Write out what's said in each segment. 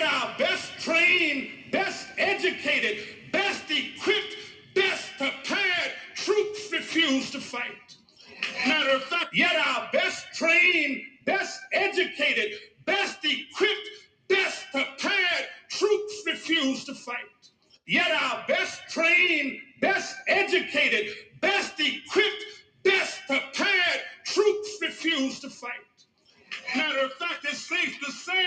our best trained, best educated, best equipped, best prepared troops refuse to fight. Matter of fact, yet our best trained, best educated, best equipped, best prepared troops refuse to fight. Yet our best trained, best educated, best equipped, best prepared troops refuse to fight. Matter of fact, it's safe to say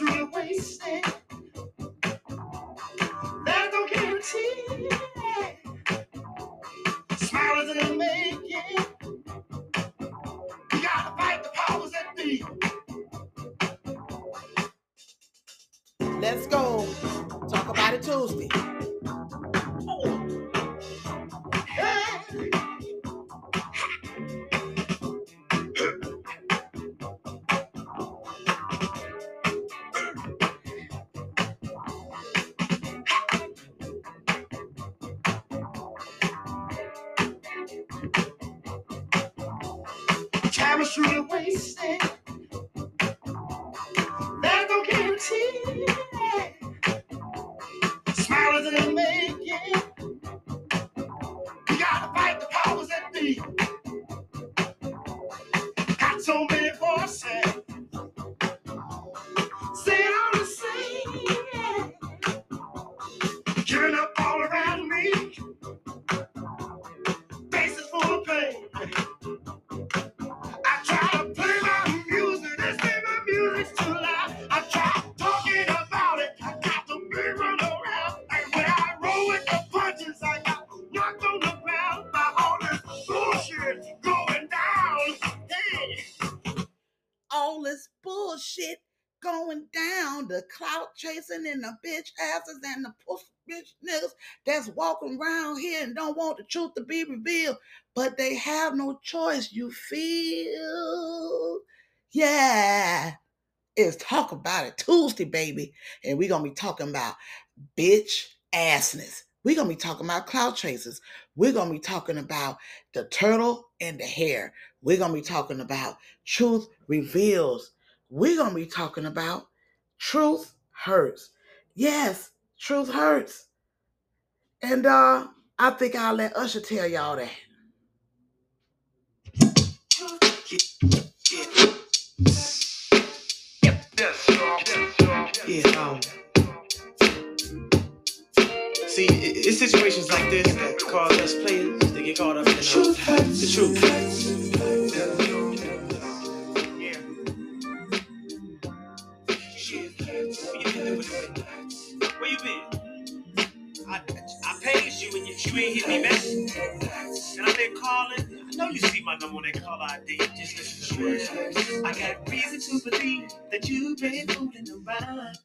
Chemistry wasted. The clout chasing and the bitch asses and the puss bitch niggas that's walking around here and don't want the truth to be revealed, but they have no choice. You feel? Yeah. It's talk about it Tuesday, baby. And we're gonna be talking about bitch assness. We're gonna be talking about cloud chasers. We're gonna be talking about the turtle and the hare. We're gonna be talking about truth reveals. We're gonna be talking about truth hurts. Yes, truth hurts. And uh I think I'll let Usher tell y'all that. Yeah, um. See, it's situations like this that cause us players to get caught up in uh, the truth. I, I paged you and you, you ain't hit me back. And I've been calling. I know you see my number on that call ID. Just listen to the. I got reason to believe that you've been fooling around.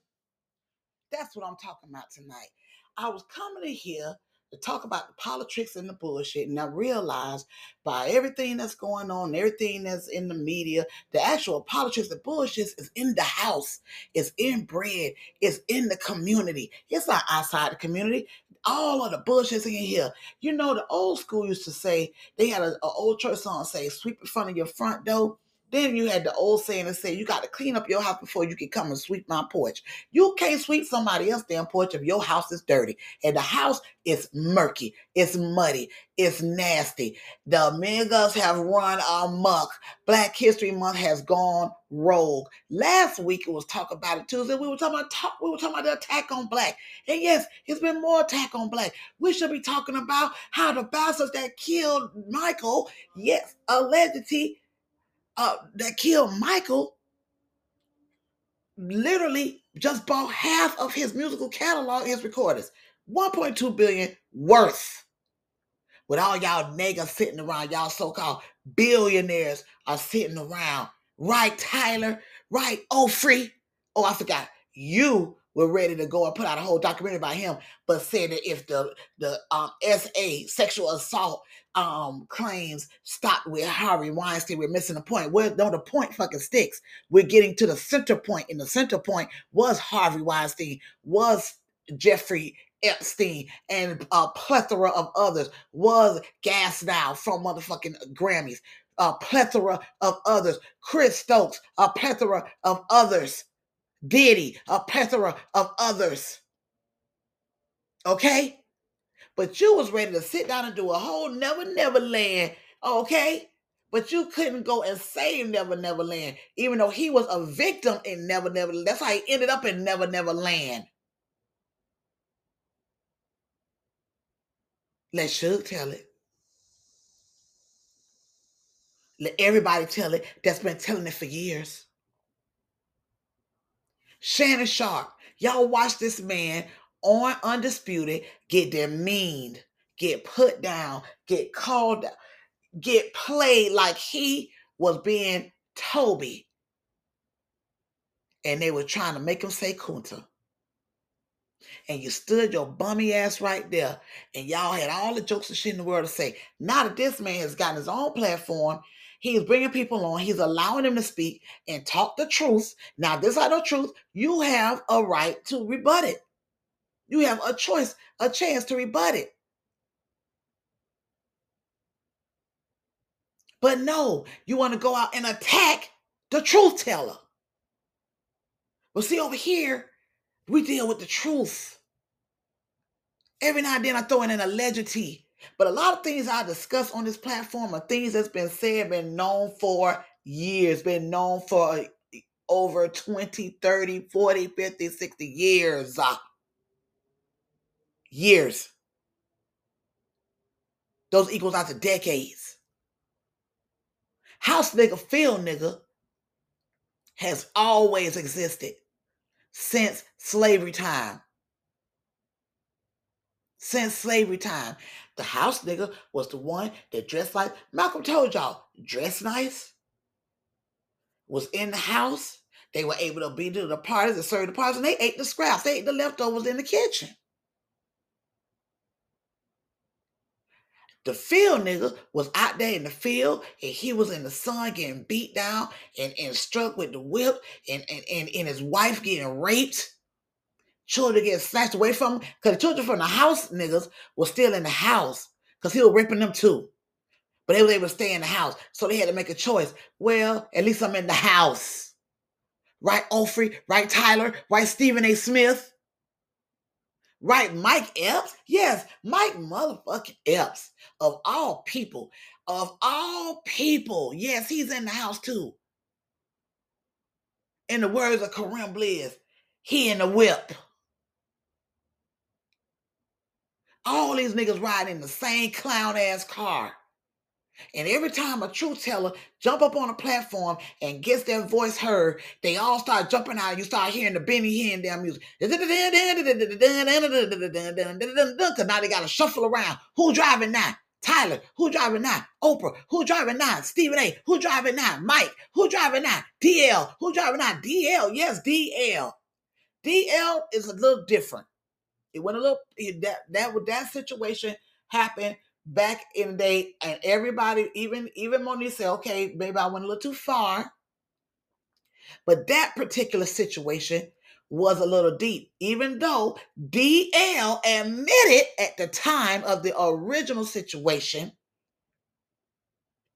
That's what I'm talking about tonight. I was coming to here to talk about the politics and the bullshit, and I realized by everything that's going on, everything that's in the media, the actual politics and bullshit is in the house, it's inbred, it's in the community. It's not outside the community. All of the bullshit's in here. You know, the old school used to say they had a, a old church song say, "Sweep in front of your front door." Then you had the old saying that said you got to clean up your house before you can come and sweep my porch. You can't sweep somebody else's damn porch if your house is dirty. And the house is murky, it's muddy, it's nasty. The niggas have run amok. Black History Month has gone rogue. Last week it was talk about it Tuesday. We were talking about talk, we were talking about the attack on black. And yes, it's been more attack on black. We should be talking about how the bastards that killed Michael, yes, allegedly uh, that killed Michael literally just bought half of his musical catalog, his recordings. 1.2 billion worth. With all y'all niggas sitting around, y'all so-called billionaires are sitting around. Right, Tyler? Right, oh free. Oh, I forgot. You were ready to go and put out a whole documentary about him, but said that if the the um, SA sexual assault um, claims stopped with Harvey Weinstein, we're missing the point. Well, no, the point fucking sticks. We're getting to the center point, and the center point was Harvey Weinstein, was Jeffrey Epstein, and a plethora of others, was Gas Now from motherfucking Grammys, a plethora of others, Chris Stokes, a plethora of others Diddy, a plethora of others. Okay? But you was ready to sit down and do a whole Never Never Land, okay? But you couldn't go and save Never Never Land, even though he was a victim in Never Never Land. That's how he ended up in Never Never Land. Let Suge tell it. Let everybody tell it that's been telling it for years. Shannon Sharpe. Y'all watch this man on Undisputed get demeaned, get put down, get called, get played like he was being Toby. And they were trying to make him say Kunta. And you stood your bummy ass right there, and y'all had all the jokes and shit in the world to say. Now that this man has gotten his own platform He's bringing people on. He's allowing them to speak and talk the truth. Now, this is the truth. You have a right to rebut it. You have a choice, a chance to rebut it. But no, you want to go out and attack the truth teller. But see, over here, we deal with the truth. Every now and then I throw in an allegedly but a lot of things I discuss on this platform are things that's been said, been known for years, been known for over 20, 30, 40, 50, 60 years. Uh, years. Those equals out to decades. House nigga, field nigga has always existed since slavery time. Since slavery time. The house nigga was the one that dressed like Malcolm told y'all, dress nice, was in the house. They were able to be to the parties and serve the parties, and they ate the scraps. They ate the leftovers in the kitchen. The field nigga was out there in the field and he was in the sun getting beat down and, and struck with the whip and, and, and, and his wife getting raped children get snatched away from because the children from the house niggas were still in the house because he was raping them too. But they were able to stay in the house. So they had to make a choice. Well, at least I'm in the house. Right, Ofrey? Right, Tyler? Right, Stephen A. Smith? Right, Mike Epps? Yes, Mike motherfucking Epps. Of all people, of all people, yes, he's in the house too. In the words of Kareem Bliss, he in the whip. All these niggas riding in the same clown ass car. And every time a truth teller jump up on a platform and gets their voice heard, they all start jumping out. You start hearing the Benny Hinn damn music. Because now they got to shuffle around. Who driving now? Tyler, who driving now? Oprah, who driving now? Stephen A, who driving now? Mike, who driving now? DL, who driving now? DL, yes, DL. DL is a little different. It went a little that that that situation happened back in the day, and everybody, even even Monique said, "Okay, maybe I went a little too far." But that particular situation was a little deep, even though DL admitted at the time of the original situation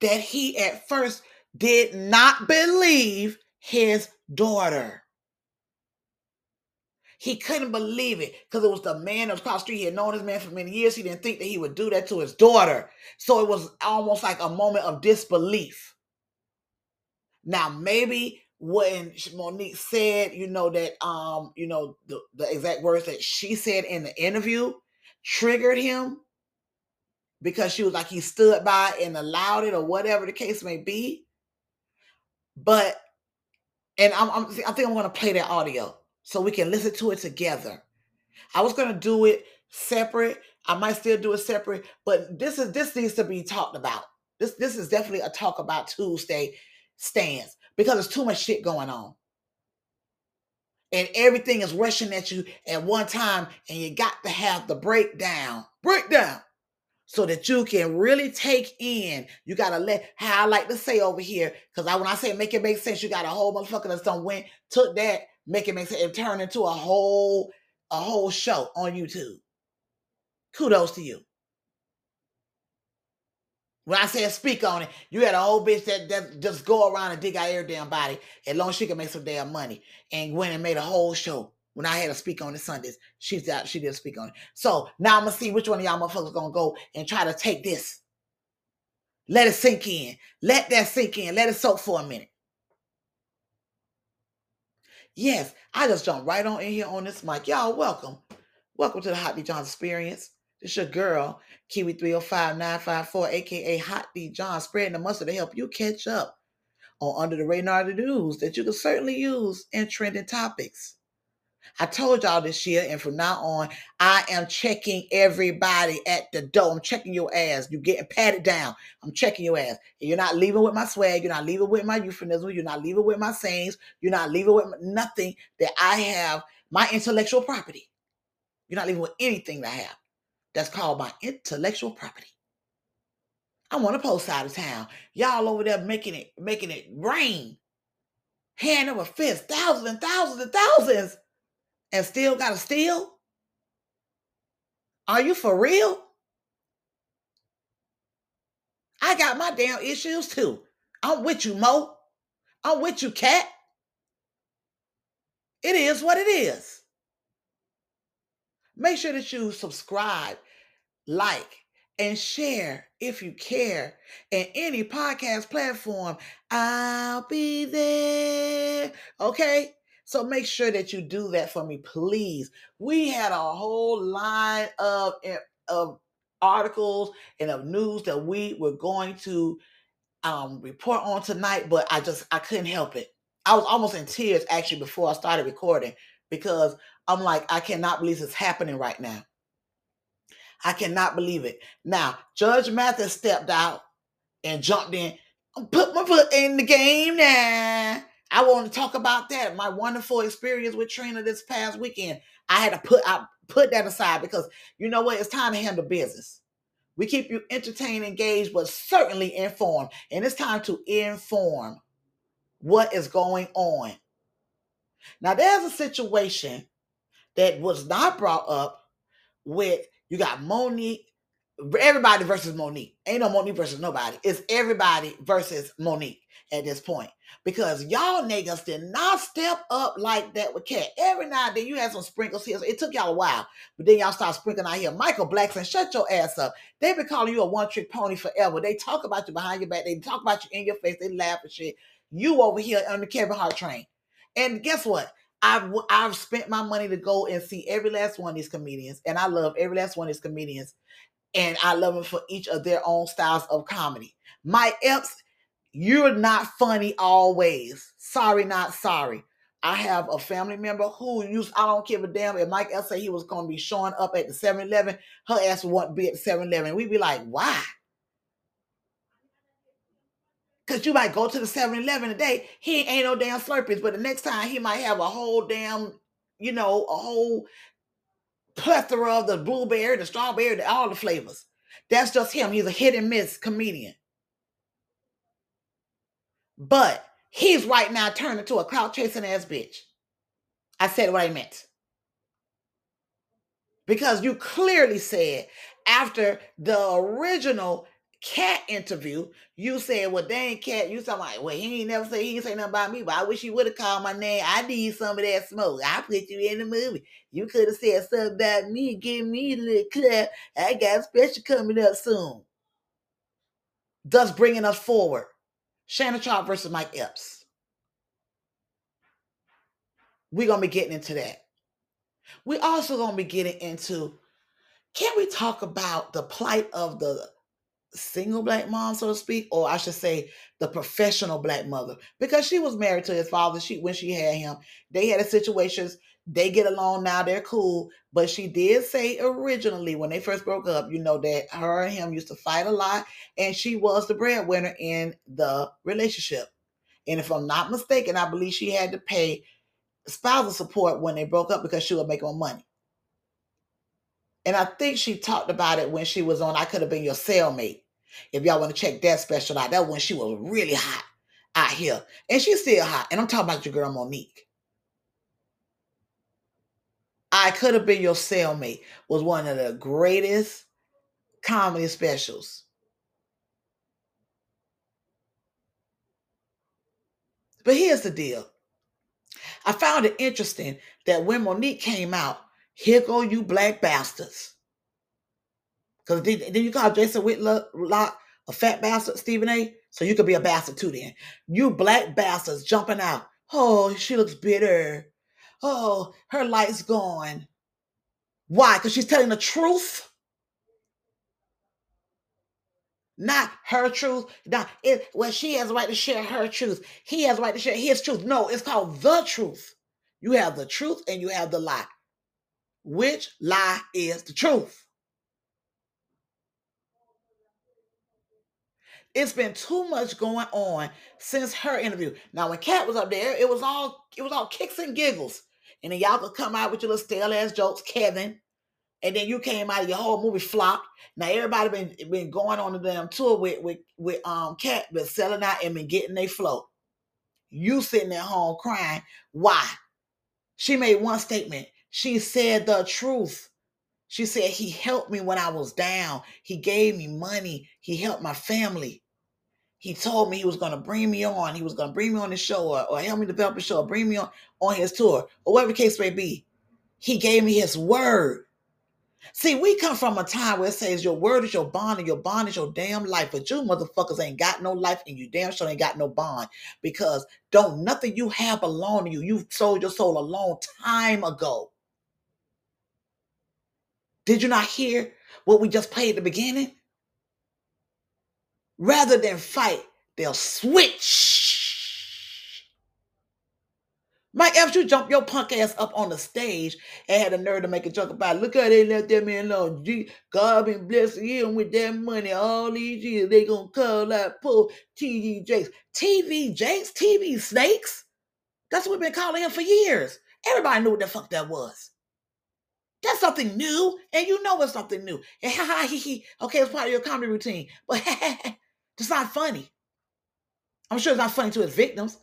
that he at first did not believe his daughter. He couldn't believe it because it was the man across the street. He had known this man for many years. He didn't think that he would do that to his daughter. So it was almost like a moment of disbelief. Now, maybe when Monique said, you know, that um, you know, the, the exact words that she said in the interview triggered him because she was like he stood by and allowed it or whatever the case may be. But and I'm, I'm I think I'm gonna play that audio so we can listen to it together. I was gonna do it separate. I might still do it separate, but this is this needs to be talked about. This this is definitely a talk about Tuesday stance because there's too much shit going on. And everything is rushing at you at one time, and you got to have the breakdown. Breakdown so that you can really take in. You gotta let how I like to say over here, because I when I say make it make sense, you got a whole motherfucker that some went, took that, make it make and turned into a whole a whole show on YouTube. Kudos to you. When I said speak on it, you had a whole bitch that, that just go around and dig out your damn body as long as she can make some damn money and went and made a whole show when I had to speak on it Sundays, she's out, she did speak on it. So now I'm gonna see which one of y'all motherfuckers gonna go and try to take this. Let it sink in. Let that sink in. Let it soak for a minute. Yes, I just jumped right on in here on this mic. Y'all, welcome. Welcome to the Hot D John Experience. This your girl, Kiwi 305954, aka Hot D John, spreading the mustard to help you catch up on under the radar the news that you can certainly use in trending topics. I told y'all this year, and from now on, I am checking everybody at the door. I'm checking your ass. You're getting patted down. I'm checking your ass. You're not leaving with my swag. You're not leaving with my euphemism. You're not leaving with my sayings. You're not leaving with nothing that I have, my intellectual property. You're not leaving with anything that I have. That's called my intellectual property. I want to post out of town. Y'all over there making it, making it rain. Hand over fist, thousands and thousands and thousands and still got to steal? Are you for real? I got my damn issues too. I'm with you, Mo. I'm with you, Cat. It is what it is. Make sure that you subscribe, like, and share if you care. And any podcast platform, I'll be there. Okay? So make sure that you do that for me, please. We had a whole line of, eh, of articles and of news that we were going to um, report on tonight, but I just I couldn't help it. I was almost in tears actually before I started recording because I'm like, I cannot believe it's happening right now. I cannot believe it. Now, Judge Mathis stepped out and jumped in. Put my foot in the game now. I want to talk about that. My wonderful experience with Trina this past weekend. I had to put I put that aside because you know what? It's time to handle business. We keep you entertained, engaged, but certainly informed. And it's time to inform what is going on. Now, there's a situation that was not brought up with you got Monique everybody versus Monique. Ain't no Monique versus nobody. It's everybody versus Monique at this point. Because y'all niggas did not step up like that with Cat. Every now and then you had some sprinkles here. it took y'all a while. But then y'all start sprinkling out here. Michael Blackson, shut your ass up. They've been calling you a one-trick pony forever. They talk about you behind your back. They talk about you in your face. They laugh and shit. You over here on the Kevin Hart train. And guess what? I've I've spent my money to go and see every last one of these comedians, and I love every last one of these comedians and I love them for each of their own styles of comedy. Mike Epps, you're not funny always. Sorry, not sorry. I have a family member who used, I don't give a damn if Mike Epps said he was going to be showing up at the 7 Eleven, her ass to be at the 7 Eleven. We'd be like, why? Because you might go to the 7 Eleven today, he ain't no damn Slurpees, but the next time he might have a whole damn, you know, a whole plethora of the blueberry, the strawberry, the, all the flavors. That's just him. He's a hit and miss comedian. But he's right now turned into a clout chasing ass bitch. I said what I meant. Because you clearly said after the original cat interview, you said, well, ain't cat. You sound like, well, he ain't never say he ain't say nothing about me, but I wish he would have called my name. I need some of that smoke. I put you in the movie. You could have said something about me give me a little clap. I got a special coming up soon. Thus bringing us forward. Shannon Sharpe versus Mike Epps. We're gonna be getting into that. We're also gonna be getting into can we talk about the plight of the single black mom, so to speak, or I should say the professional black mother, because she was married to his father. She when she had him, they had a situations. They get along now, they're cool. But she did say originally when they first broke up, you know, that her and him used to fight a lot, and she was the breadwinner in the relationship. And if I'm not mistaken, I believe she had to pay spousal support when they broke up because she was making more money. And I think she talked about it when she was on I Could Have Been Your Cellmate. If y'all want to check that special out, that when she was really hot out here. And she's still hot. And I'm talking about your girl Monique. I Could Have Been Your Cellmate was one of the greatest comedy specials. But here's the deal. I found it interesting that when Monique came out, here go you black bastards. Because then, you call Jason Whitlock a fat bastard, Stephen A? So you could be a bastard too then. You black bastards jumping out. Oh, she looks bitter. Oh, her light's gone. Why? Because she's telling the truth? Not her truth. Not it, well, she has the right to share her truth. He has the right to share his truth. No, it's called the truth. You have the truth and you have the lie. Which lie is the truth? It's been too much going on since her interview. Now, when Cat was up there, it was all it was all kicks and giggles. And then y'all could come out with your little stale ass jokes, Kevin. And then you came out, of your whole movie flopped. Now everybody been been going on the damn tour with with with um Cat, been selling out and been getting their float. You sitting at home crying. Why? She made one statement. She said the truth. She said, He helped me when I was down. He gave me money. He helped my family. He told me he was going to bring me on. He was going to bring me on the show or, or help me develop a show or bring me on, on his tour or whatever the case may be. He gave me his word. See, we come from a time where it says your word is your bond and your bond is your damn life. But you motherfuckers ain't got no life and you damn sure ain't got no bond because don't nothing you have belong to you. You sold your soul a long time ago. Did you not hear what we just played at the beginning? Rather than fight, they'll switch. Mike, after you jump your punk ass up on the stage and had a nerve to make a joke about, look how they let that man alone. God been blessing him with that money all these years. They gonna call out poor TD Jakes. TD Jakes? TV snakes? That's what we've been calling him for years. Everybody knew what the fuck that was. That's something new, and you know it's something new. Ha ha he he. Okay, it's part of your comedy routine, but it's not funny. I'm sure it's not funny to his victims.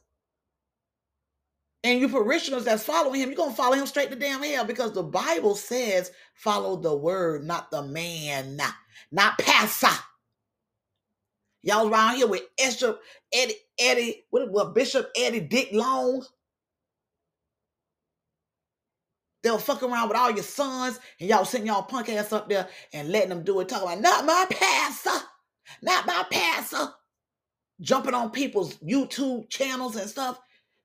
And you parishioners that's following him, you're gonna follow him straight to damn hell because the Bible says follow the word, not the man, not pastor. Y'all around here with Bishop Eddie, Eddie, what, what Bishop Eddie Dick Long. They'll fuck around with all your sons and y'all sitting y'all punk ass up there and letting them do it. Talking about, not my pastor, not my pastor. Jumping on people's YouTube channels and stuff,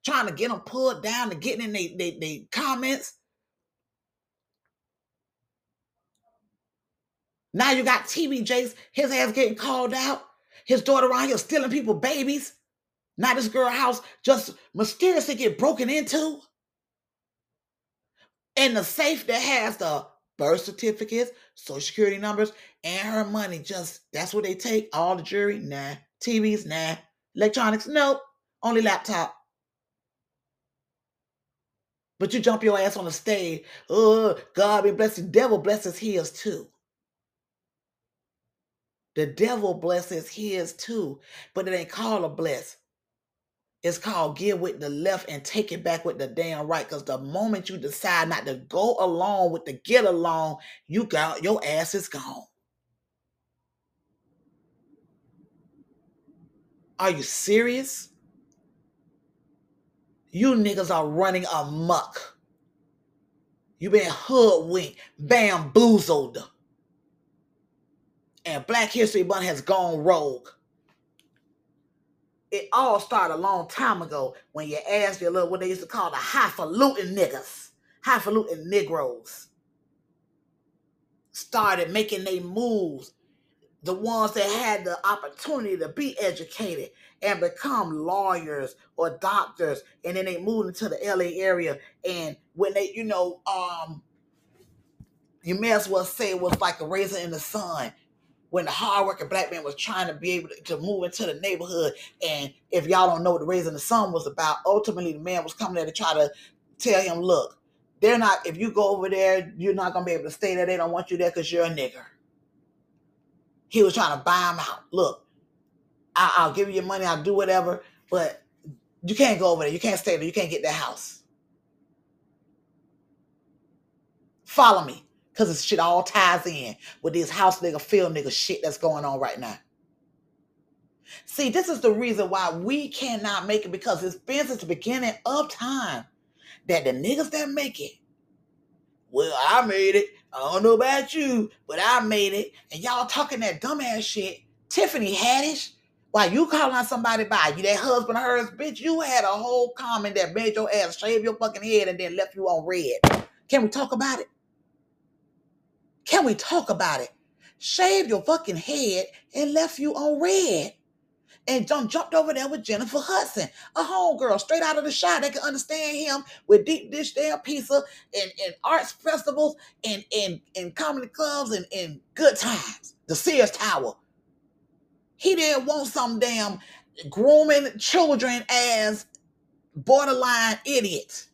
trying to get them pulled down and getting in their they, they comments. Now you got Jakes, his ass getting called out. His daughter around here stealing people babies. Now this girl house just mysteriously get broken into and the safe that has the birth certificates, social security numbers, and her money. Just that's what they take. All the jewelry, nah. TVs, nah. Electronics, nope. Only laptop. But you jump your ass on the stage. Oh, God be blessed. The devil blesses his too. The devil blesses his too. But it ain't called a bless. It's called give with the left and take it back with the damn right. Because the moment you decide not to go along with the get along, you got your ass is gone. Are you serious? You niggas are running amok. You been hoodwinked, bamboozled. And Black History Month has gone rogue. It all started a long time ago when you asked your little what they used to call the highfalutin niggas, highfalutin Negroes. Started making their moves. The ones that had the opportunity to be educated and become lawyers or doctors, and then they moved into the LA area. And when they, you know, um, you may as well say it was like a raisin in the sun when the hardworking black man was trying to be able to, to move into the neighborhood. And if y'all don't know what the raising the sun was about, ultimately the man was coming there to try to tell him, look, they're not, if you go over there, you're not gonna be able to stay there. They don't want you there because you're a nigger. He was trying to buy him out. Look, I, I'll give you your money, I'll do whatever, but you can't go over there. You can't stay there. You can't get that house. Follow me. Because this shit all ties in with this house nigga, field nigga shit that's going on right now. See, this is the reason why we cannot make it because it's been since the beginning of time that the niggas that make it, well, I made it. I don't know about you, but I made it. And y'all talking that dumbass shit. Tiffany Haddish, why you calling somebody by you, that husband of hers, bitch, you had a whole comment that made your ass shave your fucking head and then left you on red. Can we talk about it? Can we talk about it? Shaved your fucking head and left you on red. And John jumped over there with Jennifer Hudson, a homegirl straight out of the shot that can understand him with deep dish damn pizza and, and arts festivals and, and, and comedy clubs and, and good times. The Sears Tower. He didn't want some damn grooming children as borderline idiots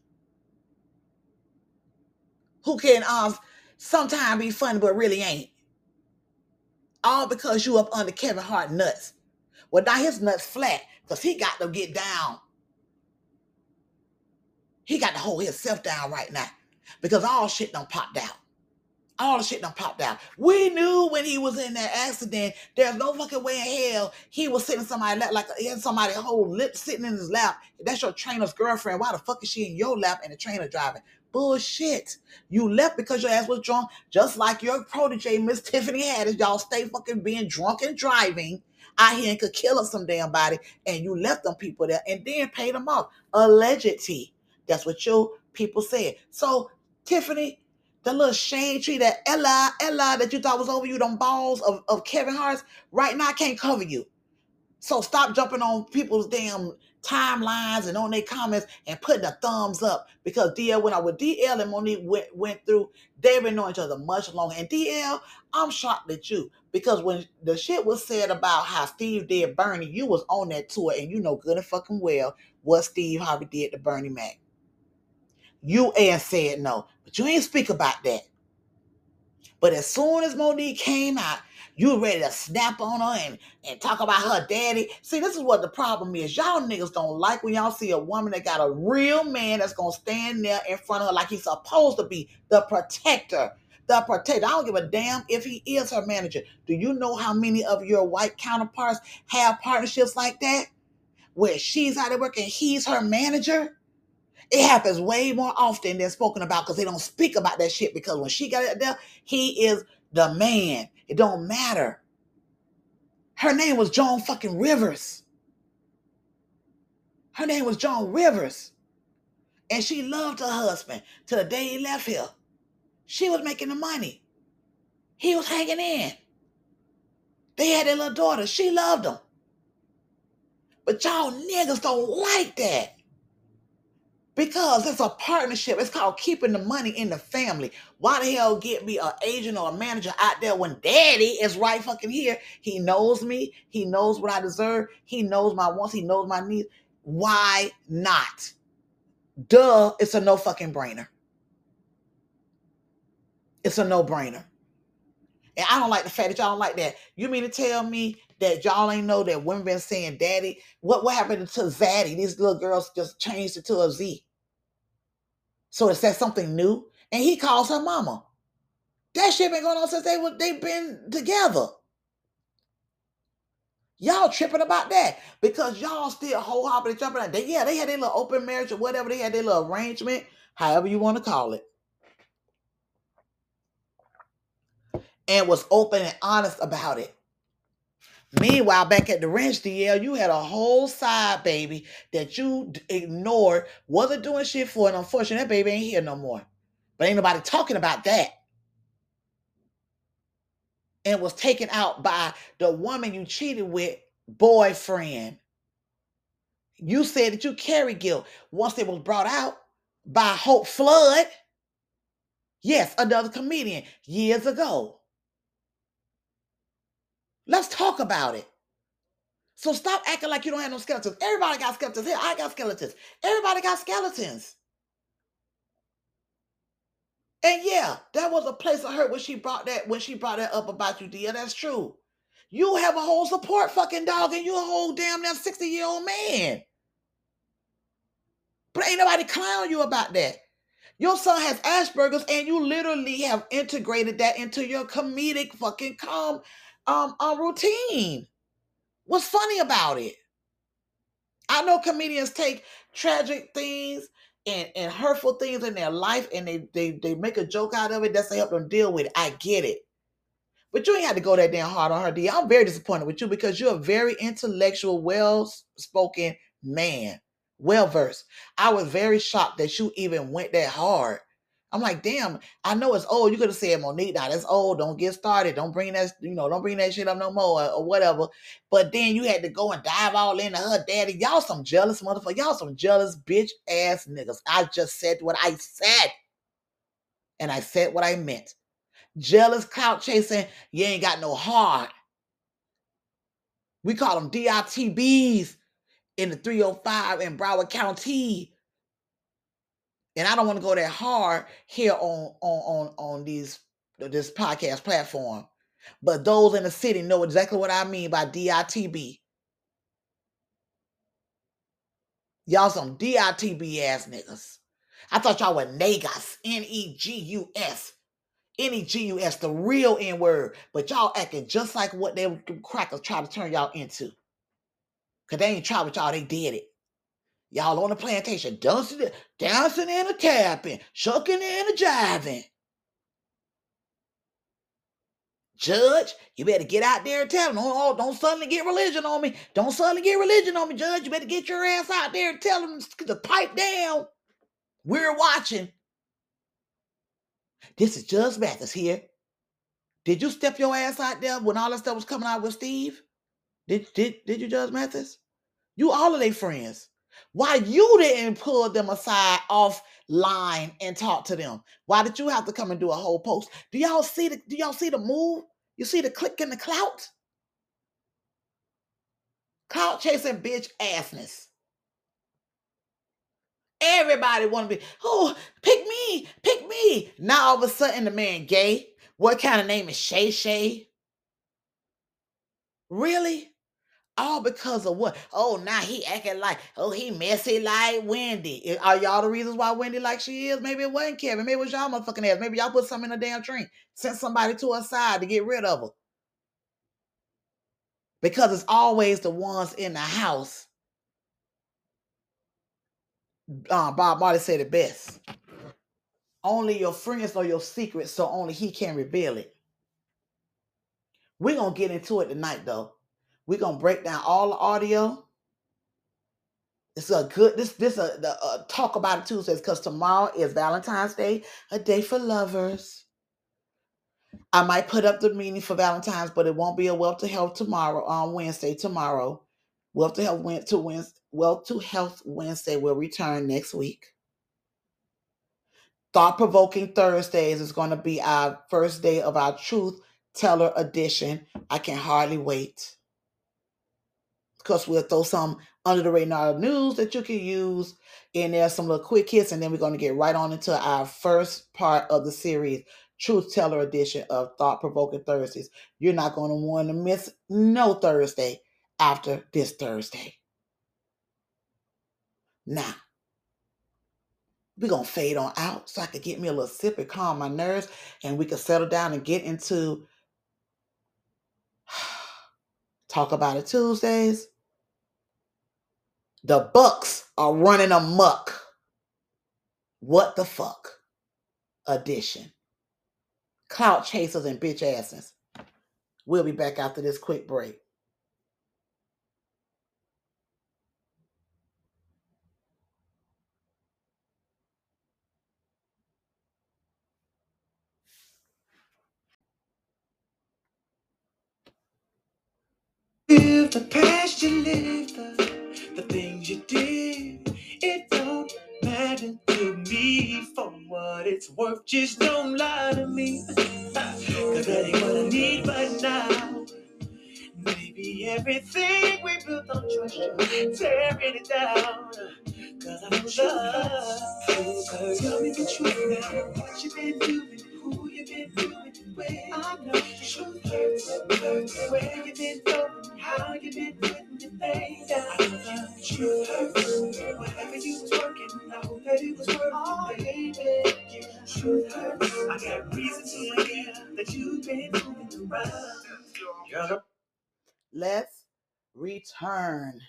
who can uh, sometimes be funny but really ain't. All because you up under Kevin Hart nuts. Well, now his nuts flat because he got to get down. He got to hold himself down right now because all shit don't popped out. All the shit done popped out. We knew when he was in that accident, there's no fucking way in hell he was sitting somebody lap like he had somebody whole lip sitting in his lap. That's your trainer's girlfriend. Why the fuck is she in your lap and the trainer driving? Bullshit. You left because your ass was drunk, just like your protege, Miss Tiffany Haddish. Y'all stay fucking being drunk and driving out here and could kill us some damn body, and you left them people there and then paid them off. Allegedly. That's what your people said. So, Tiffany, the little shade tree that Ella, Ella that you thought was over you, them balls of, of Kevin Hart's, right now I can't cover you. So stop jumping on people's damn timelines and on their comments and putting a thumbs up because DL when I with DL and Monique went, went through. They've been knowing each other much longer. And DL, I'm shocked at you because when the shit was said about how Steve did Bernie, you was on that tour and you know good and fucking well what Steve Harvey did to Bernie Mac. You and said no, but you ain't speak about that. But as soon as Monique came out you ready to snap on her and, and talk about her daddy. See, this is what the problem is. Y'all niggas don't like when y'all see a woman that got a real man that's gonna stand there in front of her like he's supposed to be the protector. The protector. I don't give a damn if he is her manager. Do you know how many of your white counterparts have partnerships like that? Where she's out of work and he's her manager? It happens way more often than spoken about because they don't speak about that shit because when she got it there, he is the man. It don't matter. Her name was Joan fucking Rivers. Her name was Joan Rivers. And she loved her husband till the day he left here. She was making the money. He was hanging in. They had their little daughter. She loved him. But y'all niggas don't like that because it's a partnership. It's called keeping the money in the family. Why the hell get me an agent or a manager out there when daddy is right fucking here? He knows me. He knows what I deserve. He knows my wants. He knows my needs. Why not? Duh, it's a no fucking brainer. It's a no brainer. And I don't like the fact that y'all don't like that. You mean to tell me that y'all ain't know that women been saying daddy? What what happened to Zaddy? These little girls just changed it to a Z. So it says something new, and he calls her mama. That shit been going on since they were they've been together. Y'all tripping about that because y'all still wholeheartedly jumping out. They, yeah, they had their little open marriage or whatever. They had their little arrangement, however you want to call it. And was open and honest about it. Meanwhile, back at the ranch, DL, you had a whole side baby that you ignored, wasn't doing shit for, and unfortunately, that baby ain't here no more. But ain't nobody talking about that. And was taken out by the woman you cheated with, boyfriend. You said that you carry guilt. Once it was brought out by Hope Flood, yes, another comedian years ago. Let's talk about it. So stop acting like you don't have no skeletons. Everybody got skeletons. Here, I got skeletons. Everybody got skeletons. And yeah, that was a place of hurt when she brought that when she brought that up about you, dear. That's true. You have a whole support fucking dog, and you a whole damn now 60 year old man. But ain't nobody clown you about that. Your son has Asperger's, and you literally have integrated that into your comedic fucking calm um, um routine. What's funny about it? I know comedians take tragic things and, and hurtful things in their life and they, they they make a joke out of it. That's to help them deal with it. I get it. But you ain't had to go that damn hard on her, D. I'm very disappointed with you because you're a very intellectual, well-spoken man, well-versed. I was very shocked that you even went that hard I'm like, damn, I know it's old. You could have said Monique, now that's old. Don't get started. Don't bring that, you know, don't bring that shit up no more or, or, whatever. But then you had to go and dive all into her daddy. Y'all some jealous motherfucker. Y'all some jealous bitch ass niggas. I just said what I said. And I said what I meant. Jealous, clout chasing, you ain't got no heart. We call them DITBs in the 305 in Broward County and I don't want to go that hard here on on on on these this podcast platform. But those in the city know exactly what I mean by DITB. Y'all some DITB ass niggas. I thought y'all were negus, N E G U S. N E G U S, the real N word. But y'all acting just like what they crackers try to turn y'all into. Because they ain't try with y'all, they did it. Y'all on the plantation dancing, dancing and a tapping, shucking and a jiving. Judge, you better get out there and tell them. Don't, oh, don't suddenly get religion on me. Don't suddenly get religion on me, Judge. You better get your ass out there and tell them to pipe down. We're watching. This is Judge Mathis here. Did you step your ass out there when all that stuff was coming out with Steve? Did did did you, Judge Mathis? You all of their friends. Why you didn't pull them aside offline and talk to them? Why did you have to come and do a whole post? Do y'all see the do y'all see the move? You see the click and the clout? Clout chasing bitch assness. Everybody want to be, oh, pick me, pick me. Now all of a sudden the man gay. What kind of name is Shay Shay? Really? All because of what? Oh, now he acting like, oh, he messy like Wendy. Are y'all the reasons why Wendy like she is? Maybe it wasn't Kevin. Maybe it was y'all motherfucking ass. Maybe y'all put something in a damn drink. Sent somebody to her side to get rid of her. Because it's always the ones in the house. Uh, Bob Marley said it best. Only your friends know your secrets, so only he can reveal it. We're going to get into it tonight, though. We're gonna break down all the audio. It's a good this this a, the, uh, talk about it Tuesdays because tomorrow is Valentine's Day, a day for lovers. I might put up the meaning for Valentine's, but it won't be a Wealth to Health tomorrow on Wednesday. Tomorrow, Wealth to Health went to Wednesday. Wealth to Health Wednesday will return next week. Thought provoking Thursdays is going to be our first day of our Truth Teller edition. I can hardly wait because we'll throw some under the radar news that you can use. And there's some little quick hits, and then we're going to get right on into our first part of the series, Truth Teller edition of Thought Provoking Thursdays. You're not going to want to miss no Thursday after this Thursday. Now, we're going to fade on out so I could get me a little sip and calm my nerves, and we can settle down and get into Talk about it Tuesdays. The Bucks are running amok. What the fuck? Edition. Clout chasers and bitch asses. We'll be back after this quick break. Live the past you lived, the, the things you did. It don't matter to me for what it's worth. Just don't lie to me. Cause that ain't what I need right now. Maybe everything we built on trust, tearing it down. Cause I know love. Tell me the truth now. What you been doing, who you been doing, where I know truth hurts. Where you been going, how you been putting your things down. I know truth hurts. Whatever you was working, I hope that it was working, oh, baby. Truth hurts. I got reason to believe that you've been moving around. Girl, Let's return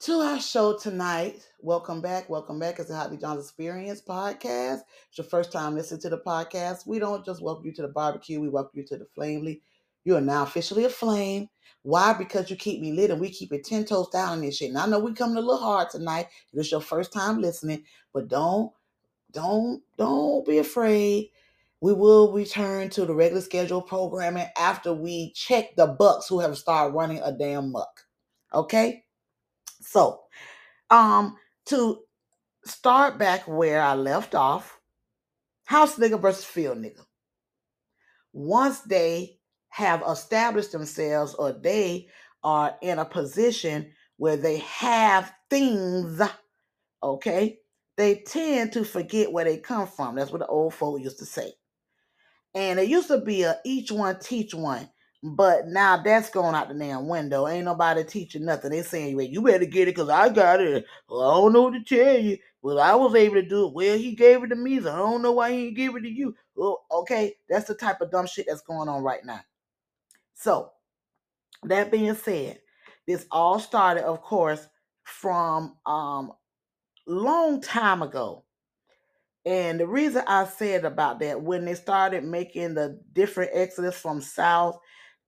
to our show tonight. Welcome back. Welcome back. It's the Happy John's Experience podcast. It's your first time listening to the podcast. We don't just welcome you to the barbecue, we welcome you to the Flamely. You are now officially a flame. Why? Because you keep me lit and we keep it 10 toes down in this shit. And I know we coming a little hard tonight. It's your first time listening, but don't, don't, don't be afraid. We will return to the regular schedule programming after we check the bucks who have started running a damn muck. Okay? So, um, to start back where I left off, house nigga versus field nigga. Once they have established themselves or they are in a position where they have things, okay, they tend to forget where they come from. That's what the old folk used to say. And it used to be a each one teach one. But now that's going out the damn window. Ain't nobody teaching nothing. They saying, well, you better get it because I got it. Well, I don't know what to tell you. But I was able to do it. Well, he gave it to me, so I don't know why he didn't give it to you. Well, okay, that's the type of dumb shit that's going on right now. So, that being said, this all started, of course, from um long time ago. And the reason I said about that, when they started making the different exodus from South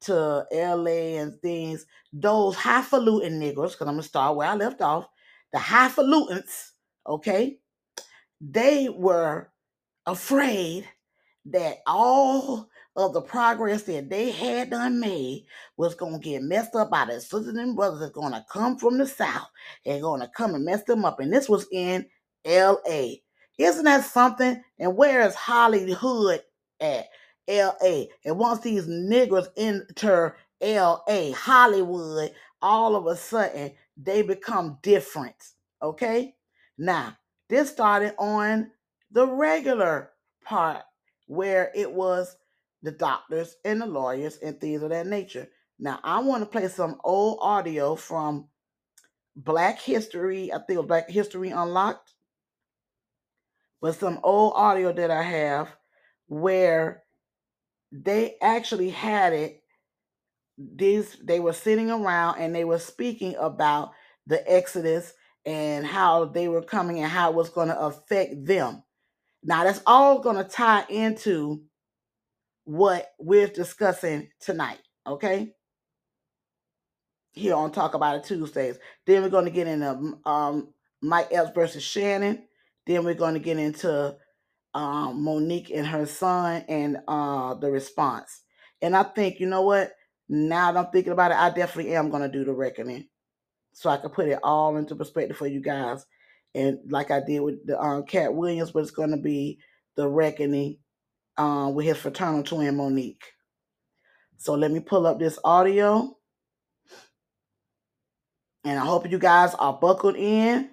to LA and things, those highfalutin niggers, because I'm gonna start where I left off, the highfalutins, okay, they were afraid that all of the progress that they had done made was gonna get messed up by their sisters and brothers that's gonna come from the South and gonna come and mess them up. And this was in LA. Isn't that something? And where is Hollywood at? LA. And once these niggers enter LA, Hollywood, all of a sudden they become different. Okay? Now, this started on the regular part where it was the doctors and the lawyers and things of that nature. Now, I want to play some old audio from Black History. I think it was Black History Unlocked but some old audio that I have where they actually had it. These they were sitting around and they were speaking about the Exodus and how they were coming and how it was going to affect them. Now that's all going to tie into what we're discussing tonight, okay? Here on Talk About It Tuesdays. Then we're going to get into um, Mike Epps versus Shannon. Then we're going to get into um, Monique and her son and uh, the response. And I think, you know what? Now that I'm thinking about it, I definitely am going to do the reckoning so I can put it all into perspective for you guys. And like I did with the um, Katt Williams, but it's going to be the reckoning uh, with his fraternal twin Monique. So let me pull up this audio. And I hope you guys are buckled in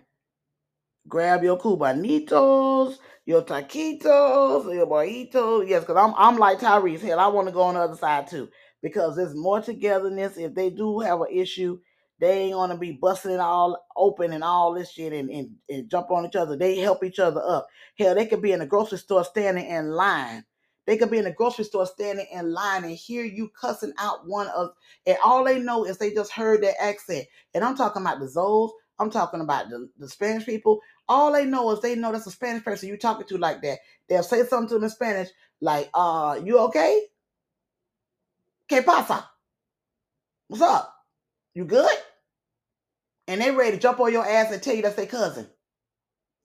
grab your cubanitos, your taquitos, your burritos. Yes, because I'm I'm like Tyrese. Hell, I want to go on the other side too. Because there's more togetherness. If they do have an issue, they ain't gonna be busting it all open and all this shit and, and, and jump on each other. They help each other up. Hell, they could be in a grocery store standing in line. They could be in the grocery store standing in line and hear you cussing out one of, and all they know is they just heard that accent. And I'm talking about the Zoes. I'm talking about the, the Spanish people. All they know is they know that's a Spanish person you talking to like that. They'll say something to them in Spanish, like, uh, you okay? ¿Qué pasa? What's up? You good? And they ready to jump on your ass and tell you that's their cousin.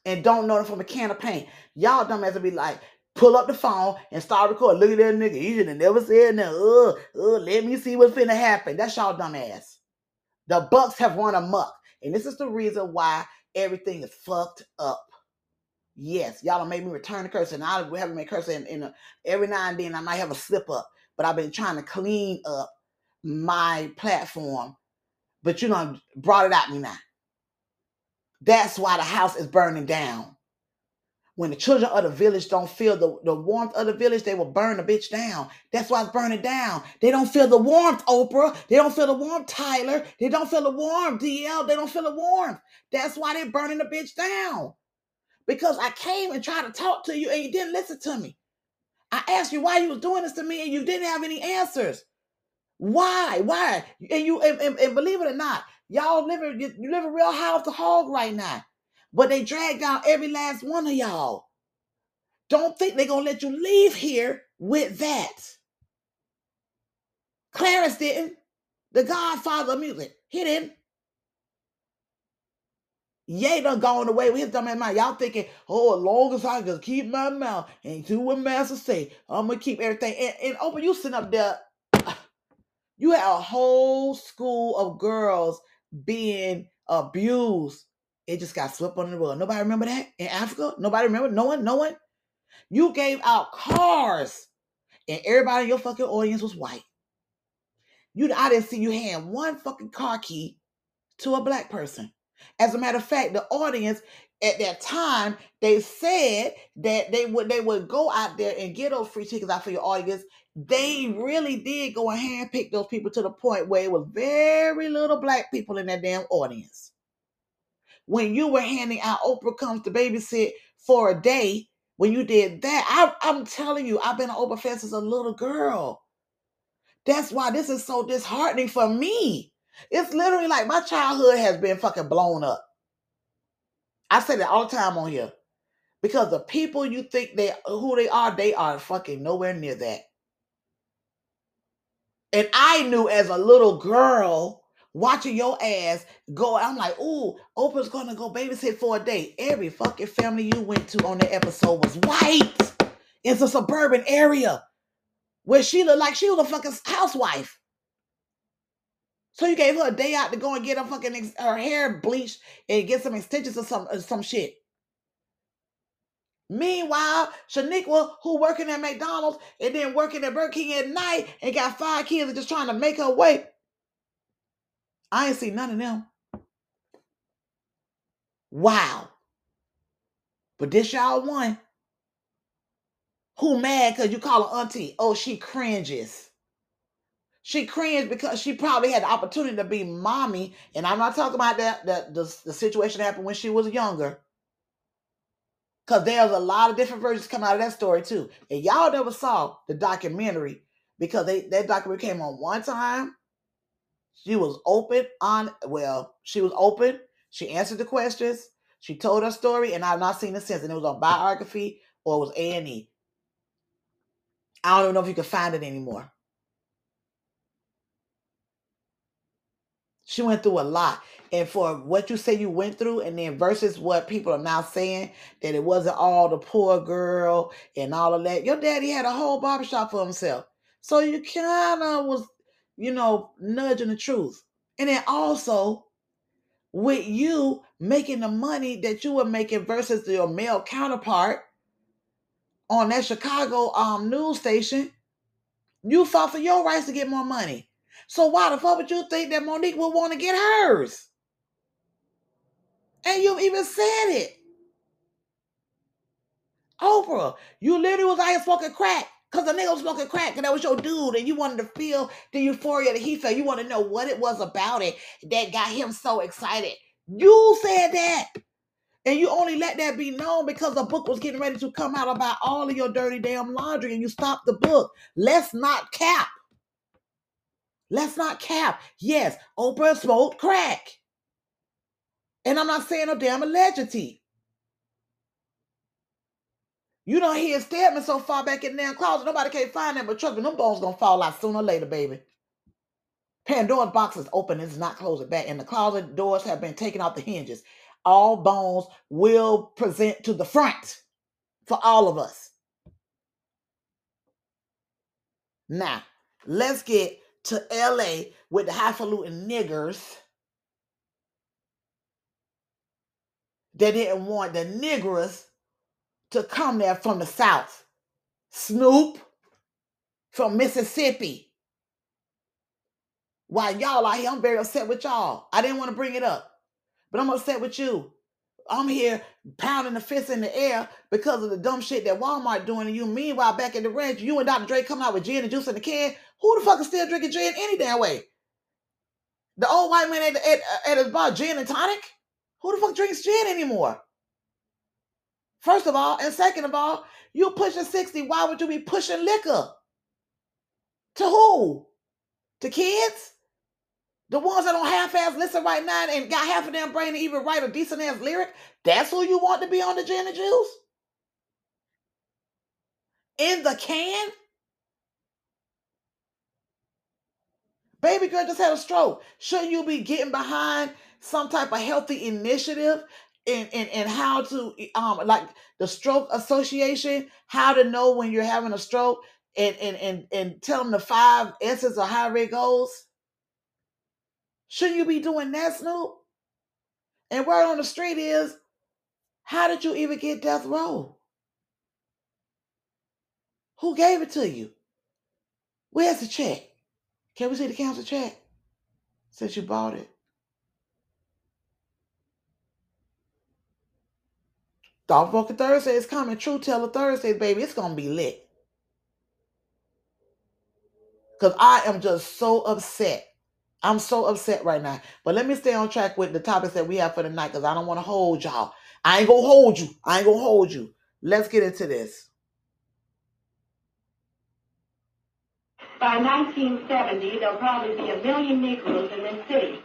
And don't know them from a can of paint. Y'all dumbass will be like, pull up the phone and start recording. Look at that nigga. He should have never said that. Let me see what's finna happen. That's y'all dumbass. The Bucks have run amok. And this is the reason why everything is fucked up. Yes, y'all don't make me return the curse, and I haven't made curse in, in a, every now and then I might have a slip up, but I've been trying to clean up my platform. But you know, brought it out me now. That's why the house is burning down. When the children of the village don't feel the, the warmth of the village, they will burn the bitch down. That's why it's burning down. They don't feel the warmth, Oprah. They don't feel the warmth, Tyler. They don't feel the warmth, DL. They don't feel the warmth. That's why they're burning the bitch down. Because I came and tried to talk to you and you didn't listen to me. I asked you why you was doing this to me and you didn't have any answers. Why? Why? And you and, and, and believe it or not, y'all live you, a real high off the hog right now. But they drag down every last one of y'all. Don't think they're gonna let you leave here with that. Clarence didn't. The godfather of music. He didn't. Ye done gone away with his dumb ass mind. Y'all thinking, oh, as long as I can keep my mouth and do what master say, I'm gonna keep everything. And, and open, you sitting up there, you had a whole school of girls being abused. It just got swept under the rug. Nobody remember that in Africa? Nobody remember? No one? No one? You gave out cars, and everybody in your fucking audience was white. You, I didn't see you hand one fucking car key to a black person. As a matter of fact, the audience at that time they said that they would they would go out there and get those free tickets out for your audience. They really did go and handpick those people to the point where it was very little black people in that damn audience. When you were handing out Oprah comes to babysit for a day, when you did that, I, I'm telling you, I've been an Oprah fan since a little girl. That's why this is so disheartening for me. It's literally like my childhood has been fucking blown up. I say that all the time on here. Because the people you think they who they are, they are fucking nowhere near that. And I knew as a little girl watching your ass go, I'm like, ooh, Oprah's gonna go babysit for a day. Every fucking family you went to on the episode was white. It's a suburban area where she looked like she was a fucking housewife. So you gave her a day out to go and get her fucking ex- her hair bleached and get some extensions or some or some shit. Meanwhile, Shaniqua, who working at McDonald's and then working at Burger King at night and got five kids and just trying to make her way. I ain't seen none of them. Wow. But this y'all one. Who mad because you call her auntie? Oh, she cringes. She cringed because she probably had the opportunity to be mommy. And I'm not talking about that, that the, the situation happened when she was younger. Because there's a lot of different versions coming out of that story too. And y'all never saw the documentary because they that documentary came on one time. She was open on well, she was open. She answered the questions. She told her story, and I've not seen it since. And it was on biography or it was A and E. I don't even know if you can find it anymore. She went through a lot. And for what you say you went through, and then versus what people are now saying, that it wasn't all the poor girl and all of that. Your daddy had a whole barbershop for himself. So you kind of was, you know, nudging the truth. And then also, with you making the money that you were making versus your male counterpart on that Chicago um news station, you fought for your rights to get more money. So why the fuck would you think that Monique would want to get hers? And you even said it. Oprah, you literally was out here smoking crack. Cause the nigga was smoking crack and that was your dude, and you wanted to feel the euphoria that he felt. You want to know what it was about it that got him so excited. You said that. And you only let that be known because the book was getting ready to come out about all of your dirty damn laundry and you stopped the book. Let's not cap. Let's not cap. Yes, Oprah smoked crack. And I'm not saying a damn allegedly. You don't hear Stedman so far back in their closet, nobody can't find them, but trust me, them bones gonna fall out sooner or later, baby. Pandora's box is open, it's not closing back, and the closet doors have been taken off the hinges. All bones will present to the front for all of us. Now, let's get to LA with the highfalutin niggers that didn't want the niggers to come there from the South. Snoop from Mississippi. While y'all here, I'm very upset with y'all. I didn't want to bring it up, but I'm upset with you. I'm here pounding the fist in the air because of the dumb shit that Walmart doing to you. Meanwhile, back in the ranch, you and Dr. Dre coming out with gin and juice in the can. Who the fuck is still drinking gin any damn way? The old white man at, at, at his bar, gin and tonic? Who the fuck drinks gin anymore? First of all, and second of all, you pushing 60. Why would you be pushing liquor? To who? To kids? The ones that don't half-ass listen right now and got half of them brain to even write a decent ass lyric. That's who you want to be on the and juice? In the can? Baby girl just had a stroke. Shouldn't you be getting behind some type of healthy initiative and and, and how to um like the stroke association how to know when you're having a stroke and and and, and tell them the five s's of how it goes. Shouldn't you be doing that snoop? And word on the street is how did you even get death row? Who gave it to you? Where's the check? Can we see the council check? Since you bought it Thought Fucking Thursday is coming. True Teller Thursday, baby. It's gonna be lit. Cause I am just so upset. I'm so upset right now. But let me stay on track with the topics that we have for the night because I don't want to hold y'all. I ain't gonna hold you. I ain't gonna hold you. Let's get into this. By 1970, there'll probably be a million Negroes in this city.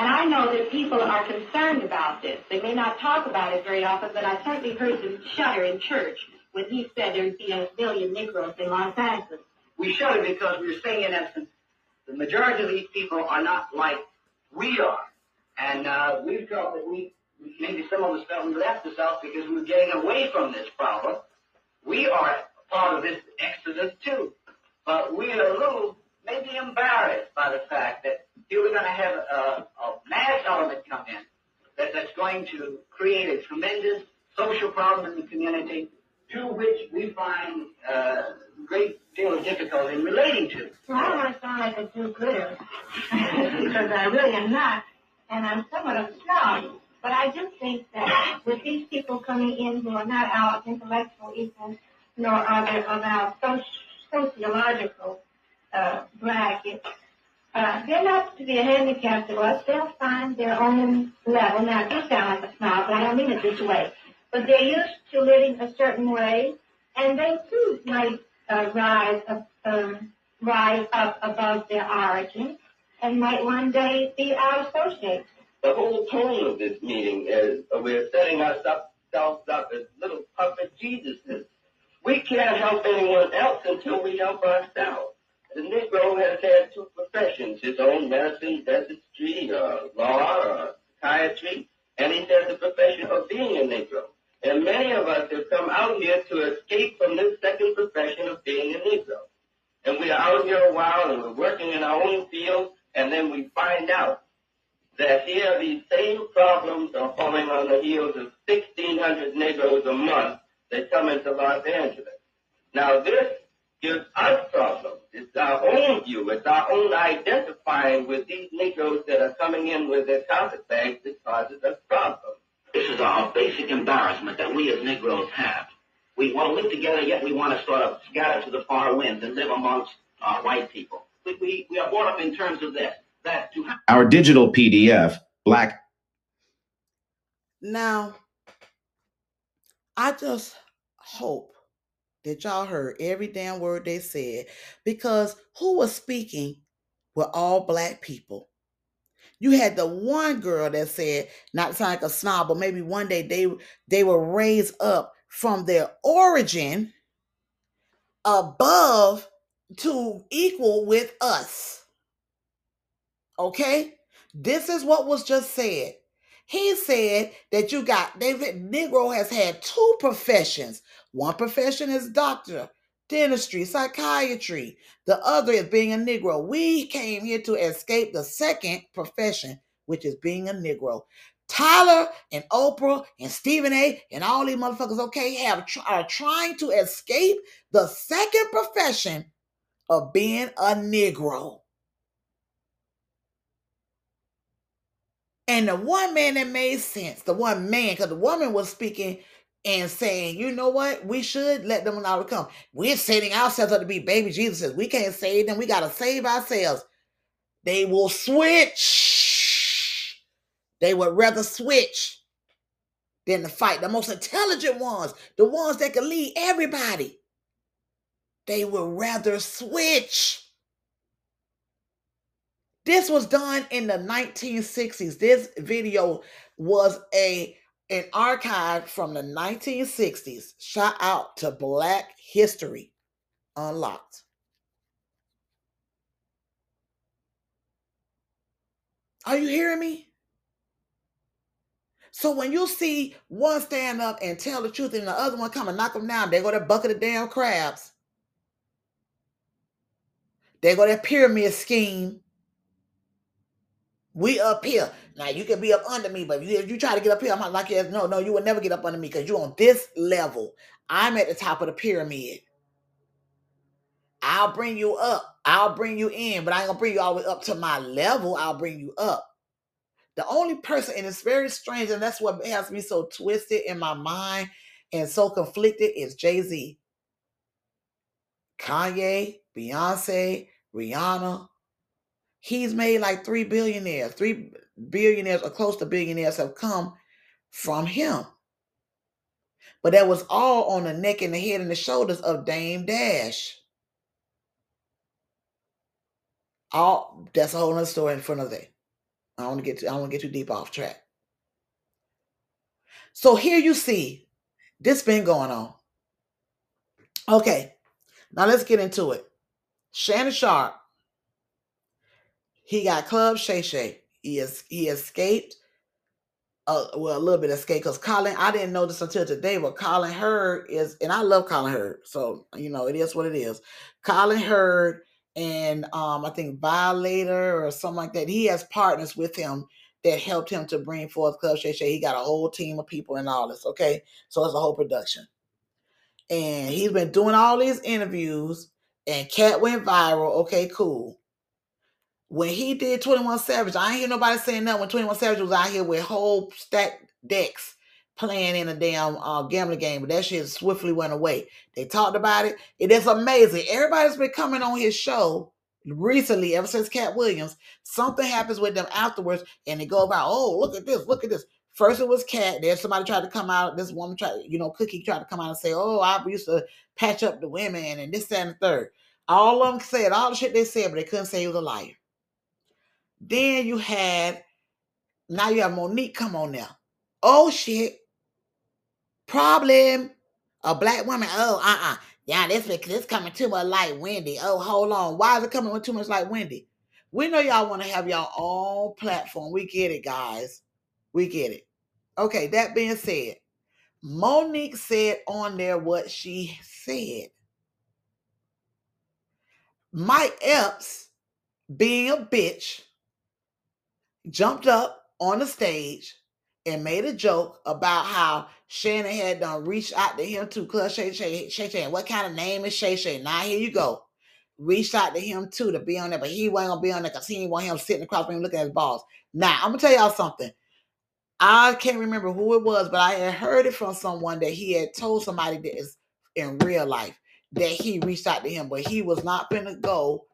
And I know that people are concerned about this. They may not talk about it very often, but I certainly heard them shudder in church when he said there'd be a million Negroes in Los Angeles. We shudder because we're saying, in essence, the majority of these people are not like we are. And uh, we felt that we, maybe some of us felt we left us out because we were getting away from this problem. We are part of this exodus too. But we are a little maybe embarrassed by the fact that here we're going to have a, a mass element come in that, that's going to create a tremendous social problem in the community to which we find a uh, great deal of difficulty in relating to. Well, I don't want to sound like a do-gooder because I really am not, and I'm somewhat of a snob. But I do think that with these people coming in who are not our intellectual equals, nor are they of our soci- sociological uh, bracket, uh, they're not to be a handicap to us. They'll find their own level. Now, it sound like a snob, but I don't mean it this way. But they're used to living a certain way, and they too might uh, rise up, um, rise up above their origin, and might one day be our associates. The whole tone of this meeting is we're setting ourselves up as little puppet Jesuses. We can't help anyone else until we help ourselves. The Negro has had two professions, his own medicine, dentistry, uh, law, uh, psychiatry, and he has the profession of being a Negro. And many of us have come out here to escape from this second profession of being a Negro. And we are out here a while and we're working in our own field, and then we find out that here these same problems are falling on the heels of 1,600 Negroes a month that come into Los Angeles. Now this gives us problems. It's our own view. It's our own identifying with these Negroes that are coming in with their carpet bags that causes us problems. This is our basic embarrassment that we as Negroes have. We want to live together, yet we want to sort of scatter to the far winds and live amongst uh, white people. We, we, we are brought up in terms of this, that to Our digital PDF, Black Now, I just hope that y'all heard every damn word they said because who was speaking were all black people. You had the one girl that said, not to sound like a snob, but maybe one day they they were raised up from their origin above to equal with us. Okay? This is what was just said. He said that you got David Negro has had two professions. One profession is doctor, dentistry, psychiatry. The other is being a Negro. We came here to escape the second profession, which is being a Negro. Tyler and Oprah and Stephen A. and all these motherfuckers, okay, have are trying to escape the second profession of being a Negro. And the one man that made sense, the one man, because the woman was speaking and saying, you know what, we should let them all come. We're setting ourselves up to be baby Jesus. We can't save them. We got to save ourselves. They will switch. They would rather switch than to fight. The most intelligent ones, the ones that can lead everybody, they would rather switch. This was done in the 1960s. This video was a an archive from the 1960s. Shout out to Black History Unlocked. Are you hearing me? So when you see one stand up and tell the truth and the other one come and knock them down, they go to bucket of damn crabs. They go to pyramid scheme. We up here. Now you can be up under me, but if you, if you try to get up here, I'm not like you. No, no, you will never get up under me because you're on this level. I'm at the top of the pyramid. I'll bring you up. I'll bring you in, but I ain't gonna bring you all the way up to my level. I'll bring you up. The only person, and it's very strange, and that's what has me so twisted in my mind and so conflicted, is Jay Z. Kanye, Beyonce, Rihanna, He's made like three billionaires, three billionaires or close to billionaires have come from him. But that was all on the neck and the head and the shoulders of Dame Dash. All that's a whole other story in front of that. I don't want to get too, I don't want to get too deep off track. So here you see this been going on. Okay, now let's get into it. Shannon Sharpe he got Club Shay Shay. He is he escaped. Uh, well, a little bit escaped because Colin. I didn't know this until today, but Colin Cowherd is, and I love Colin Cowherd, so you know it is what it is. Colin Cowherd and um, I think Violator or something like that. He has partners with him that helped him to bring forth Club Shay Shay. He got a whole team of people and all this. Okay, so it's a whole production, and he's been doing all these interviews. And Katt went viral. Okay, cool when he did 21 Savage, I ain't hear nobody saying nothing when 21 Savage was out here with whole stack decks playing in a damn uh, gambling game, but that shit swiftly went away. They talked about it. It is amazing. Everybody's been coming on his show recently, ever since Katt Williams. Something happens with them afterwards, and they go about, oh, look at this, look at this. First it was Katt. Then somebody tried to come out. This woman tried, you know, Cookie tried to come out and say, "Oh, I used to patch up the women and this, that, and the third. All of them said all the shit they said, but they couldn't say he was a liar. Then you had, now you have Monique come on now. Oh shit. Problem. A black woman. Oh, uh-uh. Yeah, this this coming too much like Wendy. Oh, hold on. Why is it coming with too much like Wendy? We know y'all want to have y'all own platform. We get it, guys. We get it. Okay, that being said, Monique said on there what she said. Mike Epps, being a bitch, jumped up on the stage and made a joke about how Shannon had done reached out to him to Cuz Shay Shay Shay Shay. What kind of name is Shay Shay? Now here you go. Reached out to him too to be on there, but he wasn't gonna be on there because he didn't want him sitting across from him looking at his balls. Now I'm gonna tell y'all something. I can't remember who it was, but I had heard it from someone that he had told somebody that is in real life that he reached out to him, but he was not gonna go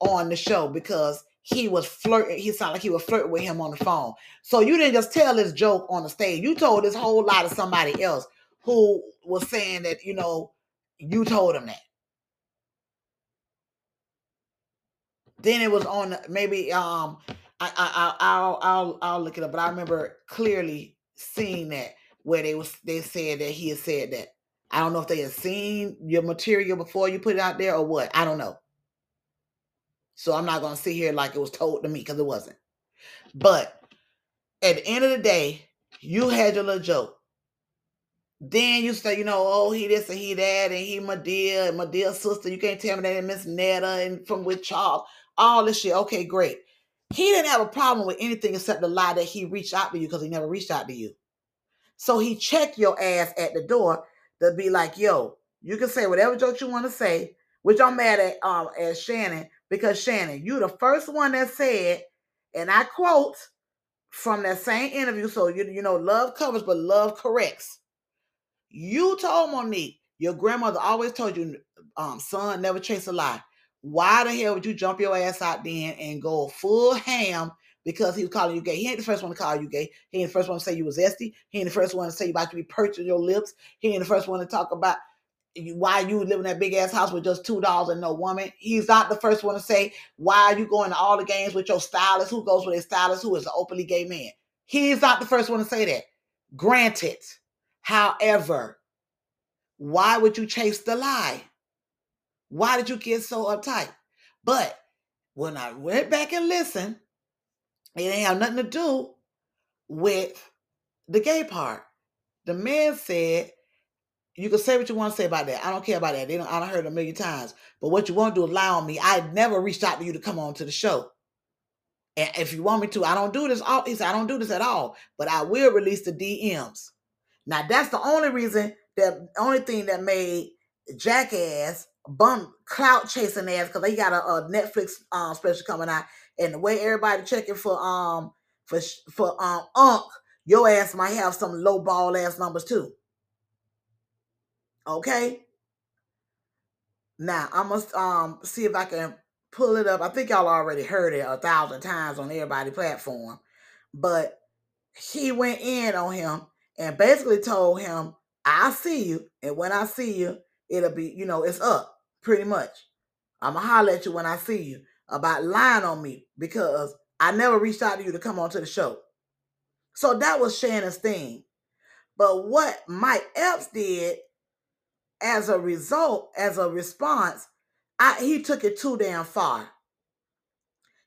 on the show because he was flirting. He sounded like he was flirting with him on the phone. So you didn't just tell this joke on the stage. You told this whole lot of somebody else who was saying that you know you told him that. Then it was on maybe um I I I'll I'll I'll look it up, but I remember clearly seeing that where they was they said that he had said that. I don't know if they had seen your material before you put it out there or what. I don't know. So I'm not gonna sit here like it was told to me because it wasn't. But at the end of the day, you had your little joke. Then you say, you know, oh, he this and he that, and he my dear, and my dear sister. You can't tell me that Miss Netta and from with Charles, all this shit. Okay, great. He didn't have a problem with anything except the lie that he reached out to you because he never reached out to you. So he checked your ass at the door to be like, yo, you can say whatever joke you want to say, which I'm mad at um as Shannon, because Shannon, you the first one that said, and I quote from that same interview. So you you know, love covers, but love corrects. You told Monique, your grandmother always told you, um, son, never chase a lie. Why the hell would you jump your ass out then and go full ham because he was calling you gay? He ain't the first one to call you gay. He ain't the first one to say you was zesty. He ain't the first one to say you about to be perching your lips. He ain't the first one to talk about why you live in that big ass house with just two dollars and no woman. He's not the first one to say why are you going to all the games with your stylist who goes with a stylist who is an openly gay man. He's not the first one to say that. Granted, however, why would you chase the lie? Why did you get so uptight? But when I went back and listened, it ain't have nothing to do with the gay part. The man said, you can say what you want to say about that. I don't care about that. They don't I don't heard it a million times. But what you want to do lie on me. I never reached out to you to come on to the show. And if you want me to, I don't do this all he said, I don't do this at all. But I will release the DMs. Now that's the only reason that only thing that made Jackass bum clout chasing ass because they got a, a Netflix um, special coming out, and the way everybody checking for um for for um Unk, your ass might have some low ball ass numbers too. Okay. Now I must um see if I can pull it up. I think y'all already heard it a thousand times on everybody platform, but he went in on him and basically told him, "I see you, and when I see you, it'll be you know it's up pretty much. I'ma holler at you when I see you about lying on me because I never reached out to you to come onto the show." So that was Shannon's thing. But what Mike Epps did as a result, as a response, I, he took it too damn far.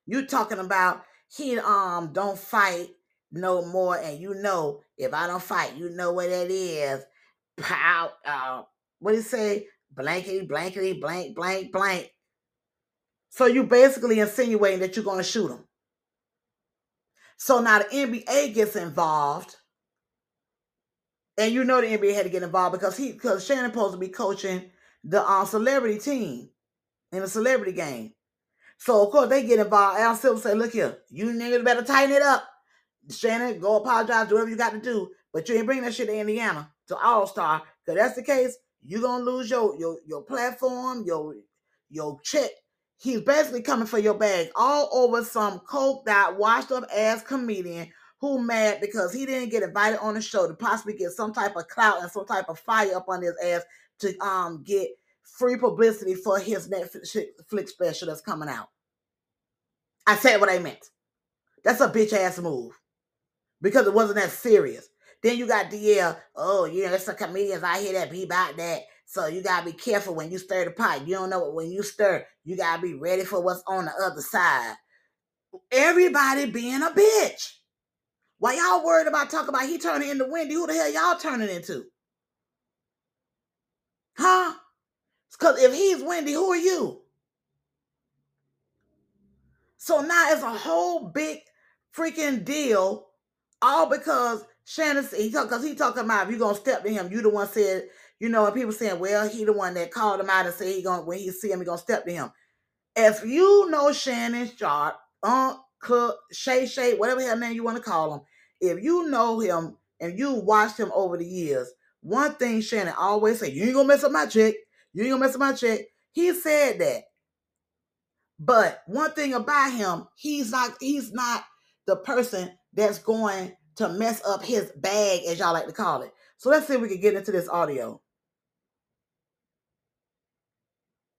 You talking about he um don't fight no more, and you know if I don't fight, you know what that is. Pow, uh, what do you say? Blankety, blankety, blank, blank, blank. So you basically insinuating that you're gonna shoot him. So now the NBA gets involved and you know the NBA had to get involved because he because Shannon supposed to be coaching the uh, celebrity team in a celebrity game. So of course they get involved. Al Silver say, look here, you niggas better tighten it up. Shannon, go apologize, do whatever you got to do, but you ain't bring that shit to Indiana to All Star. Cause that's the case, you're gonna lose your your your platform, your your check. He's basically coming for your bag all over some coked out, washed up ass comedian who mad because he didn't get invited on the show to possibly get some type of clout and some type of fire up on his ass to um get free publicity for his Netflix flick special that's coming out. I said what I meant. That's a bitch ass move because it wasn't that serious. Then you got DL. Oh, you know, there's some comedians I hear that be about that. So you gotta be careful when you stir the pot. You don't know when you stir. You gotta be ready for what's on the other side. Everybody being a bitch. Why y'all worried about talking about he turning into Wendy? Who the hell y'all turning into? Huh? Because if he's Wendy, who are you? So now it's a whole big freaking deal, all because Shannon he talk because he talking about if you gonna step to him, you the one said, you know, and people saying, well, he the one that called him out and said he gonna when he see him, he gonna step to him. If you know Shannon Sharpe, Unc, uh, Cook, Shay Shay, whatever hell name you want to call him, if you know him and you watched him over the years, one thing Shannon always say, you ain't gonna mess up my check. You ain't gonna mess up my check. He said that. But one thing about him, he's not he's not the person that's going to mess up his bag, as y'all like to call it. So let's see if we can get into this audio.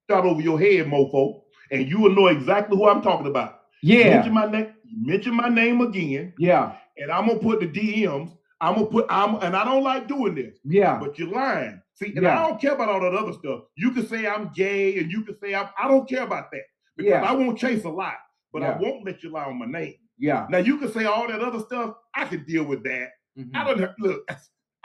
shot over your head, mofo, and you will know exactly who I'm talking about. Yeah, Mention my name. Mention my name again, yeah, and I'm gonna put the DMs. I'm gonna put. I'm and I don't like doing this, yeah, but you're lying. See, and Yeah. I don't care about all that other stuff. You can say I'm gay, and you can say I'm. I don't care about that because Yeah. I won't chase a lie, but I won't let you lie on my name. yeah. Now you can say all that other stuff. I can deal with that. mhm. I don't look.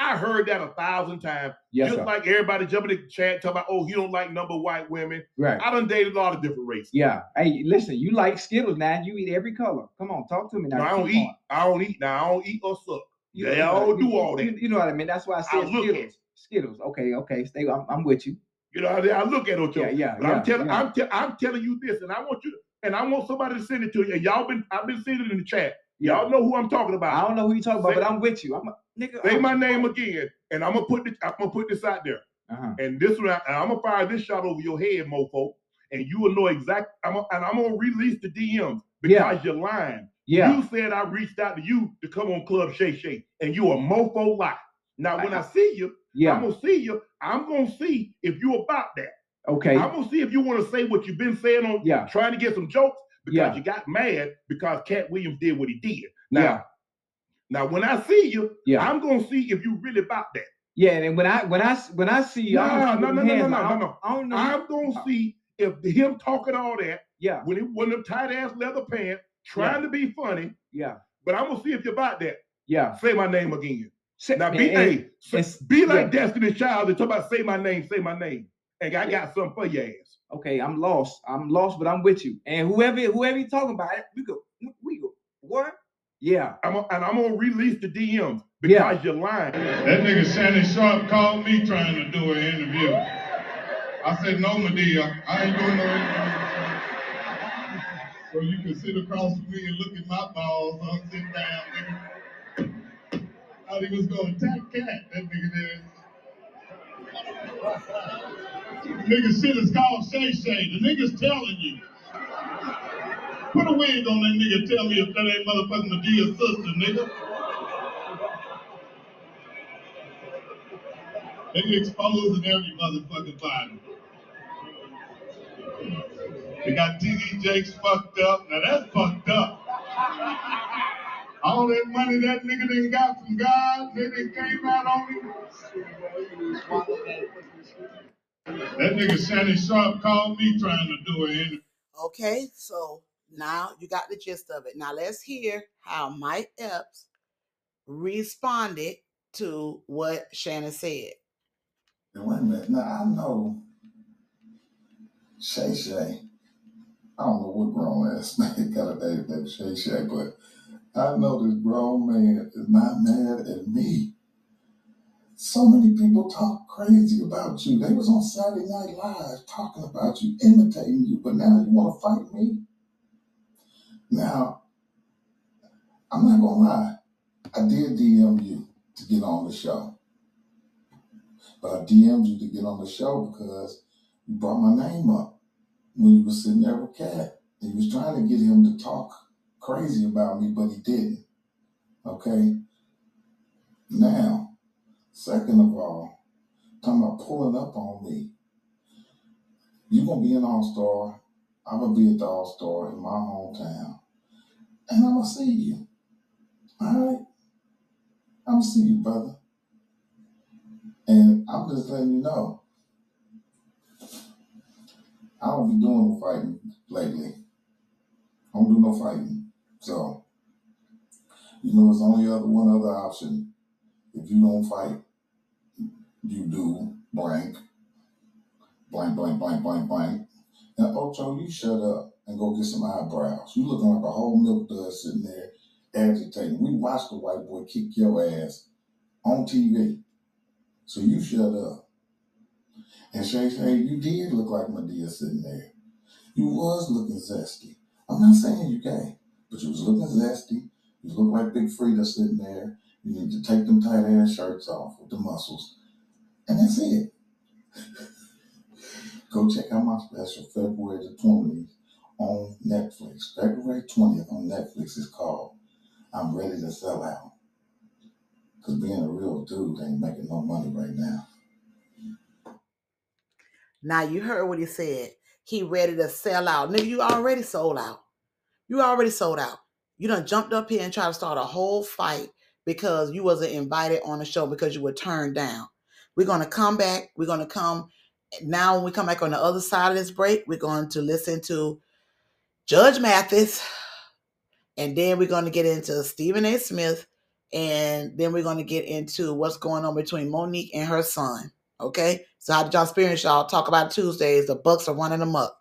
I heard that a thousand times. Yes, just sir. like everybody jumping in the chat talking about, oh, he don't like number white women. Right. I done dated a lot of different races. Yeah. Hey, listen, you like Skittles now. You eat every color. Come on, talk to me now. No, I don't Keep eat. on. I don't eat. Now I don't eat or suck. You They know, all you- do all that. You, you know what I mean? That's why I said at Skittles. Skittles. Okay, okay. Stay. I'm, I'm with you. You know, I, I look at it. Yeah, yeah, But yeah. I'm telling, yeah. I'm, te- I'm telling you this, and I want you, and I want somebody to send it to you. And y'all been, I've been seeing it in the chat. Y'all know who I'm talking about. I don't know who you talking about, but I'm with you. I'm nigga. Say my name again, and I'm gonna put this, I'm gonna put this out there. Uh-huh. And this one, I- I'm gonna fire this shot over your head, mofo, and you will know exact. I'm gonna, and I'm gonna release the DMs because Yeah. you're lying. Yeah. You said I reached out to you to come on Club Shay Shay, and you a mofo lie. Now, when I see you, yeah. I'm gonna see you. I'm gonna see if you about that. Okay. I'm gonna see if you want to say what you've been saying on Yeah. trying to get some jokes because Yeah. you got mad because Katt Williams did what he did. Now, Yeah. Now when I see you, Yeah. I'm gonna see if you really about that. Yeah. And when I when I when I see you, No, no, see no, no, no, no, no. I don't know. I'm gonna see if him talking all that yeah. when he when them tight ass leather pants trying to be funny, Yeah. but I'm gonna see if you're about that. Yeah. Say my name again. Say- Now be and- hey, be like yeah. Destiny Child and talk about say my name, say my name. And I got something for your ass. okay, I'm lost. I'm lost, but I'm with you. And whoever whoever you talking about, we go we go what? Yeah. I'm a, and I'm gonna release the DMs because Yeah. you're lying. That nigga Shannon Sharpe called me trying to do an interview. I said, no, Madea, I ain't doing no interview. So you can sit across from me and look at my balls. I'm sitting down, nigga. I Thought he was gonna attack Katt, that nigga there. Nigga shit is called Shay Shay. The nigga's telling you. Put a wig on that nigga. Tell me if that ain't motherfucking Madea's sister, nigga. They exposing every motherfucking body. They got TD Jakes fucked up. Now that's fucked up. All that money that nigga done got from God, nigga came out on him. That nigga Shannon Sharpe called me trying to do it. Okay, so now you got the gist of it. Now let's hear how Mike Epps responded to what Shannon said. Now, wait a minute. Now I know Shay Shay. I don't know what grown ass man got a name named Shay Shay, but I know this grown man is not mad at me. So many people talk crazy about you. They was on Saturday Night Live talking about you, imitating you, but now you want to fight me? Now, I'm not gonna lie. I did DM you to get on the show. But I DM'd you to get on the show because you brought my name up when you was sitting there with Katt. And you was trying to get him to talk crazy about me, but he didn't. Okay? Now, second of all, talking about pulling up on me. You're gonna be an all-star. I'm gonna be at the all-star in my hometown. And I'm gonna see you. Alright? I'm gonna see you, brother. And I'm just letting you know, I don't be doing no fighting lately. I don't do no fighting. So, you know, it's only other one other option. If you don't fight, you do blank, blank, blank, blank, blank, blank. And Ocho, you shut up and go get some eyebrows. You looking like a whole milk dud sitting there agitating. We watched the white boy kick your ass on TV. So you shut up. And Shay Shay, you did look like Madea sitting there. You was looking zesty. I'm not saying you gay, but you was looking zesty. You look like Big Frida sitting there. You need to take them tight ass shirts off with the muscles. And that's it. Go check out my special February the 20th on Netflix. February 20th on Netflix is called I'm Ready to Sell Out. Because being a real dude ain't making no money right now. Now you heard what he said. He ready to sell out. Nigga, you already sold out. You already sold out. You done jumped up here and tried to start a whole fight because you wasn't invited on the show because you were turned down. We're gonna come back. We're gonna come now when we come back on the other side of this break, we're going to listen to Judge Mathis, and then we're going to get into Stephen A. Smith, and then we're going to get into what's going on between Monique and her son. Okay, so how did y'all experience y'all talk about Tuesdays? The Bucks are running them up.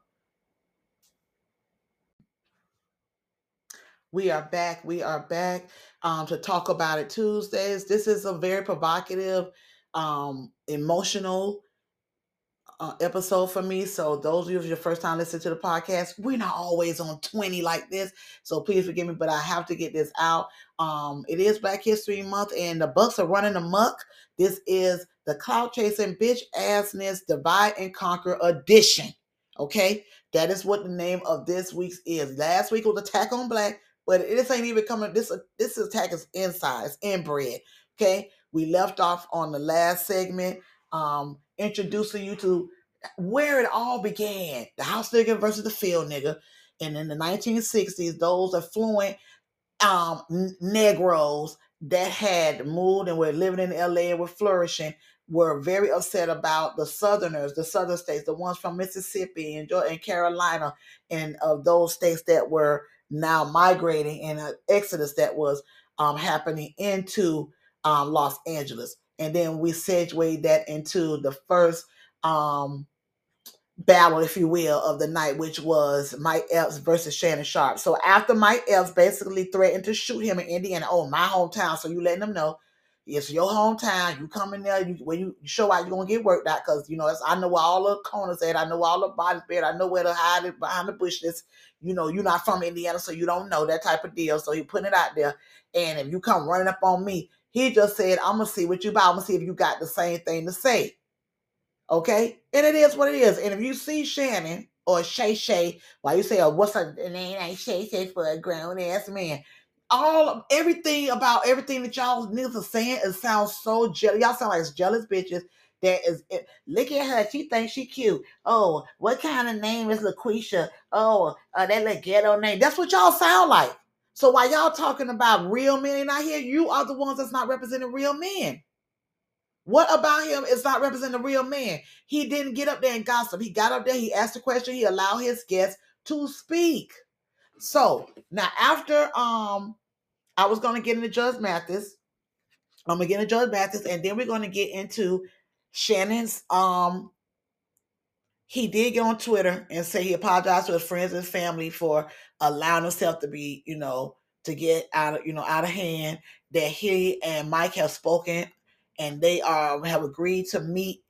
We are back. We are back um, to talk about it Tuesdays. This is a very provocative, um, emotional uh, episode for me. So those of you, your first time listening to the podcast, we're not always on 20 like this. So please forgive me, but I have to get this out. Um, it is Black History Month and the Bucks are running amok. This is the cloud chasing bitch assness divide and conquer edition. Okay, that is what the name of this week's is. Last week was attack on black, but this ain't even coming. This this attack is inside, it's inbred. Okay, we left off on the last segment, um, introducing you to where it all began: the house nigga versus the field nigga. And in the 1960s, those affluent um, Negroes that had moved and were living in LA and were flourishing were very upset about the Southerners, the Southern states, the ones from Mississippi and, Georgia and Carolina, and of those states that were now migrating in an exodus that was um, happening into um, Los Angeles. And then we segued that into the first um, battle, if you will, of the night, which was Mike Epps versus Shannon Sharpe. So after Mike Epps basically threatened to shoot him in Indiana, oh, my hometown, so you letting them know it's your hometown. You come in there, you when you show out, you're gonna get worked out because you know I know where all the corners at, I know all the bodies bed, I know where to hide it behind the bushes. You know, you're not from Indiana, so you don't know that type of deal. So he putting it out there. And if you come running up on me, he just said, I'm gonna see what you buy. I'm gonna see if you got the same thing to say. Okay? And it is what it is. And if you see Shannon or Shay Shay, why you say, oh, what's her name? Ain't Shay Shay for a grown ass man. All everything about everything that y'all niggas are saying, it sounds so jealous. Y'all sound like jealous bitches. That is, it, look at her. She thinks she cute. Oh, what kind of name is LaQuisha? Oh, uh, that little ghetto name. That's what y'all sound like. So while y'all talking about real men out here, you are the ones that's not representing real men. What about him is not representing a real man? He didn't get up there and gossip. He got up there, he asked a question, he allowed his guests to speak. So now after um I was gonna get into Judge Mathis. I'm gonna get into Judge Mathis, and then we're gonna get into Shannon's um he did get on Twitter and say he apologized to his friends and family for allowing himself to be, you know, to get out of, you know, out of hand. That he and Mike have spoken and they are have agreed to meet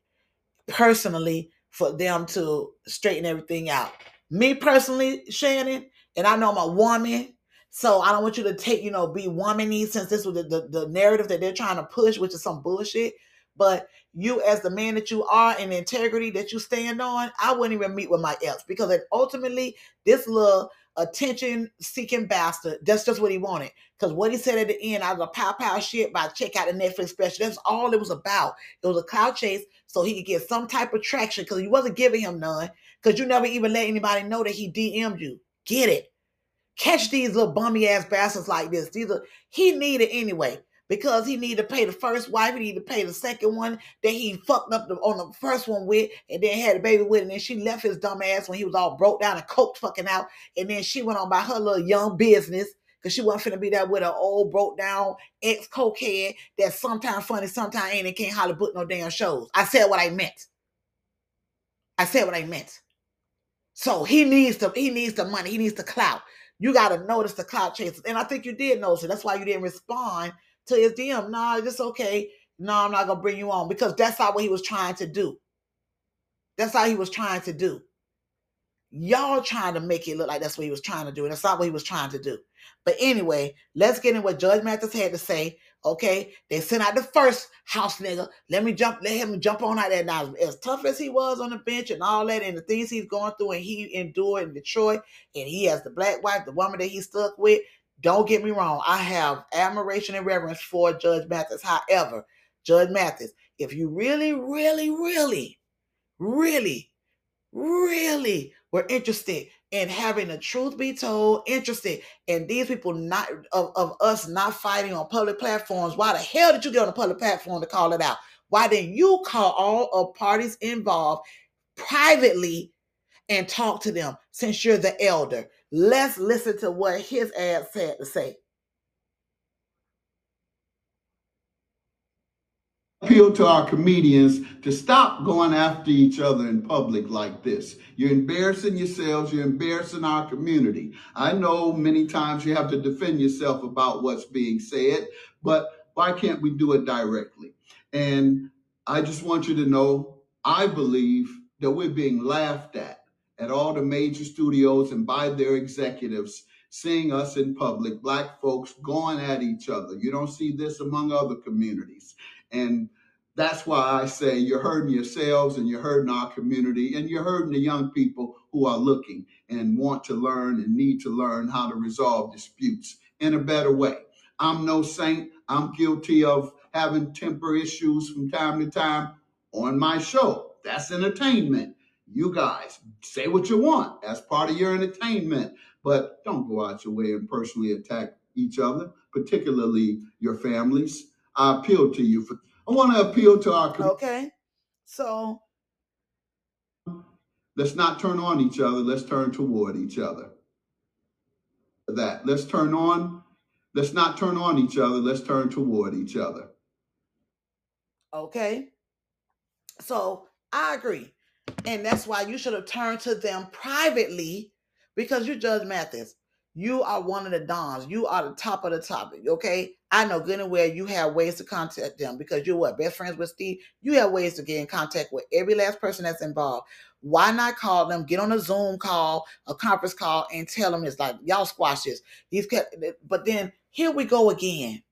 personally for them to straighten everything out. Me personally, Shannon, and I know I'm a woman, so I don't want you to take, you know, be womany since this was the, the, the narrative that they're trying to push, which is some bullshit. But you, as the man that you are and the integrity that you stand on, I wouldn't even meet with my ex because ultimately, this little attention seeking bastard, that's just what he wanted. Because what he said at the end, I was a pow pow shit by check out the Netflix special. That's all it was about. It was a cloud chase so he could get some type of traction because you wasn't giving him none because you never even let anybody know that he DM'd you. Get it? Catch these little bummy ass bastards like this. These are he needed anyway because he needed to pay the first wife, he needed to pay the second one that he fucked up the, on the first one with, and then had a baby with, and then she left his dumb ass when he was all broke down and coked fucking out, and then she went on by her little young business because she wasn't finna be there with an old broke down ex cokehead that's sometimes funny, sometimes ain't, and can't hardly book no damn shows. I said what I meant. I said what I meant. So he needs the he needs the money, he needs the clout. You gotta notice the clout chasers, and I think you did notice it. That's why you didn't respond to his DM. No, it's okay. No, I'm not gonna bring you on because that's not what he was trying to do. That's how he was trying to do. Y'all trying to make it look like that's what he was trying to do, and that's not what he was trying to do. But anyway, let's get in what Judge Mathis had to say. Okay, they sent out the first house nigga. Let me jump, let him jump on out there. Now, as tough as he was on the bench and all that, and the things he's going through, and he endured in Detroit, and he has the black wife, the woman that he stuck with. Don't get me wrong. I have admiration and reverence for Judge Mathis. However, Judge Mathis, if you really, really, really, really, really were interested in having the truth be told, interested in these people not of, of us not fighting on public platforms, why the hell did you get on a public platform to call it out? Why didn't you call all of parties involved privately and talk to them since you're the elder? Let's listen to what his ass had to say. appeal to our comedians to stop going after each other in public like this. You're embarrassing yourselves, you're embarrassing our community. I know many times you have to defend yourself about what's being said, but why can't we do it directly? And I just want you to know I believe that we're being laughed at at all the major studios and by their executives seeing us in public, black folks going at each other. You don't see this among other communities. And that's why I say you're hurting yourselves and you're hurting our community and you're hurting the young people who are looking and want to learn and need to learn how to resolve disputes in a better way. I'm no saint. I'm guilty of having temper issues from time to time on my show. That's entertainment. You guys say what you want as part of your entertainment, but don't go out your way and personally attack each other, particularly your families. I appeal to you for I want to appeal to our community. Okay. So Let's not turn on each other. Let's turn toward each other. That let's turn on. Let's not turn on each other. Let's turn toward each other. Okay. So I agree. And that's why you should have turned to them privately because you Judge Mathis. You are one of the dons. You are the top of the topic. Okay. I know good and well you have ways to contact them because you're what best friends with Steve. You have ways to get in contact with every last person that's involved. Why not call them, get on a Zoom call, a conference call, and tell them it's like y'all squash this. These, but then here we go again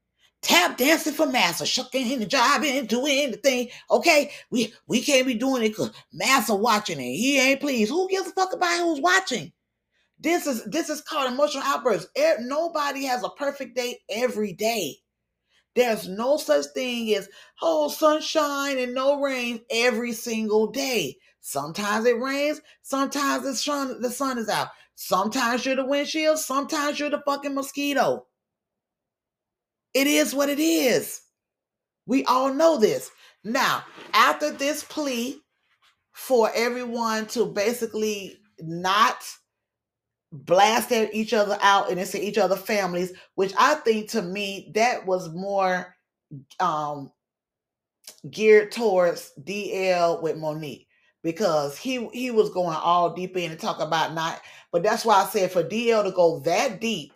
tap dancing for Massa, shucking in the job and doing anything. Okay, we we can't be doing it because Massa watching it. He ain't pleased. Who gives a fuck about who's watching? This is this is called emotional outbursts. Nobody has a perfect day every day. There's no such thing as oh sunshine and no rain every single day. Sometimes it rains, sometimes the sun the sun is out. Sometimes you're the windshield, sometimes you're the fucking mosquito. It is what it is. We all know this. Now, after this plea for everyone to basically not blast at each other out and into each other families, which I think to me that was more um geared towards DL with Monique because he he was going all deep in and talk about not but that's why I said for DL to go that deep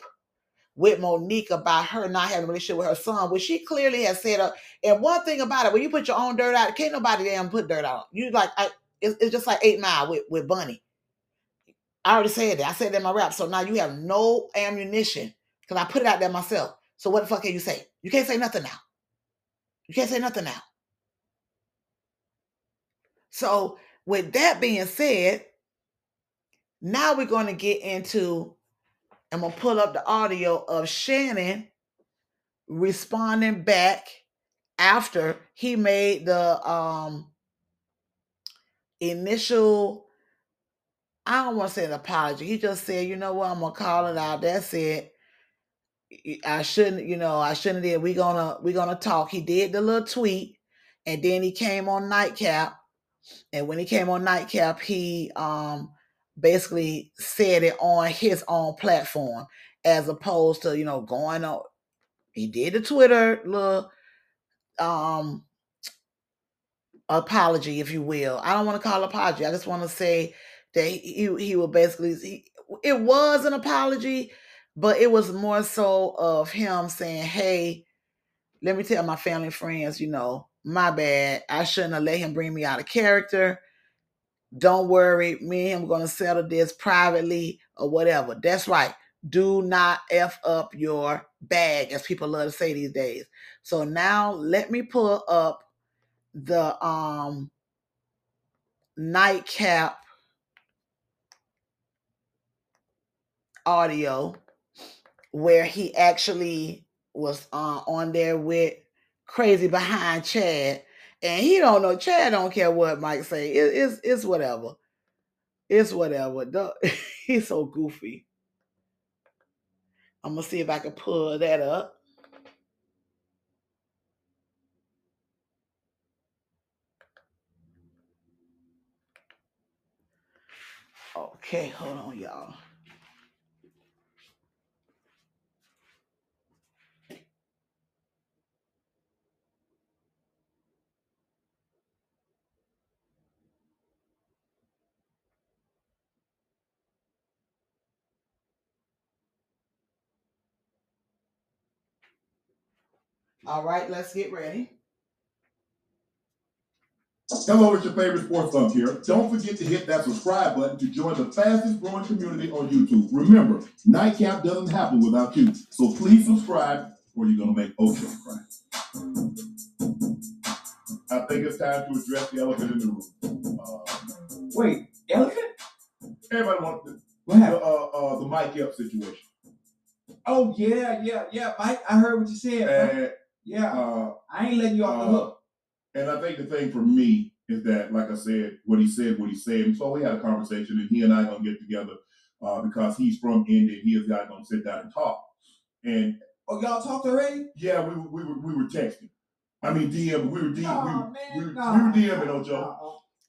with Monique about her not having a relationship with her son, which she clearly has said. Uh, and one thing about it, when you put your own dirt out, can't nobody damn put dirt out. You like, I, it's, it's just like Eight Mile with with Bunny. I already said that. I said that in my rap. So now you have no ammunition because I put it out there myself. So what the fuck can you say? You can't say nothing now. You can't say nothing now. So with that being said, now we're going to get into. I'm gonna pull up the audio of Shannon responding back after he made the um initial I don't want to say an apology. He just said, you know what, I'm gonna call it out. That's it. I shouldn't, you know, I shouldn't have did. We gonna we gonna talk. He did the little tweet, and then he came on nightcap. And when he came on nightcap, he um basically said it on his own platform, as opposed to, you know, going on. He did the Twitter little um apology, if you will. I don't want to call apology. I just want to say that he he, he will basically he, it was an apology, but it was more so of him saying, "Hey, let me tell my family and friends, you know, my bad. I shouldn't have let him bring me out of character. Don't worry, me and him gonna settle this privately or whatever. That's right. Do not f up your bag, as people love to say these days. So now let me pull up the um nightcap audio where he actually was uh, on there with crazy behind Chad, and he don't know Chad don't care what Mike say. It, it's it's whatever. It's whatever. Don't- He's so goofy. I'm gonna see if I can pull that up. Okay, hold on, y'all. All right, let's get ready. Hello, it's your favorite sports thump here. Don't forget to hit that subscribe button to join the fastest growing community on YouTube. Remember, Nightcap doesn't happen without you. So please subscribe or you're gonna make Ocho cry. I think it's time to address the elephant in the room. Uh, Wait, elephant? everybody wants the, What the, uh, uh, the Mike Epps situation. Oh yeah, yeah, yeah, Mike. I heard what you said. bro. And yeah, uh, I ain't letting you off the uh, hook. And I think the thing for me is that, like I said, what he said, what he said. And so we had a conversation, and he and I gonna get together uh, because he's from Indy, and he and I gonna sit down and talk. And Oh, y'all talked already? yeah, we were we were we were texting. I mean, DM. We were DM. Nah, we, were, man, we, were, nah, we were DMing nah, Ocho. nah.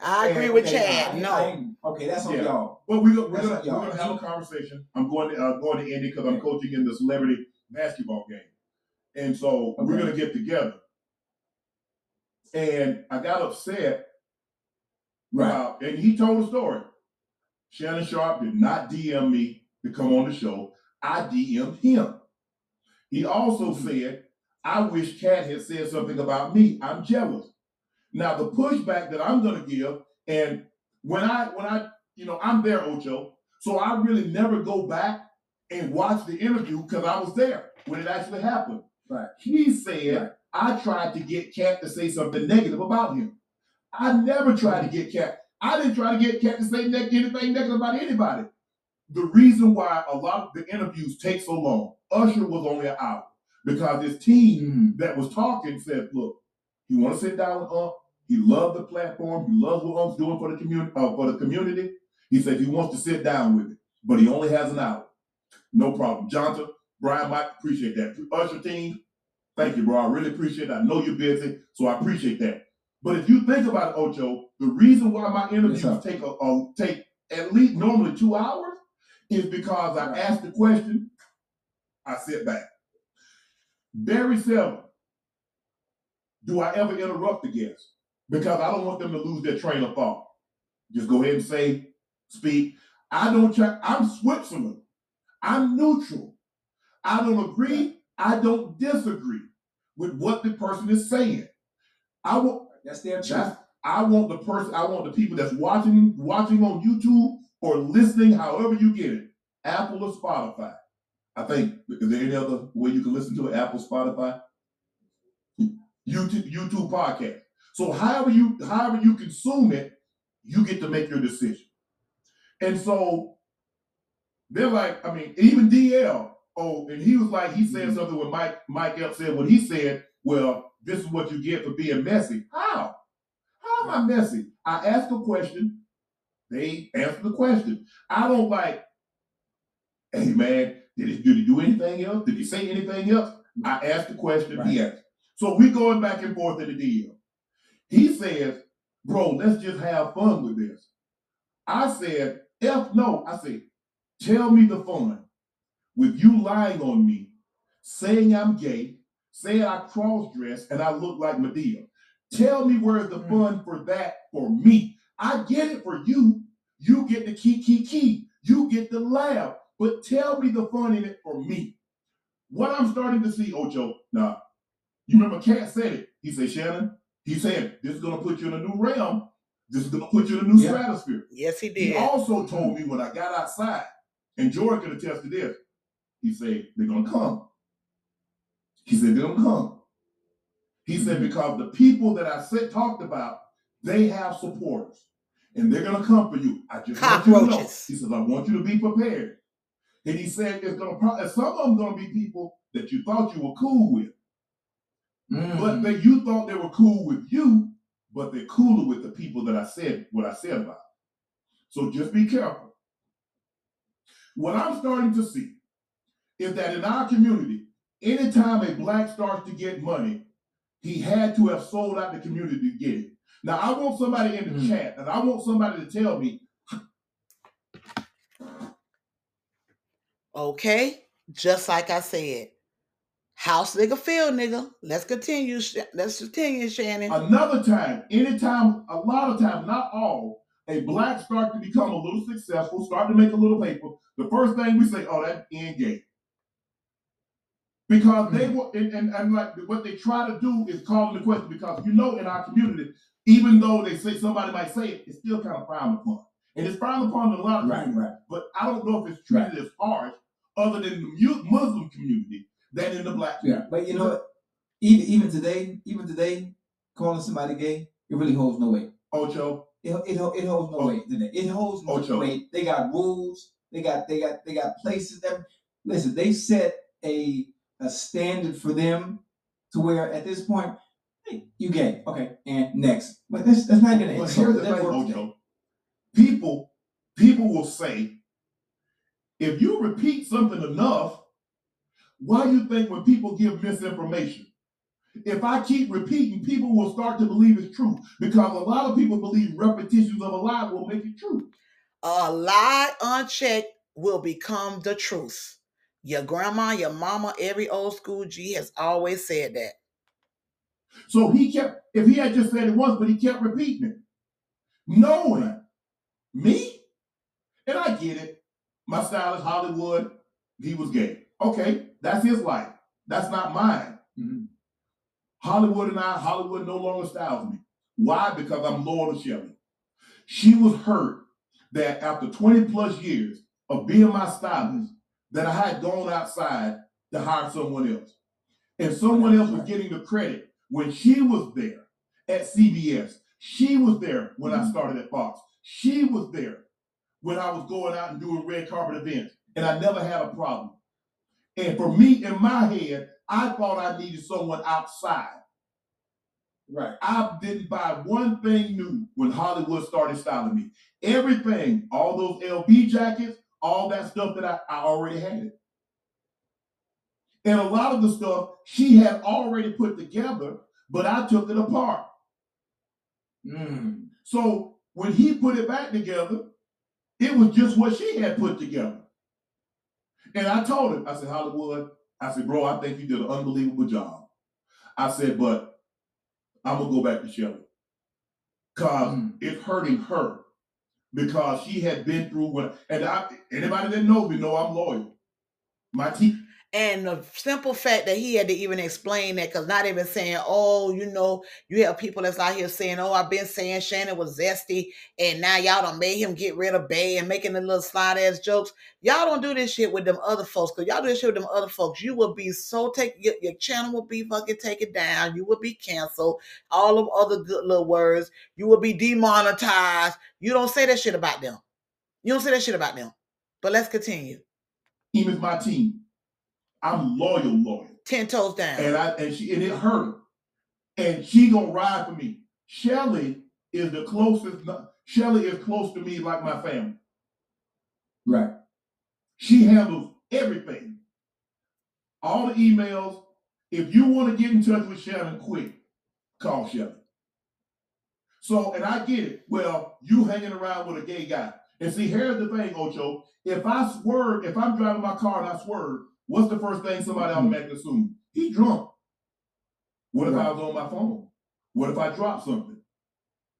I agree Okay, with okay, Chad. I- I No, okay, that's on Yeah. y'all. But we, we're That's gonna y'all- we're gonna have a conversation. I'm going to uh, going to Indy because I'm coaching in the celebrity basketball game, and so we're gonna get together. And I got upset Right. And he told a story. Shannon Sharpe did not DM me to come on the show. I DM'd him. He also mm-hmm. said, I wish Katt had said something about me. I'm jealous. Now the pushback that I'm gonna give, and when I when I, you know, I'm there, Ocho. So I really never go back and watch the interview because I was there when it actually happened. Right. He said, I tried to get Katt to say something negative about him. I never tried to get Katt. I didn't try to get Katt to say neg- anything negative about anybody. The reason why a lot of the interviews take so long, Usher was only an hour because his team that was talking said, "Look, he want to sit down with Unc. He loved the platform. He loves what Unc's doing for the community. Uh, for the community, he said he wants to sit down with it, but he only has an hour. No problem, Johnson, Brian, Mike, appreciate that. Usher team, thank you, bro. I really appreciate it. I know you're busy, so I appreciate that. But if you think about it, Ocho, the reason why my interviews sir. take a, a take at least normally two hours is because I ask the question, I sit back. Very seldom do I ever interrupt the guest because I don't want them to lose their train of thought. Just go ahead and say, speak. I don't try, I'm Switzerland. I'm neutral. I don't agree. I don't disagree with what the person is saying. I want That's their truth. that's, I want the person, I want the people that's watching, watching on YouTube or listening, however you get it, Apple or Spotify. I think, is there any other way you can listen to it? Apple, Spotify? YouTube, YouTube podcast. So however you, however you consume it, you get to make your decision. And so they're like, I mean, even DL, oh, and he was like, he said mm-hmm. something when Mike, Mike Epps said what he said, well, this is what you get for being messy. How? How am I messy? I ask a question, they answer the question. I don't like, hey man, did he, did he do anything else? Did he say anything else? I asked the question, he answered. So we going back and forth in the deal. He says, bro, let's just have fun with this. I said, F no. I said, tell me the fun with you lying on me, saying I'm gay, saying I cross dress and I look like Madea. Tell me where's the mm. fun for that for me. I get it for you. You get the key, key, key. You get the laugh. But tell me the fun in it for me. What I'm starting to see, Ocho, now, you remember Katt said it. He said, Shannon, he said, this is going to put you in a new realm. This is going to put you in a new Yeah. stratosphere. yes, he did. He also told me when I got outside, and Jordan can attest to this, he said, they're going to come. He said, they're going to come. He said, Mm-hmm. because the people that I said talked about, they have supporters. And they're going to come for you. I just want you to know. He says, I want you to be prepared. And he said it's gonna pro- some of them gonna be people that you thought you were cool with, Mm. but that you thought they were cool with you, but they're cooler with the people that I said what I said about. So just be careful. What I'm starting to see is that in our community, anytime a black starts to get money, he had to have sold out the community to get it. Now I want somebody in the Mm. chat, and I want somebody to tell me Okay, just like I said, house nigga, field nigga. Let's continue. Let's continue, Shannon. Another time, anytime, a lot of times, not all, a black start to become a little successful, start to make a little paper, the first thing we say, oh, that end game. Because hmm. they were, and, and, and like what they try to do is call into question because you know in our community, even though they say somebody might say it, it's still kind of frowned upon. And it's frowned upon in a lot of Right, right. but I don't know if it's treated as harsh other than the Muslim community than in the black community. Yeah, but you know what? Even even today, even today, calling somebody gay, it really holds no weight. Ocho, It it, it holds no Oh. weight today. It holds no Ocho. weight. They got rules. They got they got they got places that listen. They set a a standard for them to where at this point, hey, you gay, okay, and next. But that's that's not gonna But insult. here's the That thing, works today. Ocho. People, people will say, if you repeat something enough, why do you think when people give misinformation? If I keep repeating, people will start to believe it's true because a lot of people believe repetitions of a lie will make it true. A lie unchecked will become the truth. Your grandma, your mama, every old school G has always said that. So he kept, if he had just said it once, but he kept repeating it, knowing me, and I get it. My style is Hollywood. He was gay. Okay, that's his life. That's not mine. Mhm. Hollywood and I, Hollywood no longer styles me. Why? Because I'm loyal to Shelly. She was hurt that after 20 plus years of being my stylist, that I had gone outside to hire someone else. And someone else was getting the credit when she was there at CBS. She was there when I mm-hmm. started at Fox. She was there when I was going out and doing red carpet events. And I never had a problem. And for me, in my head, I thought I needed someone outside. Right. I didn't buy one thing new when Hollywood started styling me. Everything, all those LB jackets, all that stuff that I, I already had. And a lot of the stuff she had already put together, but I took it apart. Mm. So when he put it back together, it was just what she had put together. And I told him, I said, Hollywood, I said, bro, I think you did an unbelievable job. I said, but I'm gonna go back to Shelly. Cause Mm. it's hurting her because she had been through what and I anybody that knows me know I'm loyal. My teeth And the simple fact that he had to even explain that, because not even saying, oh, you know, you have people that's out here saying, oh, I've been saying Shannon was zesty, and now y'all done made him get rid of Bay and making the little slide ass jokes. Y'all don't do this shit with them other folks, because y'all do this shit with them other folks. You will be so take your, your channel will be fucking taken down. You will be canceled. All of other good little words. You will be demonetized. You don't say that shit about them. You don't say that shit about them. But let's continue. team is my team. I'm loyal, loyal. Ten toes down. And I and she and it hurt. And she gonna ride for me. Shelly is the closest. Shelly is close to me like my family. Right. She handles everything. All the emails. If you want to get in touch with Shannon quick, call Shelly. So, and I get it. Well, you hanging around with a gay guy. And see, here's the thing, Ocho. If I swerve, if I'm driving my car and I swerve, what's the first thing somebody automatically assume? He drunk. What if I was on my phone? What if I dropped something?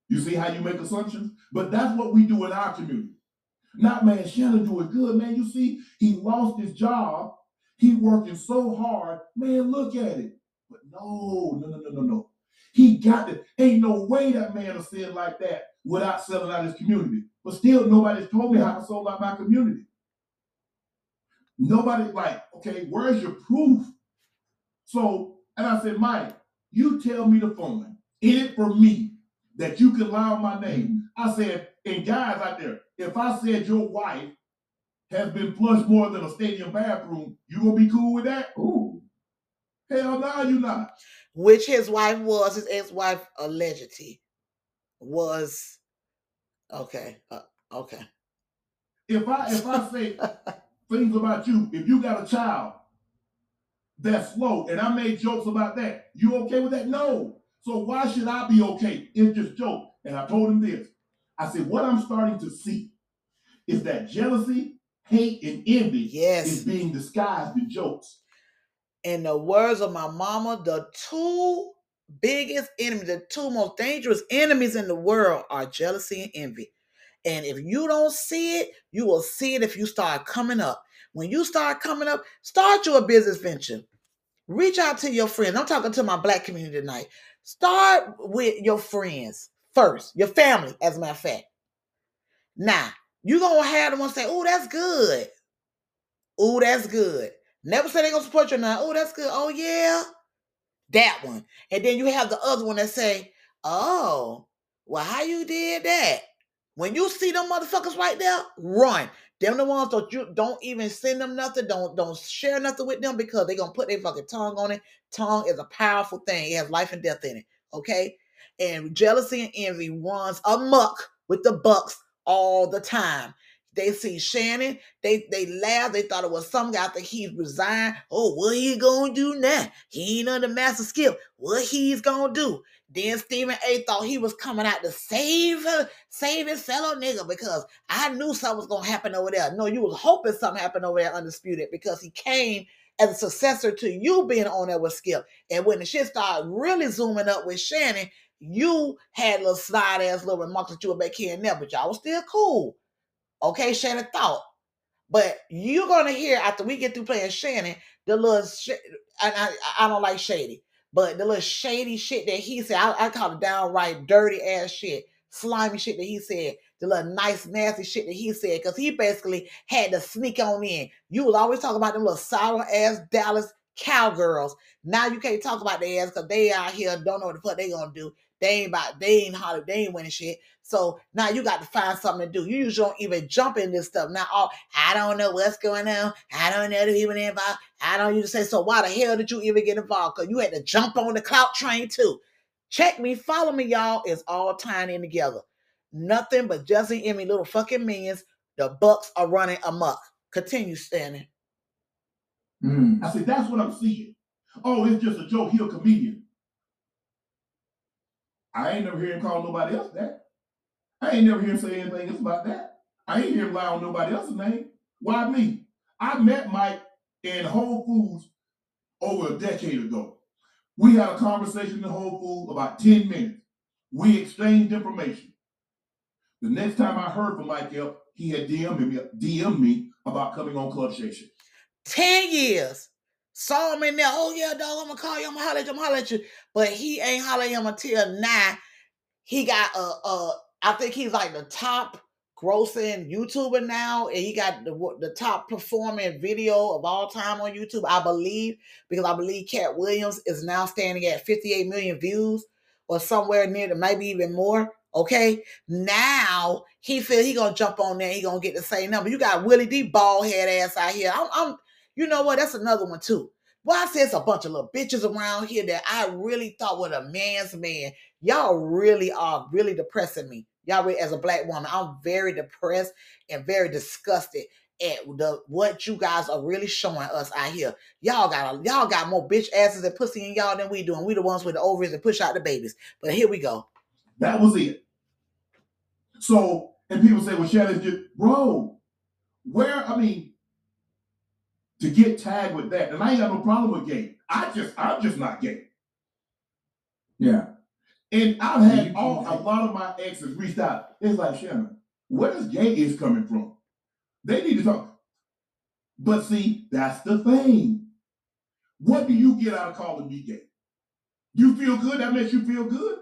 You see how you make assumptions? But that's what we do in our community. Not man, Shannon doing good, man. You see, he lost his job. He working so hard. Man, look at it. But no, no, no, no, no, no. He got it. Ain't no way that man will sin like that without selling out his community. But still, nobody's told me how to sell out my community. Nobody like, okay, where's your proof? So, and I said, Mike, you tell me the fund in it for me that you can lie on my name. I said, and guys out there, if I said your wife has been flushed more than a stadium bathroom, you gonna be cool with that? Ooh. Hell no, you not. Which his wife was, his ex-wife allegedly was. Okay, uh, okay. If I if I say things about you, if you got a child that's slow, and I made jokes about that, you okay with that? No. So why should I be okay? It's just joke. And I told him this. I said, what I'm starting to see is that jealousy, hate, and envy Yes. is being disguised in jokes. In the words of my mama, the two biggest enemies, the two most dangerous enemies in the world are jealousy and envy. And if you don't see it, you will see it if you start coming up. When you start coming up, start your business venture. Reach out to your friends. I'm talking to my black community tonight. Start with your friends first, your family, as a matter of fact. Now, you're gonna have them one say, oh, that's good. Oh, that's good. Never say they're gonna support you now. Oh, that's good. Oh, yeah. That one. And then you have the other one that say, oh, well, how you did that? When you see them motherfuckers right there, run. Them the ones that you don't even send them nothing. Don't don't share nothing with them because they gonna put their fucking tongue on it. Tongue is a powerful thing. It has life and death in it. Okay. And jealousy and envy runs amok with the bucks all the time. They see Shannon, they they laughed. They thought it was some guy. I think he resigned. Oh, what he gonna do now? He ain't under master skill. What he's gonna do? Then Stephen A. thought he was coming out to save save his fellow nigga because I knew something was gonna happen over there. No, you was hoping something happened over there, undisputed, because he came as a successor to you being on there with Skip. And when the shit started really zooming up with Shannon, you had little slide ass little remarks that you were back here and there, but y'all was still cool. Okay, Shannon thought. But you're gonna hear after we get through playing Shannon, the little sh- and I, I don't like shady, but the little shady shit that he said, I, I call it downright dirty ass shit, slimy shit that he said, the little nice nasty shit that he said, because he basically had to sneak on in. You was always talking about them little sour ass Dallas cowgirls. Now you can't talk about their ass because they out here don't know what the fuck they gonna do. They ain't about they ain't holly, they ain't winning shit. So now you got to find something to do. You usually don't even jump in this stuff. Now, oh, I don't know what's going on. I don't know the people involved. I don't even say, so why the hell did you even get involved? Because you had to jump on the clout train too. Check me, follow me, y'all. It's all tying in together. Nothing but Jesse and me little fucking minions. The Bucks are running amok. Continue standing. Mm. I said, that's what I'm seeing. Oh, it's just a joke. He a comedian. I ain't never hear him call nobody else that. I ain't never hear him say anything else about that. I ain't hear him lie on nobody else's name. Why me? I met Mike in Whole Foods over a decade ago. We had a conversation in Whole Foods about 10 minutes. We exchanged information. The next time I heard from Mike he had DM'd me, DM'd me about coming on Club Shay Shay. 10 years. Saw him in there. Oh, yeah, dog, I'm gonna call you. I'm gonna holler at you. I'm gonna holler at you. But he ain't holler at him until now. He got a, I think he's like the top grossing YouTuber now, and he got the the top performing video of all time on YouTube, I believe, because I believe Katt Williams is now standing at 58 million views or somewhere near to maybe even more. Okay, now he feel he gonna jump on there, he gonna get the same number. You got Willie D bald head ass out here. I'm, I'm you know what? That's another one too. Well, I said it's a bunch of little bitches around here that I really thought were a man's man. Y'all really are really depressing me. Y'all really, as a black woman, I'm very depressed and very disgusted at the what you guys are really showing us out here. Y'all got a, y'all got more bitch asses and pussy in y'all than we do, and we the ones with the ovaries that push out the babies. But here we go. That was it. So, and people say, well, Shannon's just, bro, where, I mean, to get tagged with that, and I ain't got no problem with gay. I just, I'm just not gay. Yeah. And I've had all, a lot of my exes reached out. It's like, Shannon, where does gay is coming from? They need to talk. But see, that's the thing. What do you get out of calling me gay? You feel good? That makes you feel good?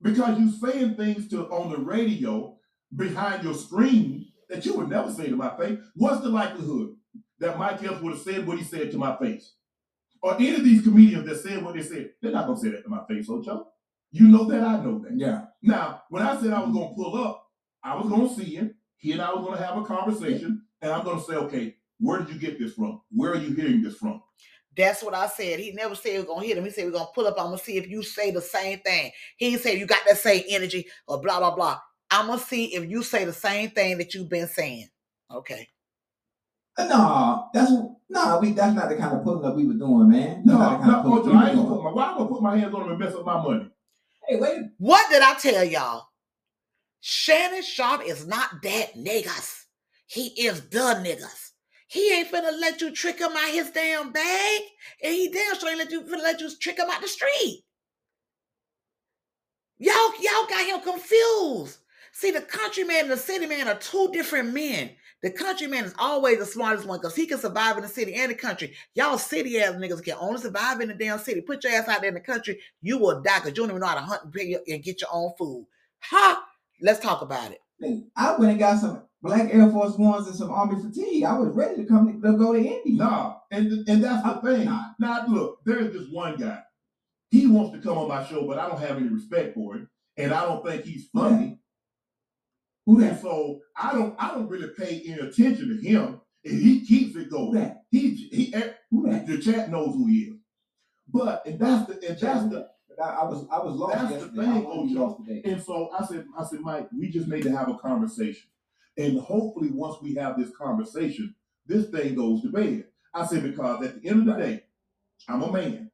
Because you saying things to on the radio behind your screen that you would never say to my face. What's the likelihood that Mike Epps would have said what he said to my face? Or any of these comedians that said what they said, they're not gonna say that to my face, Ocho. You know that, I know that. Yeah. Now, when I said I was gonna pull up, I was gonna see him. He and I was gonna have a conversation. and I'm gonna say, okay, where did you get this from? Where are you hearing this from? That's what I said. He never said we're gonna hit him. He said we're gonna pull up. I'm gonna see if you say the same thing. He said you got that same energy or blah blah blah. I'm gonna see if you say the same thing that you've been saying. Okay. Nah, that's nah. We that's not the kind of pulling up we were doing, man. That's No, not the kind of no, pulling I ain't doing. Put my, why I'm I gonna put my hands on him and mess up my money? Hey, wait. What did I tell y'all? Shannon Sharpe is not that niggas. He is the niggas. He ain't finna let you trick him out his damn bag, and he damn sure ain't let you finna let you trick him out the street. Y'all, y'all got him confused. See, the countryman and the city man are two different men. The countryman is always the smartest one because he can survive in the city and the country. Y'all city ass niggas can only survive in the damn city. Put your ass out there in the country, you will die because you don't even know how to hunt and, get your own food. Ha! Let's talk about it. I went and got some black Air Force Ones and some Army fatigue. I was ready to come to go to Indy. Nah, and and that's the thing. Now look, there's this one guy. He wants to come on my show, but I don't have any respect for him, and I don't think he's funny. Who And so I don't I don't really pay any attention to him, and he keeps it going. He he eh, the chat knows who he is. But and that's the and that's the I, was I was lost that's yesterday. I thing, was lost today. And so I said, I said, Mike, we just need to have a conversation. And hopefully once we have this conversation, this thing goes to bed. I said, because at the end of the day, I'm a man,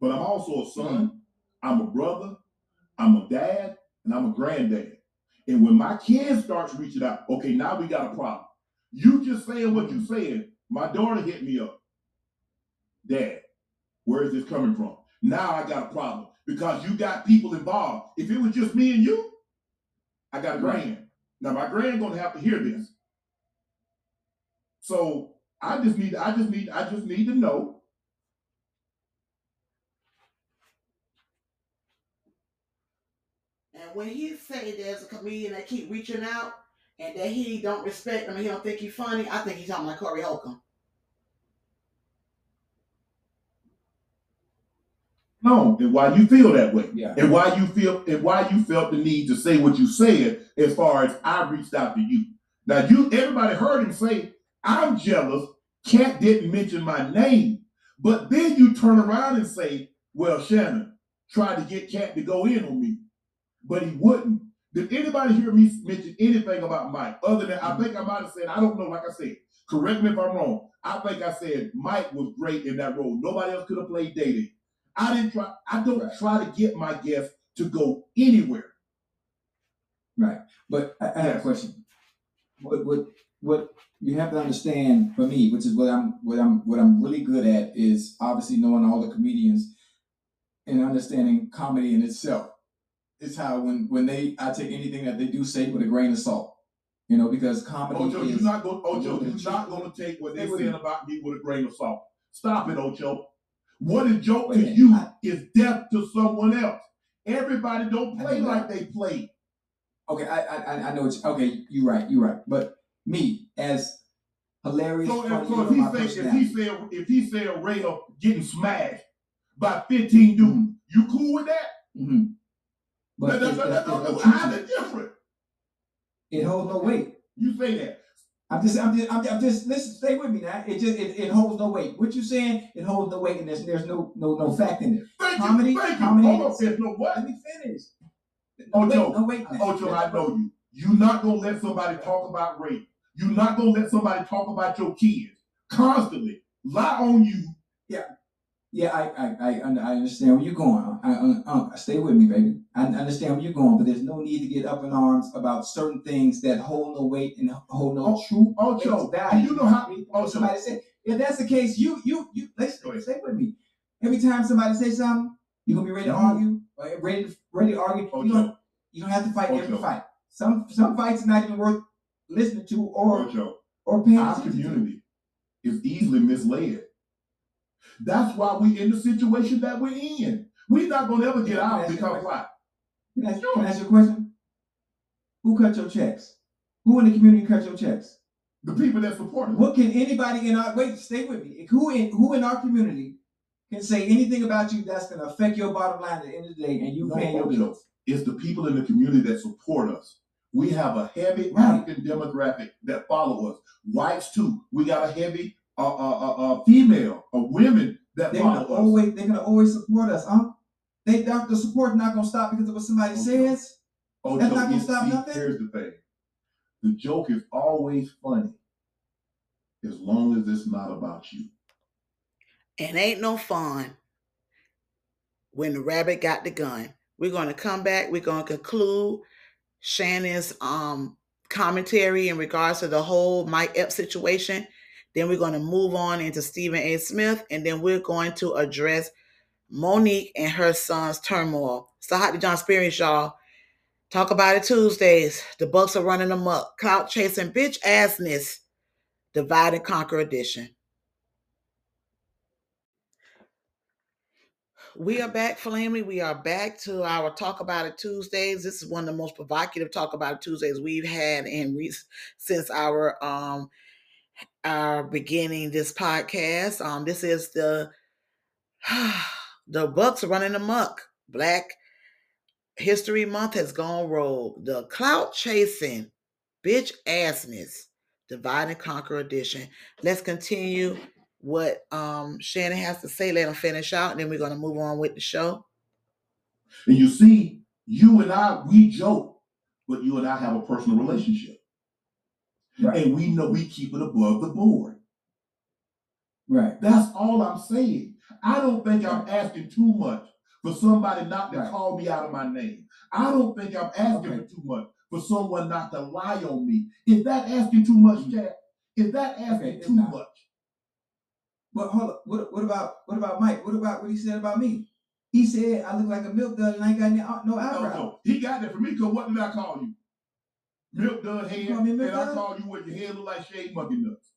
but I'm also a son, I'm a brother, I'm a dad, and I'm a granddad. And when my kid starts reaching out, okay, now we got a problem. You just saying what you saying. My daughter hit me up. Dad, where is this coming from? Now I got a problem because you got people involved. If it was just me and you, I got a grand. Now my grand gonna have to hear this. So I just need, I just need, I just need to know. And when he say there's a comedian that keep reaching out and that he don't respect him and he don't think he's funny, I think he's talking about Corey Holcomb. No, and why you feel that way. Yeah. And why you feel and why you felt the need to say what you said as far as I reached out to you. Now you everybody heard him say, I'm jealous. Katt didn't mention my name. But then you turn around and say, Well, Shannon tried to get Katt to go in on me, but he wouldn't. Did anybody hear me mention anything about Mike? Other than I think I might have said, I don't know, like I said, correct me if I'm wrong. I think I said Mike was great in that role. Nobody else could have played Day I didn't try. I don't try to get my guests to go anywhere. Right. But I, I have a question. What what what you have to understand for me, which is what I'm what I'm what I'm really good at is obviously knowing all the comedians and understanding comedy in itself. It's how when when they I take anything that they do say with a grain of salt. You know, because comedy Ocho, is you're not going. a Ocho, you're not to take what they're saying about me with a grain of salt. Stop it, Ocho. What is joke to you I- is death to someone else. Everybody don't play like they play. Okay, I I I- I know it's okay. You're right. You're right. But me as hilarious, So, funny, if, so if he say if he say if he say a rail getting smashed by 15 dudes, you cool with that? hmm That- But that- that- it's, that- it's how's it different? it holds no weight. You say that. I'm just, I'm just, I'm, I'm just. Listen, stay with me now. It just, it, it holds no weight. What you saying? It holds no weight, and there's, there's no, no, no fact in it. Thank Comedy, you. Thank you. Hold on. No what? Let me finish. No Ocho, weight, no weight. in. Ocho, I know you. You're not gonna let somebody talk about rape. You're not gonna let somebody talk about your kids constantly. Lie on you. Yeah, I, I, I, I understand where you're going. I, I, uh, stay with me, baby. I understand where you're going, but there's no need to get up in arms about certain things that hold no weight and hold no truth. Oh, true face do you know how? Ocho, somebody said If that's the case, you, you, you. Listen, stay with me. Every time somebody say something, you're gonna be ready to Mhm. argue, ready, to, ready to argue. You don't, you don't have to fight every Ocho. fight. Some, some fights are not even worth listening to or, Ocho. or paying Our attention to. community is easily misled. That's why we in the situation that we're in. We're not gonna ever get out because why? Can I, ask, can I ask you a question? Who cut your checks? Who in the community cut your checks? The people that support us. What can anybody in our wait? Stay with me. Who in who in our community can say anything about you that's going to affect your bottom line at the end of the day, and you No, paying your bills? It's the people in the community that support us. We have a heavy Right. African demographic that follow us. Whites too. We got a heavy uh, uh, uh, uh, female or women that They're gonna us. always they're gonna always support us, huh? They the the support not gonna stop because of what somebody Okay. says. Oh, That's joke not gonna is- stop see, nothing? Here's the thing. The joke is always funny as long as it's not about you. and ain't no fun when the rabbit got the gun. We're going to come back. We're going to conclude Shannon's um commentary in regards to the whole Mike Epps situation. Then we're going to move on into Stephen A. Smith, and then we're going to address Monique and her son's turmoil. So, Hot to John Experience, y'all. Talk about it Tuesdays. The Bucks are running amok. Clout chasing bitch assness. Divide and conquer edition. We are back, family. We are back to our Talk About It Tuesdays. This is one of the most provocative Talk About It Tuesdays we've had in re- since our um our beginning this podcast. Um, this is the the Bucks are running amok. Black History Month has gone rogue. The clout chasing, bitch assness, divide and conquer edition. Let's continue what um Shannon has to say. Let him finish out, and then we're gonna move on with the show. And you see, you and I, we joke, but you and I have a personal relationship. Right. And we know we keep it above the board. Right. That's all I'm saying. I don't think I'm asking too much for somebody not to Right. call me out of my name. I don't think I'm asking Okay. for too much for someone not to lie on me. Is that asking too much, mm-hmm. Jack? Is that asking Okay, too not. much? But hold up. What, what about what about Mike? What about what he said about me? He said I look like a milk dud and I ain't got no No, eyebrows. no. He got that from me because what did I call you? Milk dud head. You and I called you what your head look like shaved monkey nuts.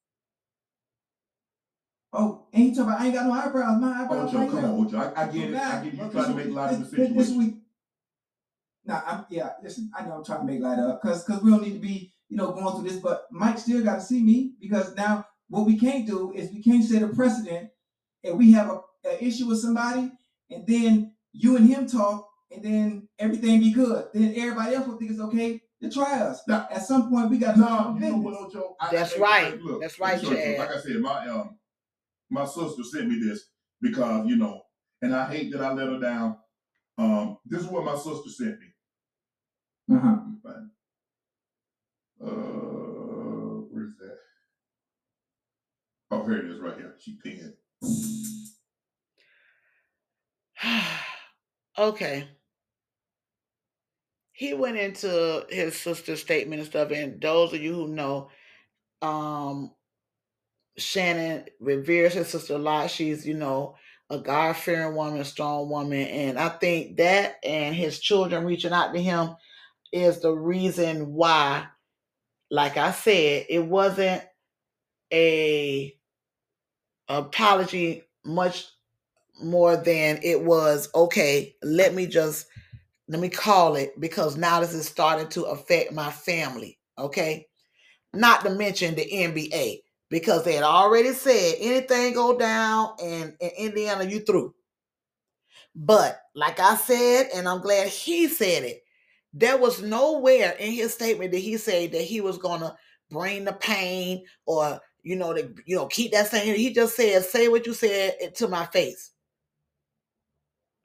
Oh, and he talking about I ain't got no eyebrows. My oh, eyebrows Ocho, right Oh, come here. on, Ocho. I, I get it. I get it. You trying to make light of the This- this- this week- Nah, I'm yeah. Listen, I know I'm trying to make light up because because we don't need to be you know going through this, but Mike still got to see me because now what we can't do is we can't set a precedent and we have a, a issue with somebody and then you and him talk and then everything be good. Then everybody else will think it's okay to try us. Now- At some point, we got to No, you know what, Ocho? I- That's I- right. look, That's right, show. Chad. Like I said, my um, my sister sent me this because you know, and I hate that I let her down. Um, this is what my sister sent me. Uh-huh. Let me find it. Uh, where's that? Oh, here it is, right here. She pinned. okay. He went into his sister's statement and stuff, and those of you who know, um, Shannon reveres his sister a lot. She's, you know, a God fearing woman, a strong woman, and I think that and his children reaching out to him is the reason why, like I said, it wasn't a apology much more than it was okay let me just let me call it because now this is starting to affect my family okay? Not to mention the nba because they had already said anything go down in, in indiana you through. But like i said and i'm glad he said it there was nowhere in his statement that he said that he was gonna bring the pain or you know to you know keep that saying he just said say what you said eh, to my face.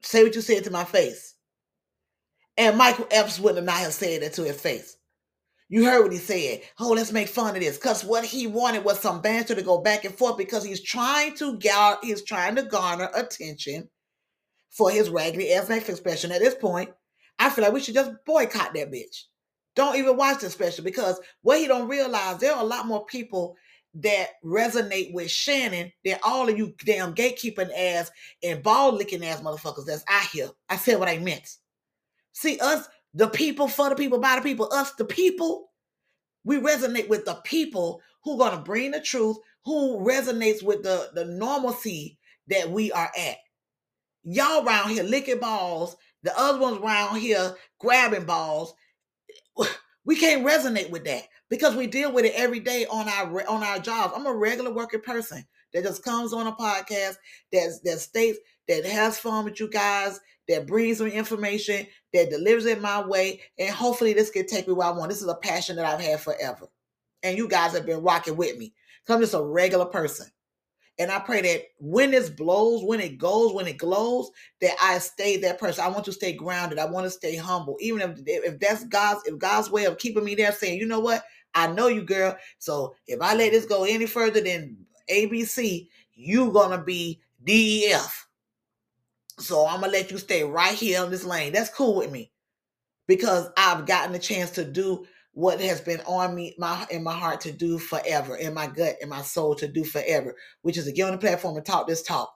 Say what you said to my face and michael epps would not have said that to his face you heard what he said oh let's make fun of this because what he wanted was some banter to go back and forth because he's trying to gar- he's trying to garner attention for his raggedy ass Netflix special. At this point, I feel like we should just boycott that bitch. Don't even watch the special because what he don't realize, there are a lot more people that resonate with Shannon than all of you damn gatekeeping ass and ball licking ass motherfuckers that's out here. I said what I meant. See, us, the people, for the people, by the people, us, the people, we resonate with the people who gonna bring the truth, who resonates with the, the normalcy that we are at. Y'all around here licking balls, the other ones around here grabbing balls. We can't resonate with that because we deal with it every day on our on our jobs. I'm a regular working person that just comes on a podcast that that states that has fun with you guys, that brings me information, that delivers it my way, and hopefully this can take me where I want. This is a passion that I've had forever, and you guys have been rocking with me. So I'm just a regular person. And I pray that when this blows, when it goes, when it glows, that I stay that person. I want to stay grounded. I want to stay humble. Even if if that's God's if God's way of keeping me there, saying, you know what, I know you, girl. So if I let this go any further than ABC, you gonna be DEF. So I'm gonna let you stay right here on this lane. That's cool with me. Because I've gotten a chance to do what has been on me my in my heart to do forever in my gut in my soul to do forever which is to get on the platform and talk this talk.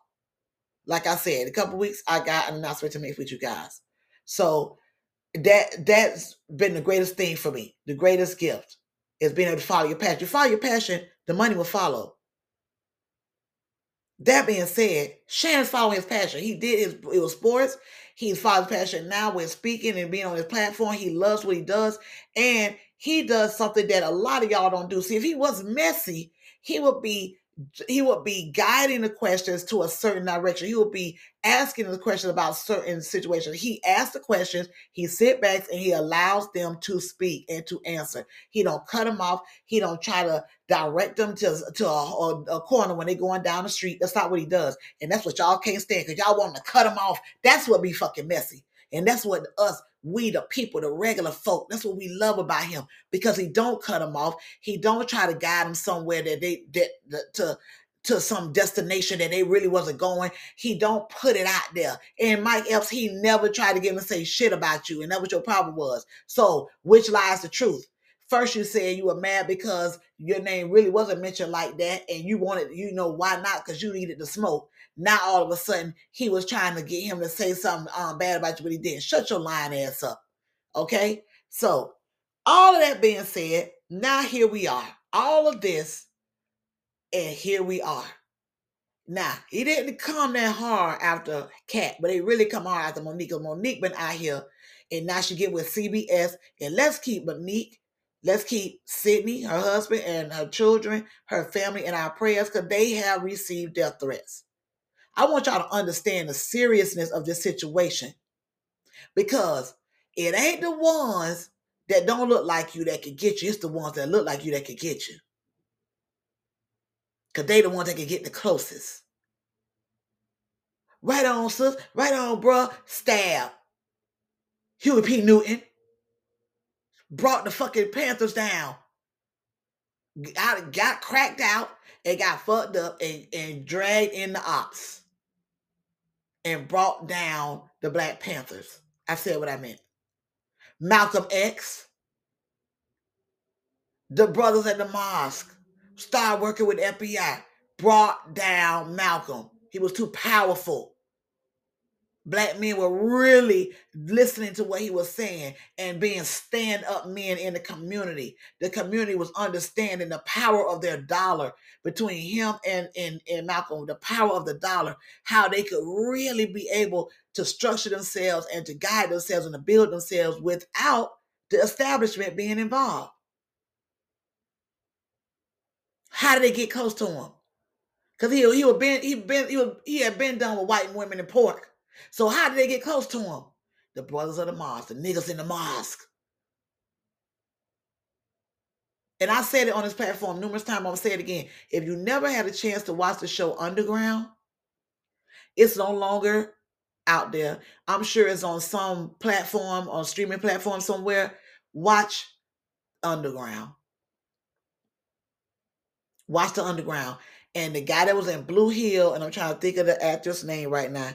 Like i said a couple weeks i got an announcement to make with you guys. So that that's been the greatest thing for me the greatest gift. Is being able to follow your passion. You follow your passion the money will follow that being said, Shannon's following his passion. He did his it was sports. He's following his passion now with speaking and being on his platform. He loves what he does. And he does something that a lot of y'all don't do. See, if he was messy, he would be he would be guiding the questions to a certain direction. He would be asking the questions about certain situations. He asks the questions, he sit back and he allows them to speak and to answer. He don't cut them off. He don't try to direct them to, to a, a corner when they're going down the street. That's not what he does. And that's what y'all can't stand because y'all want to cut them off. That's what be fucking messy. And that's what us, we the people, the regular folk, that's what we love about him because he don't cut them off. He don't try to guide them somewhere that they that, that to to some destination that they really wasn't going. He don't put it out there. And Mike Epps, he never tried to get him to say shit about you, and that what your problem was. So, which lies the truth? First, you said you were mad because your name really wasn't mentioned like that, and you wanted, you know, why not? Because you needed the smoke. Now all of a sudden he was trying to get him to say something um, bad about you, but he didn't. Shut your lying ass up. Okay. So all of that being said, now here we are. All of this, and here we are. Now he didn't come that hard after Katt, but he really come hard after Monique. Monique been out here, and now she get with CBS. And let's keep Monique Let's keep Sidney, her husband, and her children, her family in our prayers because they have received death threats. I want y'all to understand the seriousness of this situation because it ain't the ones that don't look like you that can get you. It's the ones that look like you that can get you. Because they the ones that can get the closest. Right on, sis. Right on, bruh. Stab. Huey P. Newton brought the fucking Panthers down. Got, got cracked out and got fucked up and, and dragged in the ops and brought down the Black Panthers. I said what I meant. Malcolm X, the brothers at the mosque, started working with FBI, brought down Malcolm. He was too powerful black men were really listening to what he was saying and being stand up men in the community. The community was understanding the power of their dollar between him and, and, and Malcolm, the power of the dollar, how they could really be able to structure themselves and to guide themselves and to build themselves without the establishment being involved. How did they get close to him? Because he, he, been, he, been, he, he had been done with white women and pork. So how did they get close to him? The brothers of the mosque, the niggas in the mosque. And I said it on this platform numerous times. I'm gonna say it again. If you never had a chance to watch the show Underground, it's no longer out there. I'm sure it's on some platform, on streaming platform somewhere. Watch Underground. Watch the Underground. And the guy that was in Blue Hill, and I'm trying to think of the actress name right now.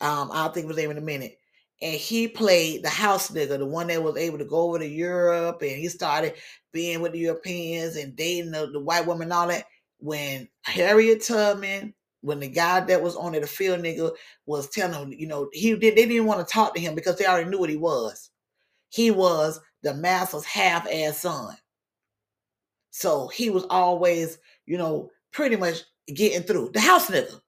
Um, I'll think his name in a minute. And he played the house nigga, the one that was able to go over to Europe and he started being with the Europeans and dating the, the white woman and all that. When Harriet Tubman, when the guy that was on it, the field nigga, was telling him, you know, he did they didn't want to talk to him because they already knew what he was. He was the master's half-ass son. So he was always, you know, pretty much getting through. The house nigga.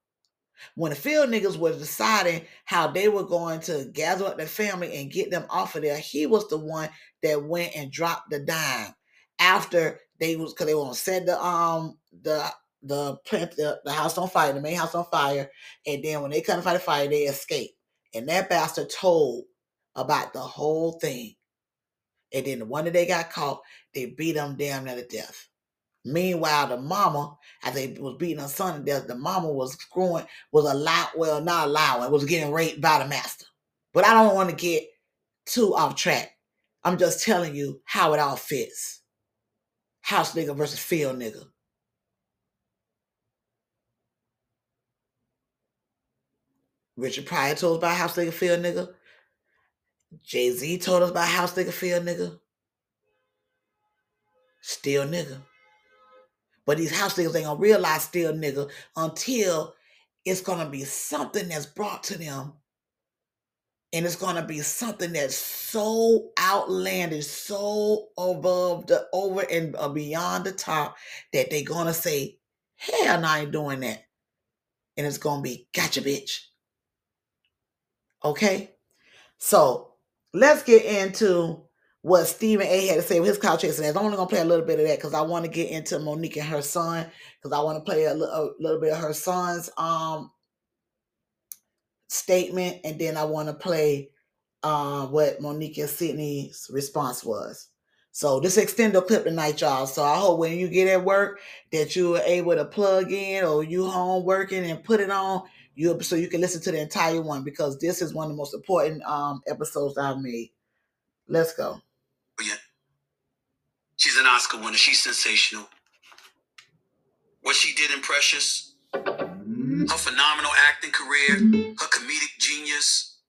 When the field niggas were deciding how they were going to gather up their family and get them off of there, he was the one that went and dropped the dime after they was because they were gonna set the um the the plant the, the house on fire, the main house on fire, and then when they couldn't fight the fire, they escaped. And that bastard told about the whole thing. And then the one that they got caught, they beat them damn near to death. Meanwhile, the mama, as they was beating her son death, the mama was screwing, was allowed, well, not allowing, was getting raped by the master. But I don't want to get too off track. I'm just telling you how it all fits. House nigga versus field nigga. Richard Pryor told us about house nigga field nigga. Jay Z told us about house nigga field nigga. Still nigga. But these house niggas ain't gonna realize still nigga until it's gonna be something that's brought to them. And it's gonna be something that's so outlandish, so above the over and uh, beyond the top that they're gonna say, Hell, no, I ain't doing that. And it's gonna be gotcha, bitch. Okay? So let's get into what Stephen A had to say with his couch chasing. I'm only gonna play a little bit of that because I want to get into Monique and her son because I want to play a, little bit of her son's um statement and then I want to play uh, what Monique and Sidney's response was. So this extended clip tonight, y'all. So I hope when you get at work that you are able to plug in or you home working and put it on you so you can listen to the entire one because this is one of the most important um episodes I've made. Let's go. Yeah. She's an Oscar winner. She's sensational. What she did in Precious, her phenomenal acting career, her comedic genius.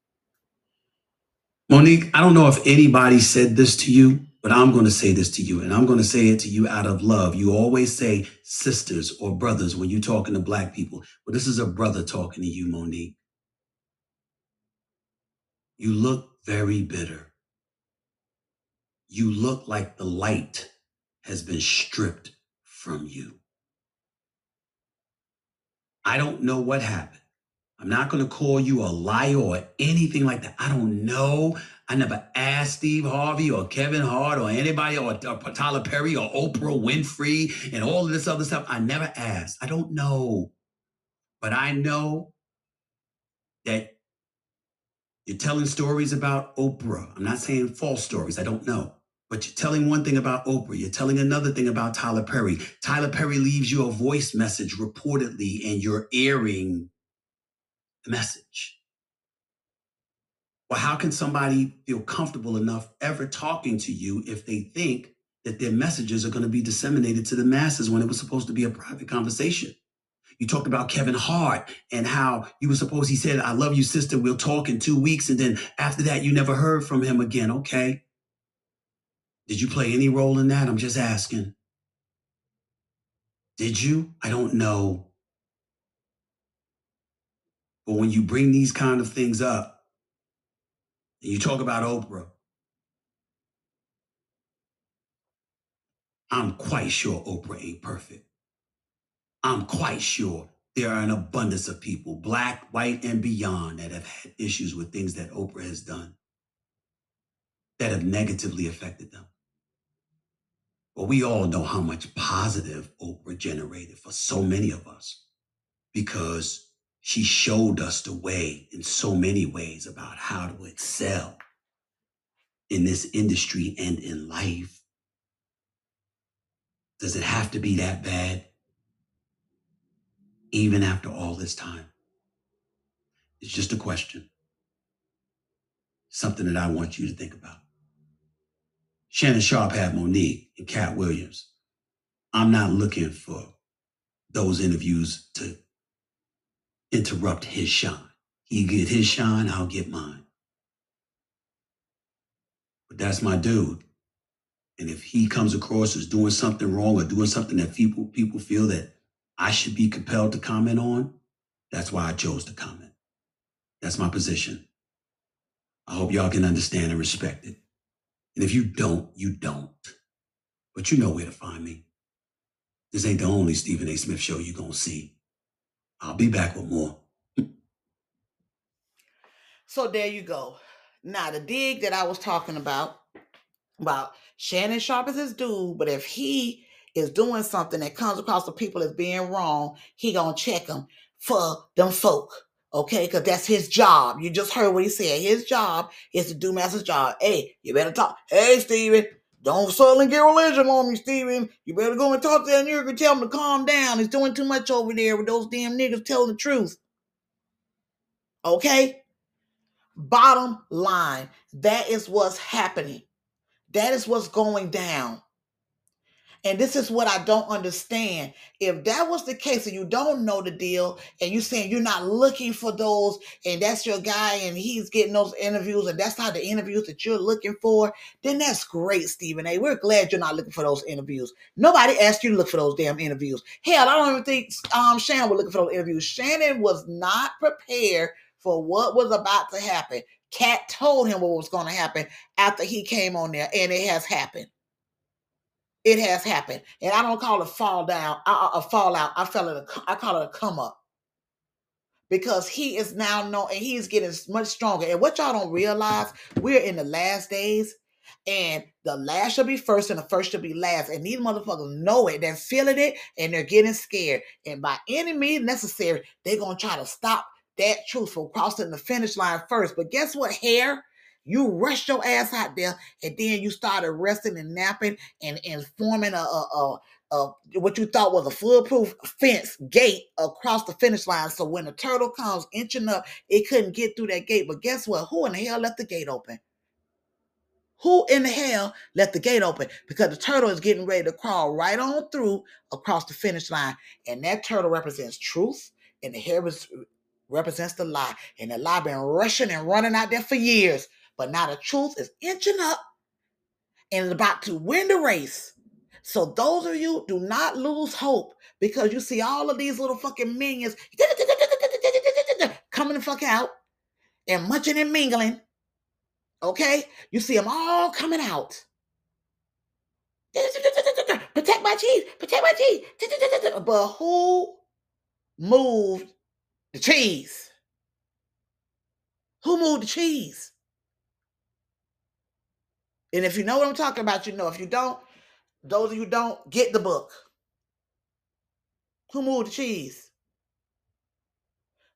Monique, I don't know if anybody said this to you, but I'm going to say this to you, and I'm going to say it to you out of love. You always say sisters or brothers when you're talking to black people. But this is a brother talking to you, Monique. You look very bitter. You look like the light has been stripped from you. I don't know what happened. I'm not going to call you a liar or anything like that. I don't know. I never asked Steve Harvey or Kevin Hart or anybody or, or Tyler Perry or Oprah Winfrey and all of this other stuff. I never asked. I don't know. But I know that you're telling stories about Oprah. I'm not saying false stories. I don't know. But you're telling one thing about Oprah. You're telling another thing about Tyler Perry. Tyler Perry leaves you a voice message reportedly, and you're airing the message. Well, how can somebody feel comfortable enough ever talking to you if they think that their messages are going to be disseminated to the masses when it was supposed to be a private conversation? You talked about Kevin Hart and how you were supposed, he said, I love you, sister. We'll talk in two weeks. And then after that, you never heard from him again. Okay. Did you play any role in that? I'm just asking. Did you? I don't know. But when you bring these kind of things up, and you talk about Oprah, I'm quite sure Oprah ain't perfect. I'm quite sure there are an abundance of people, black, white, and beyond, that have had issues with things that Oprah has done that have negatively affected them. But we all know how much positive Oprah generated for so many of us because she showed us the way in so many ways about how to excel in this industry and in life. Does it have to be that bad? Even after all this time? It's just a question. Something that I want you to think about. Shannon Sharpe had Monique and Katt Williams. I'm not looking for those interviews to interrupt his shine. He get his shine, I'll get mine. But that's my dude. And if he comes across as doing something wrong or doing something that people people feel that I should be compelled to comment on, that's why I chose to comment. That's my position. I hope y'all can understand and respect it. And if you don't, you don't. But you know where to find me. This ain't the only Stephen A. Smith show you're going to see. I'll be back with more. So there you go. Now the dig that I was talking about, about Shannon Sharpe is his dude, but if he is doing something that comes across the people as being wrong, he gonna check them for them folk. Okay, because that's his job. You just heard what he said. His job is to do master's job. Hey, you better talk. Hey, Steven, don't suddenly get religion on me, Steven. You better go and talk to that nigga and tell him to calm down. He's doing too much over there with those damn niggas telling the truth. Okay? Bottom line, that is what's happening. That is what's going down. And this is what I don't understand. If that was the case and you don't know the deal and you're saying you're not looking for those and that's your guy and he's getting those interviews and that's not the interviews that you're looking for, then that's great, Stephen A. We're glad you're not looking for those interviews. Nobody asked you to look for those damn interviews. Hell, I don't even think um Shannon was looking for those interviews. Shannon was not prepared for what was about to happen. Katt told him what was going to happen after he came on there, and it has happened. It has happened, and I don't call it fall down, a, a fallout. I feel it. A, I call it a come up because he is now known, and he's getting much stronger. And what y'all don't realize, we're in the last days, and the last shall be first, and the first shall be last. And these motherfuckers know it. They're feeling it, and they're getting scared. And by any means necessary, they're gonna try to stop that truth from crossing the finish line first. But guess what, hare? You rushed your ass out there, and then you started resting and napping and, and forming a, a, a, a what you thought was a foolproof fence gate across the finish line. So when the turtle comes inching up, it couldn't get through that gate. But guess what? Who in the hell left the gate open? Who in the hell left the gate open? Because the turtle is getting ready to crawl right on through across the finish line. And that turtle represents truth, and the hare represents the lie. And the lie been rushing and running out there for years. But now the truth is inching up and is about to win the race. So those of you do not lose hope because you see all of these little fucking minions coming the fuck out and munching and mingling. Okay? You see them all coming out. Protect my cheese, protect my cheese. But who moved the cheese? Who moved the cheese? And if you know what I'm talking about, you know. If you don't, those of you don't, get the book. Who moved the cheese?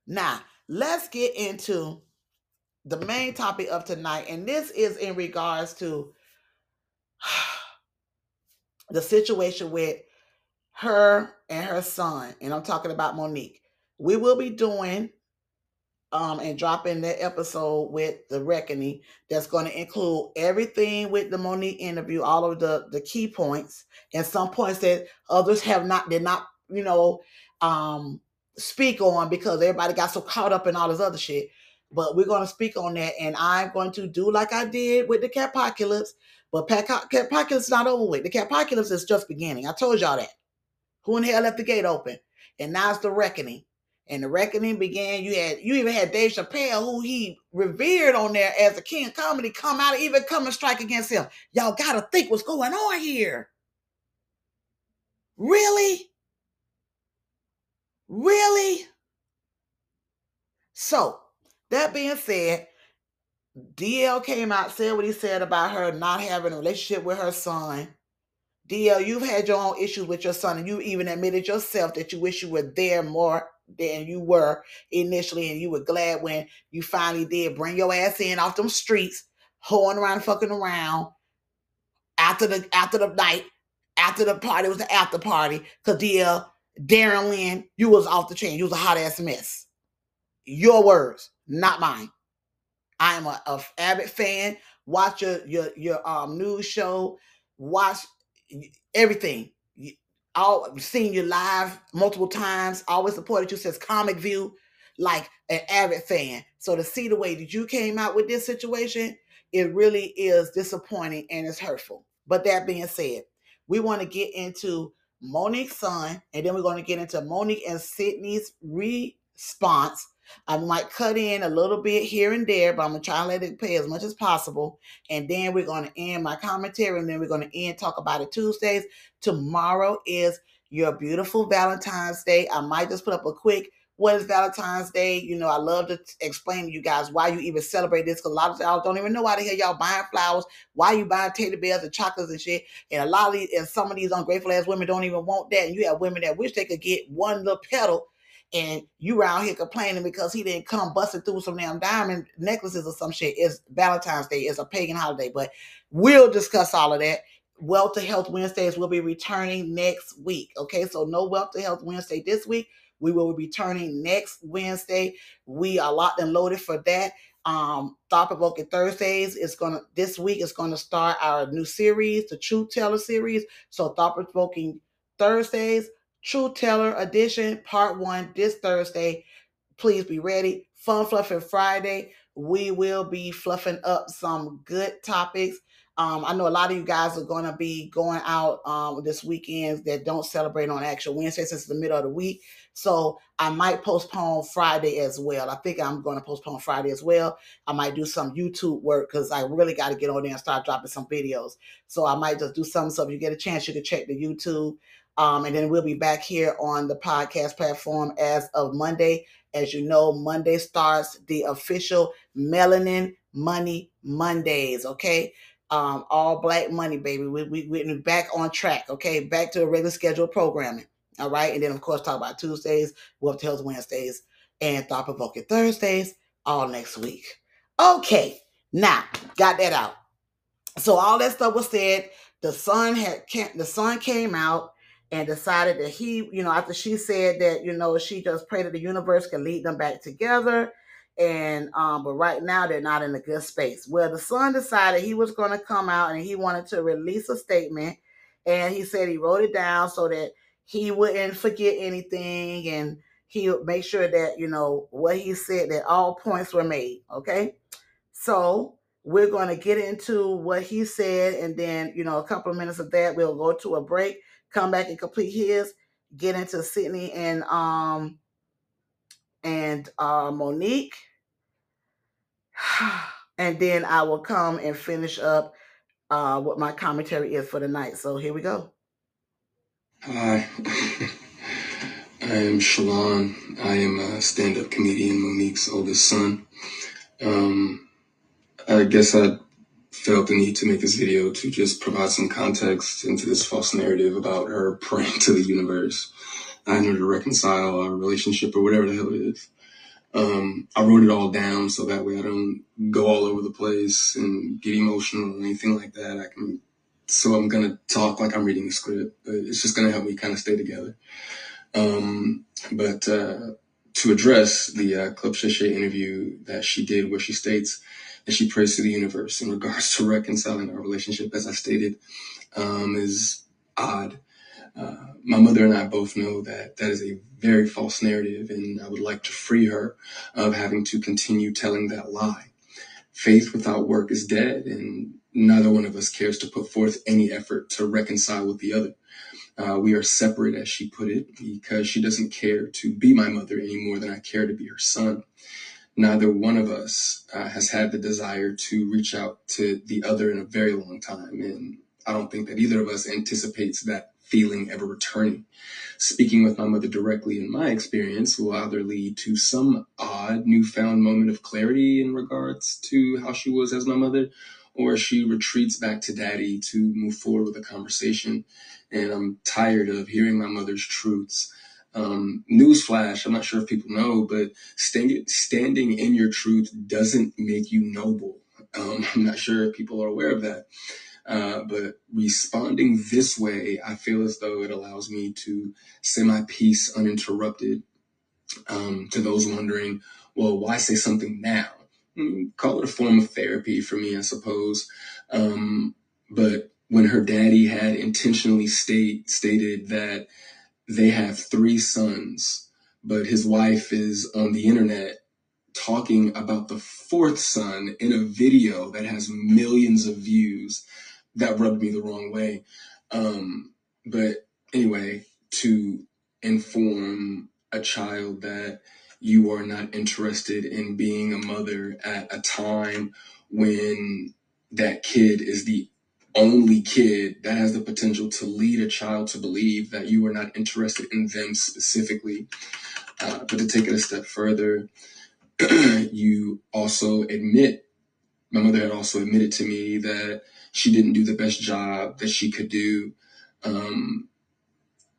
Now, let's get into the main topic of tonight. And this is in regards to the situation with her and her son. And I'm talking about Monique. We will be doing um and dropping that episode with the reckoning that's going to include everything with the Monique interview, all of the the key points, and some points that others have not did not, you know, um speak on because everybody got so caught up in all this other shit. But we're going to speak on that, and I'm going to do like I did with the Catpocalypse. But Catpocalypse is not over with. The Catpocalypse is just beginning. I told y'all that. Who in hell left the gate open? And now it's the reckoning and the reckoning began. You had you even had Dave Chappelle, who he revered on there as a king of comedy, come out even come and strike against him. Y'all gotta think what's going on here. Really? Really? So, that being said, DL came out, said what he said about her not having a relationship with her son. DL, you've had your own issues with your son, and you even admitted yourself that you wish you were there more than you were initially, and you were glad when you finally did bring your ass in off them streets, hoeing around, fucking around after the after the night, after the party was the after party. DL, Darryl Lynn, you was off the chain. You was a hot ass mess. Your words, not mine. I am a, a avid fan. Watch your your your um news show. Watch everything all seen you live multiple times, always supported you since Comic View, like an avid fan. So to see the way that you came out with this situation, it really is disappointing and it's hurtful. But that being said, we want to get into Monique's son, and then we're going to get into Monique and Sidney's response. I might cut in a little bit here and there, but I'm gonna try and let it pay as much as possible. And then we're gonna end my commentary, and then we're gonna end talk about it Tuesdays. Tomorrow is your beautiful Valentine's Day. I might just put up a quick what is Valentine's Day. You know, I love to explain to you guys why you even celebrate this because a lot of y'all don't even know why the hell y'all buying flowers, why you buying teddy bears and chocolates and shit. And a lot of these, and some of these ungrateful ass women don't even want that. And you have women that wish they could get one little petal and you were out here complaining because he didn't come busting through some damn diamond necklaces or some shit. It's Valentine's Day. It's a pagan holiday, but we'll discuss all of that. Wealth to Health Wednesdays will be returning next week. Okay, so no Wealth to Health Wednesday this week. We will be returning next Wednesday. We are locked and loaded for that. Um, Thought Provoking Thursdays is gonna this week is gonna start our new series, the Truth Teller series. So Thought Provoking Thursdays, Truth Teller Edition, Part One, this Thursday. Please be ready. Fun Fluffing Friday. We will be fluffing up some good topics. Um, I know a lot of you guys are going to be going out um, this weekend that don't celebrate on actual Wednesday since the middle of the week. So I might postpone Friday as well. I think I'm going to postpone Friday as well. I might do some YouTube work because I really got to get on there and start dropping some videos. So I might just do something. So if you get a chance, you can check the YouTube. Um, and then we'll be back here on the podcast platform as of Monday. As you know, Monday starts the official Melanin Money Mondays. Okay. Um, all black money, baby. We, we, we're back on track. Okay. Back to a regular scheduled programming. All right. And then, of course, talk about Tuesdays, Wealth Tales Wednesdays, and Thought Provoking Thursdays all next week. Okay. Now, got that out. So all that stuff was said. The sun had the sun came out and decided that he, you know, after she said that, you know, she just prayed that the universe can lead them back together. And um, but right now they're not in a good space. Well, the son decided he was going to come out and he wanted to release a statement, and he said he wrote it down so that he wouldn't forget anything and he would make sure that you know what he said that all points were made. Okay, so we're going to get into what he said, and then you know a couple of minutes of that we'll go to a break come back and complete his, get into Sidney and um and uh Monique. And then I will come and finish up uh what my commentary is for the night. So here we go. Hi. I am Shalon. I am a stand-up comedian, Monique's oldest son. Um, I guess I felt the need to make this video to just provide some context into this false narrative about her praying to the universe and her to reconcile our relationship or whatever the hell it is. Um, I wrote it all down so that way I don't go all over the place and get emotional or anything like that. I can, so I'm gonna talk like I'm reading a script, but it's just gonna help me kind of stay together. Um, but uh, to address the uh, Club Shay interview that she did, where she states and she prays to the universe in regards to reconciling our relationship, as I stated, um, is odd. Uh, my mother and I both know that that is a very false narrative, and I would like to free her of having to continue telling that lie. Faith without work is dead, and neither one of us cares to put forth any effort to reconcile with the other. Uh, we are separate, as she put it, because she doesn't care to be my mother any more than I care to be her son neither one of us uh, has had the desire to reach out to the other in a very long time. And I don't think that either of us anticipates that feeling ever returning. Speaking with my mother directly in my experience will either lead to some odd newfound moment of clarity in regards to how she was as my mother, or she retreats back to daddy to move forward with a conversation. And I'm tired of hearing my mother's truths um, newsflash, I'm not sure if people know, but stand, standing in your truth doesn't make you noble. Um, I'm not sure if people are aware of that. Uh, but responding this way, I feel as though it allows me to say my piece uninterrupted. Um, to those wondering, well, why say something now? Mm, call it a form of therapy for me, I suppose. Um, but when her daddy had intentionally state, stated that they have three sons, but his wife is on the internet talking about the fourth son in a video that has millions of views. That rubbed me the wrong way. Um, but anyway, to inform a child that you are not interested in being a mother at a time when that kid is the only kid that has the potential to lead a child to believe that you are not interested in them specifically Uh, but to take it a step further, you also admit, my mother had also admitted to me that she didn't do the best job that she could do. Um,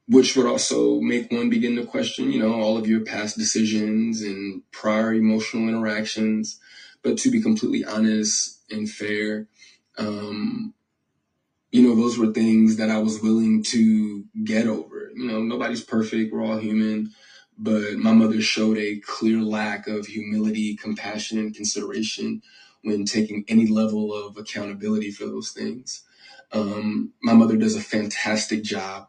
which would also make one begin to question, you know, all of your past decisions and prior emotional interactions. But to be completely honest and fair, um, you know, those were things that I was willing to get over. You know, nobody's perfect, we're all human. But my mother showed a clear lack of humility, compassion, and consideration when taking any level of accountability for those things. Um, my mother does a fantastic job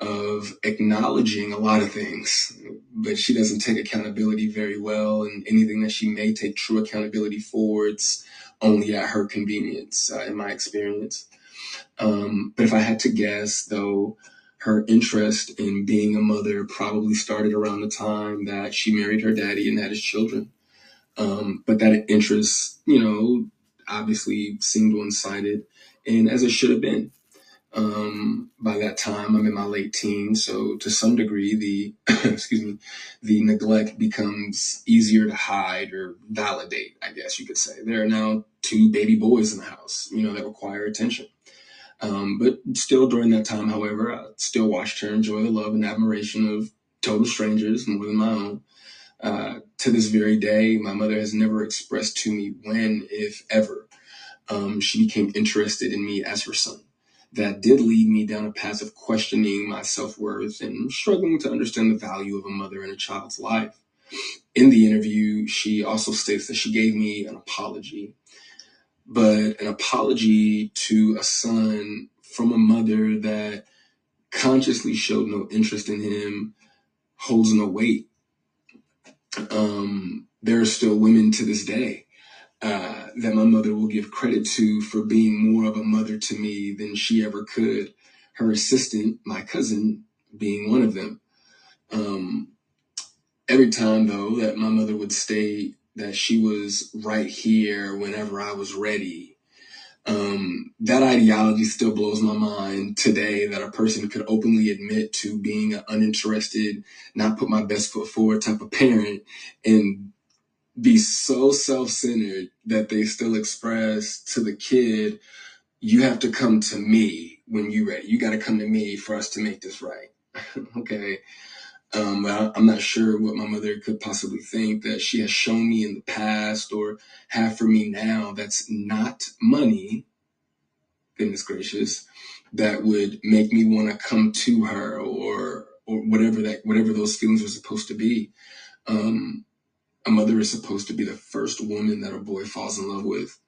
of acknowledging a lot of things, but she doesn't take accountability very well. And anything that she may take true accountability for, it's only at her convenience, uh, in my experience. Um, but if I had to guess, though, her interest in being a mother probably started around the time that she married her daddy and had his children. Um, but that interest, you know, obviously seemed one sided, and as it should have been. Um, by that time, I'm in my late teens, so to some degree, the excuse me, the neglect becomes easier to hide or validate. I guess you could say there are now two baby boys in the house, you know, that require attention. Um, but still, during that time, however, I still watched her enjoy the love and admiration of total strangers more than my own. Uh, to this very day, my mother has never expressed to me when, if ever, um, she became interested in me as her son that did lead me down a path of questioning my self worth and struggling to understand the value of a mother in a child's life. In the interview, she also states that she gave me an apology, but an apology to a son from a mother that consciously showed no interest in him holds no weight. Um, there are still women to this day uh, that my mother will give credit to for being more of a mother to me than she ever could. Her assistant, my cousin, being one of them. Um, every time, though, that my mother would state that she was right here whenever I was ready, um, that ideology still blows my mind today that a person could openly admit to being an uninterested, not put my best foot forward type of parent and be so self-centered that they still express to the kid, you have to come to me when you're ready. You got to come to me for us to make this right. okay. Um, I, I'm not sure what my mother could possibly think that she has shown me in the past or have for me now that's not money, goodness gracious, that would make me want to come to her or or whatever that whatever those feelings were supposed to be. Um, a mother is supposed to be the first woman that a boy falls in love with.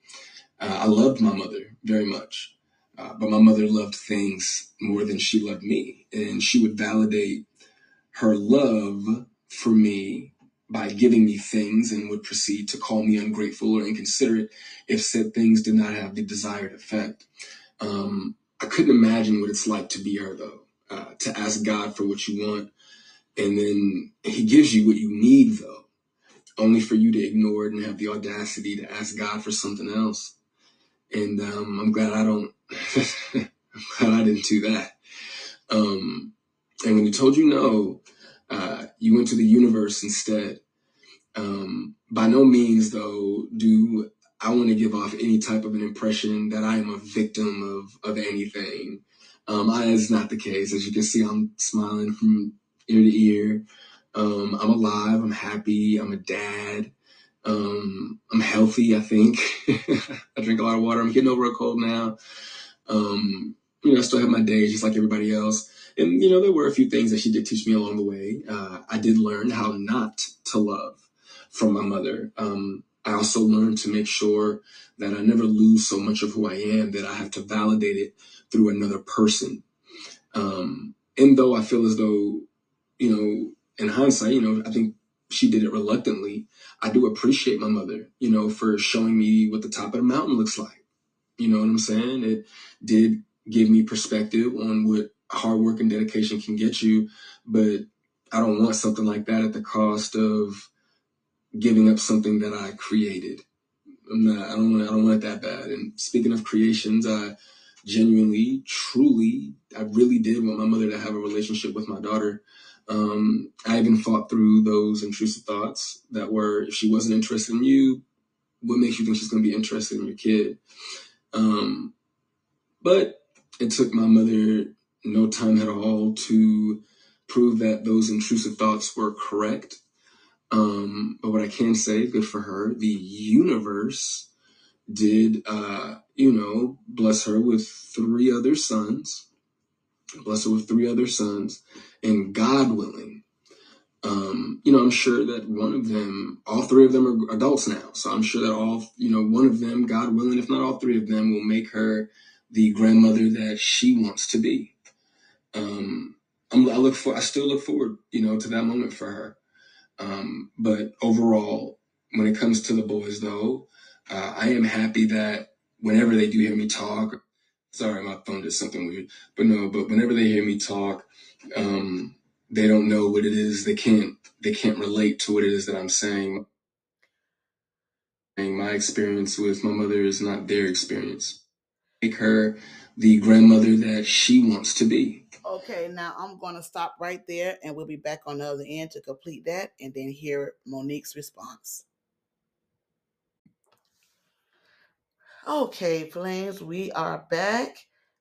Uh, I loved my mother very much, uh, but my mother loved things more than she loved me. And she would validate her love for me by giving me things and would proceed to call me ungrateful or inconsiderate if said things did not have the desired effect. Um, I couldn't imagine what it's like to be her, though, uh, to ask God for what you want. And then he gives you what you need, though only for you to ignore it and have the audacity to ask God for something else. And um, I'm glad I don't. I'm glad I didn't do that. Um, and when he told you no, uh, you went to the universe instead. Um, by no means, though, do I want to give off any type of an impression that I am a victim of of anything. Um, that is not the case. As you can see, I'm smiling from ear to ear. Um, I'm alive. I'm happy. I'm a dad. Um, I'm healthy. I think I drink a lot of water. I'm getting over a cold now. Um, you know, I still have my days just like everybody else. And you know, there were a few things that she did teach me along the way. Uh, I did learn how not to love from my mother. Um, I also learned to make sure that I never lose so much of who I am that I have to validate it through another person. Um, and though I feel as though, you know, in hindsight, you know, I think she did it reluctantly. I do appreciate my mother, you know, for showing me what the top of the mountain looks like. You know what I'm saying? It did give me perspective on what hard work and dedication can get you, but I don't want something like that at the cost of giving up something that I created. I'm not, I don't want, I don't want it that bad. And speaking of creations, I genuinely, truly, I really did want my mother to have a relationship with my daughter Um, I even fought through those intrusive thoughts that were, if she wasn't interested in you, what makes you think she's going to be interested in your kid? Um, but it took my mother no time at all to prove that those intrusive thoughts were correct. Um, but what I can say, good for her, the universe did, uh, you know, bless her with three other sons, bless her with three other sons, and God willing, um, you know, I'm sure that one of them, all three of them are adults now. So I'm sure that all, you know, one of them, God willing, if not all three of them, will make her the grandmother that she wants to be. Um, I'm, I look for, I still look forward, you know, to that moment for her. Um, but overall, when it comes to the boys, though, uh, I am happy that whenever they do hear me talk, sorry, my phone did something weird, but no, but whenever they hear me talk, um, they don't know what it is. They can't, they can't relate to what it is that I'm saying. My experience with my mother is not their experience. Make her the grandmother that she wants to be. Okay, now I'm going to stop right there and we'll be back on the other end to complete that and then hear Monique's response. Okay, Flames, we are back.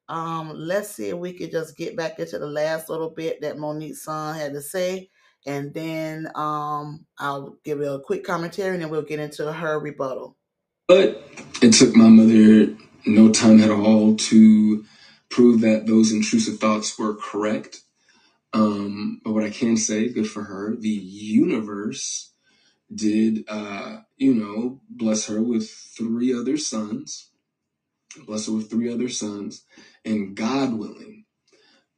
Um, let's see if we could just get back into the last little bit that Monique's son had to say, and then um, I'll give you a quick commentary, and then we'll get into her rebuttal. But it took my mother no time at all to prove that those intrusive thoughts were correct. Um, but what I can say, good for her, the universe did, uh, you know, bless her with three other sons, bless her with three other sons, and God willing,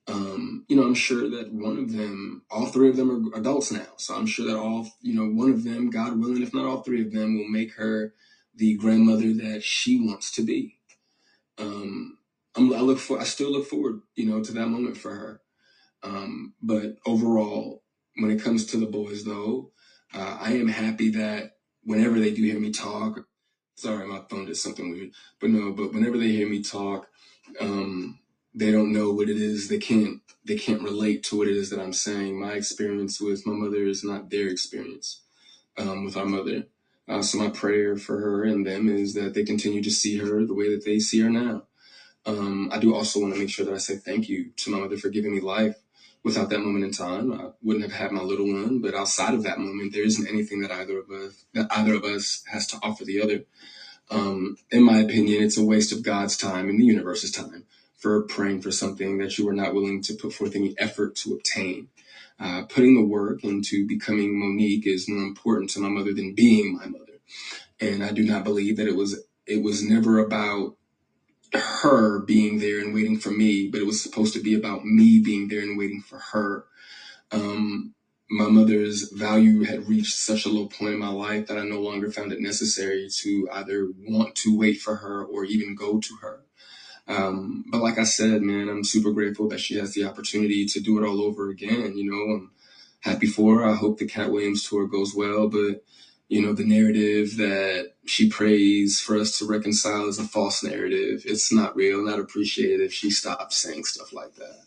um, you know, I'm sure that one of them, all three of them are adults now. So I'm sure that all, you know, one of them, God willing, if not all three of them, will make her the grandmother that she wants to be. Um, I'm, I look for, I still look forward, you know, to that moment for her. Um, but overall, when it comes to the boys, though, uh, I am happy that whenever they do hear me talk, sorry, my phone did something weird, but no, but whenever they hear me talk, um, they don't know what it is. They can't, they can't relate to what it is that I'm saying. My experience with my mother is not their experience um, with our mother. Uh, so my prayer for her and them is that they continue to see her the way that they see her now. Um, I do also want to make sure that I say thank you to my mother for giving me life. Without that moment in time, I wouldn't have had my little one. But outside of that moment, there isn't anything that either of us that either of us has to offer the other. Um, in my opinion, it's a waste of God's time and the universe's time for praying for something that you are not willing to put forth any effort to obtain. Uh, putting the work into becoming Monique is more important to my mother than being my mother. And I do not believe that it was it was never about her being there and waiting for me, but it was supposed to be about me being there and waiting for her. Um, my mother's value had reached such a low point in my life that I no longer found it necessary to either want to wait for her or even go to her. Um, but like I said, man, I'm super grateful that she has the opportunity to do it all over again. You know, I'm happy for her. I hope the Katt Williams tour goes well, but you know, the narrative that she prays for us to reconcile is a false narrative. It's not real, not appreciated if she stops saying stuff like that.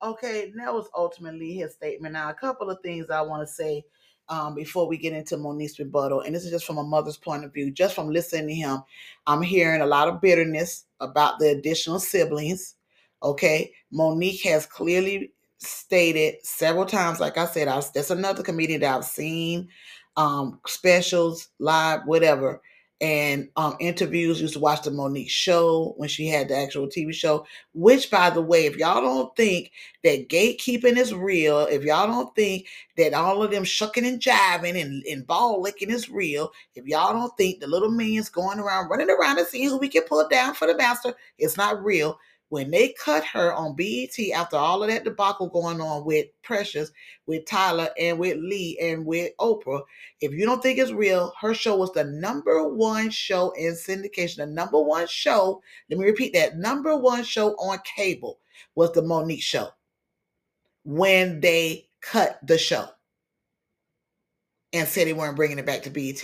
Okay, that was ultimately his statement. Now, a couple of things I want to say um, before we get into Monique's rebuttal, and this is just from a mother's point of view. Just from listening to him, I'm hearing a lot of bitterness about the additional siblings. Okay, Monique has clearly stated several times, like I said, I that's another comedian that I've seen um, specials, live, whatever, and um, interviews. Used to watch the Monique show when she had the actual TV show. Which, by the way, if y'all don't think that gatekeeping is real, if y'all don't think that all of them shucking and jiving and, and ball licking is real, if y'all don't think the little minions going around running around and seeing who we can pull down for the master, it's not real when they cut her on BET after all of that debacle going on with Precious, with Tyler, and with Lee, and with Oprah, if you don't think it's real, her show was the number one show in syndication. The number one show, let me repeat that number one show on cable was the Monique show when they cut the show and said they weren't bringing it back to BET.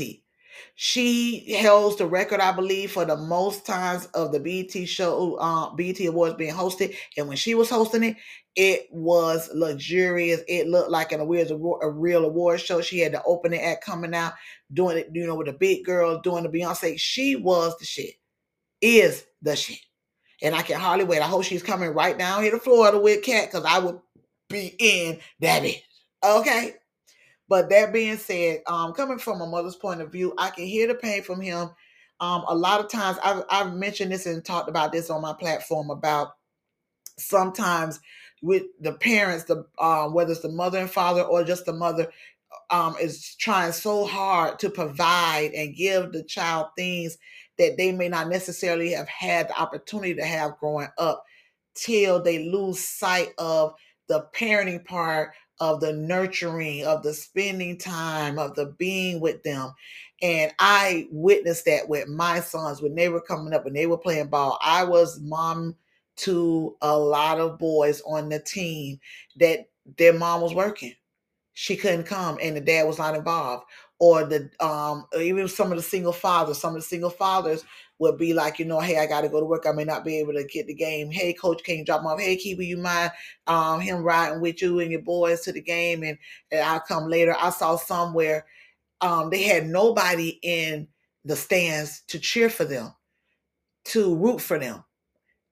She holds the record, I believe, for the most times of the BET show, uh, BET Awards being hosted. And when she was hosting it, it was luxurious. It looked like an awards a real award show. She had the opening act coming out, doing it, you know, with the big girl, doing the Beyonce. She was the shit. Is the shit. And I can hardly wait. I hope she's coming right down here to Florida with Katt, because I would be in that bitch. Okay. But that being said, um, coming from a mother's point of view, I can hear the pain from him. Um, a lot of times I've, I've mentioned this and talked about this on my platform about sometimes with the parents, the um, whether it's the mother and father or just the mother, um, is trying so hard to provide and give the child things that they may not necessarily have had the opportunity to have growing up till they lose sight of the parenting part of the nurturing of the spending time of the being with them and i witnessed that with my sons when they were coming up and they were playing ball i was mom to a lot of boys on the team that their mom was working. She couldn't come and the dad was not involved. Or the um even some of the single fathers, some of the single fathers would be like, you know, hey, I gotta go to work. I may not be able to get the game. Hey, coach, can you drop me off? Hey, Kiwi, you mind um him riding with you and your boys to the game and, and I'll come later. I saw somewhere um they had nobody in the stands to cheer for them, to root for them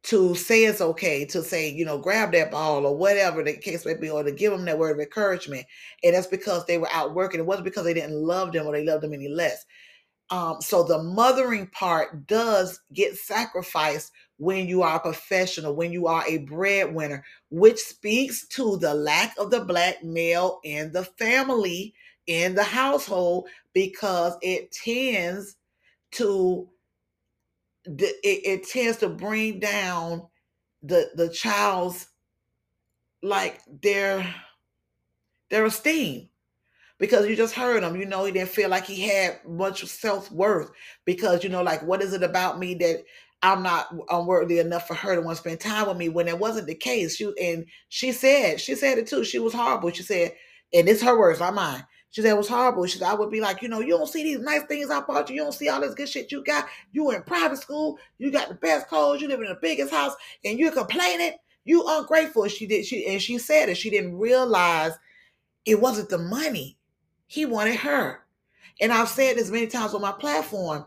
to say it's okay, to say, you know, grab that ball or whatever the case may be, or to give them that word of encouragement. And that's because they were out working. It wasn't because they didn't love them or they loved them any less. Um, so the mothering part does get sacrificed when you are a professional, when you are a breadwinner, which speaks to the lack of the black male in the family, in the household, because it tends to it, it tends to bring down the the child's like their their esteem because you just heard him you know he didn't feel like he had much self-worth because you know like what is it about me that i'm not unworthy enough for her to want to spend time with me when it wasn't the case she and she said she said it too she was horrible she said and it's her words not mine she said it was horrible. She said, I would be like, you know, you don't see these nice things I bought you. You don't see all this good shit you got. You in private school. You got the best clothes. You live in the biggest house and you're complaining. You ungrateful. She did. She and she said it. She didn't realize it wasn't the money. He wanted her. And I've said this many times on my platform.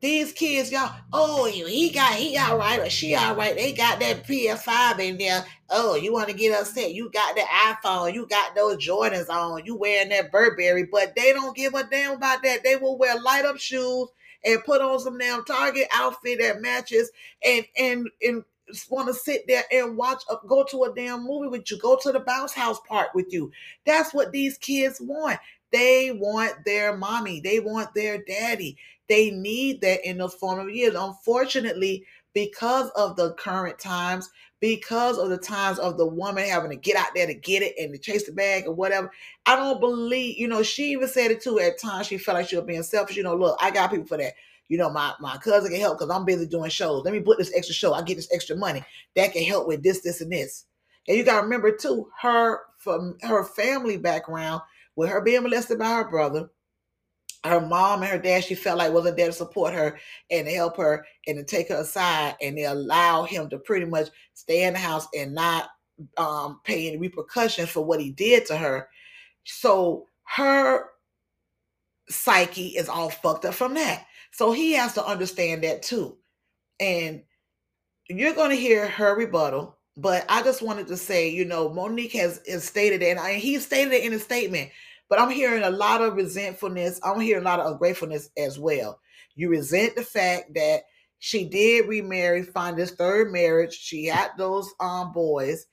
These kids, y'all, oh, he got, he all right, or she all right. They got that PS5 in there. Oh, you want to get upset? You got the iPhone. You got those Jordans on. You wearing that Burberry, but they don't give a damn about that. They will wear light up shoes and put on some damn Target outfit that matches and and and want to sit there and watch a, go to a damn movie with you, go to the bounce house park with you. That's what these kids want. They want their mommy. They want their daddy. They need that in those formative years. Unfortunately, because of the current times, because of the times of the woman having to get out there to get it and to chase the bag or whatever. I don't believe, you know, she even said it too at times. She felt like she was being selfish. You know, look, I got people for that. You know, my, my cousin can help because I'm busy doing shows. Let me put this extra show. I get this extra money. That can help with this, this, and this. And you gotta remember too, her from her family background, with her being molested by her brother, her mom and her dad, she felt like wasn't there to support her and to help her and to take her aside and they allow him to pretty much stay in the house and not um, pay any repercussions for what he did to her. So her psyche is all fucked up from that. So he has to understand that too. And you're going to hear her rebuttal, but I just wanted to say, you know, Monique has, has stated it, and I, he stated it in a statement but I'm hearing a lot of resentfulness. I'm hearing a lot of ungratefulness as well. You resent the fact that she did remarry, find this third marriage. She had those um boys,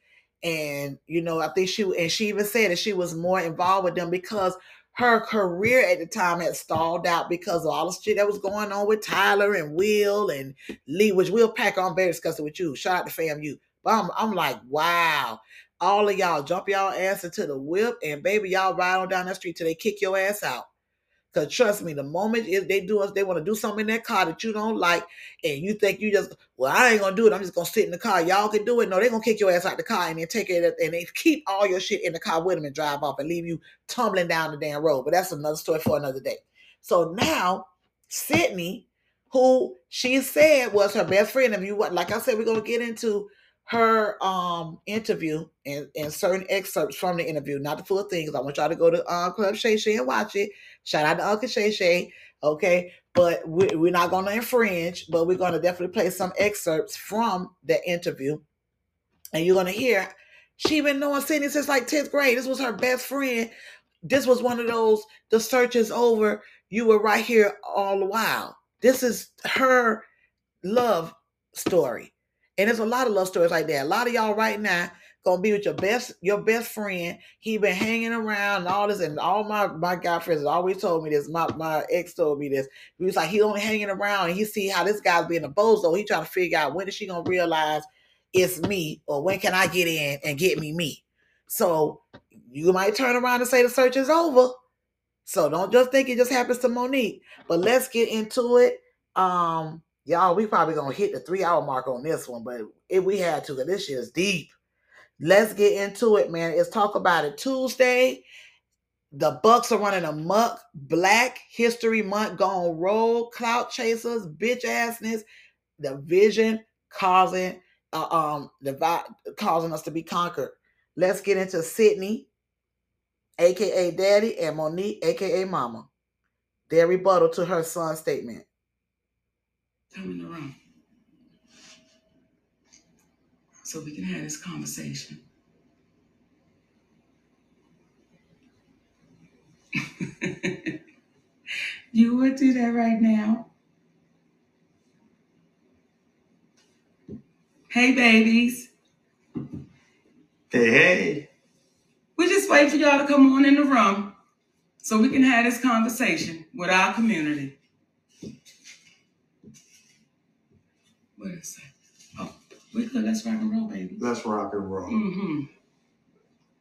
and you know, I think she and she even said that she was more involved with them because her career at the time had stalled out because of all the shit that was going on with Tyler and Will and Lee, which we'll pack I'm very discussing with you. Shout out to FAMU. But I'm, I'm like, wow, all of y'all jump y'all ass into the whip and baby y'all ride on down that street till they kick your ass out. Cause trust me, the moment if they do us, they want to do something in that car that you don't like, and you think you just, well, I ain't gonna do it. I'm just gonna sit in the car. Y'all can do it. No, they gonna kick your ass out the car and then take it and they keep all your shit in the car with them and drive off and leave you tumbling down the damn road. But that's another story for another day. So now Sidney, who she said was her best friend. If you like I said, we're gonna get into her um interview and, and certain excerpts from the interview, not the full thing, because I want y'all to go to uh, Club Shay Shay and watch it. Shout out to Uncle Shay Shay, okay? But we, we're not gonna infringe, but we're gonna definitely play some excerpts from the interview, and you're gonna hear she been knowing Sidney since like 10th grade. This was her best friend. This was one of those, the search is over. You were right here all the while. This is her love story. And there's a lot of love stories like that. A lot of y'all right now gonna be with your best your best friend. He been hanging around and all this, and all my my guy friends always told me this. My my ex told me this. He was like he only hanging around and he see how this guy's being a bozo. He trying to figure out when is she gonna realize it's me or when can I get in and get me me. So you might turn around and say the search is over. So don't just think it just happens to Monique. But let's get into it. Um, y'all, we probably gonna hit the three hour mark on this one, but if we had to, cause this shit is deep. Let's get into it, man. It's talk about it Tuesday. The Bucks are running amok. Black History Month gone roll. Clout chasers, bitch assness. The vision causing uh, um the causing us to be conquered. Let's get into Sidney, aka Daddy, and Monique, aka Mama. Their rebuttal to her son's statement. Come in the room so we can have this conversation. you would do that right now? Hey, babies. Hey, hey. We just wait for y'all to come on in the room so we can have this conversation with our community. What is that? Oh, we good. Let's rock and roll, baby. Let's rock and roll. Mm-hmm.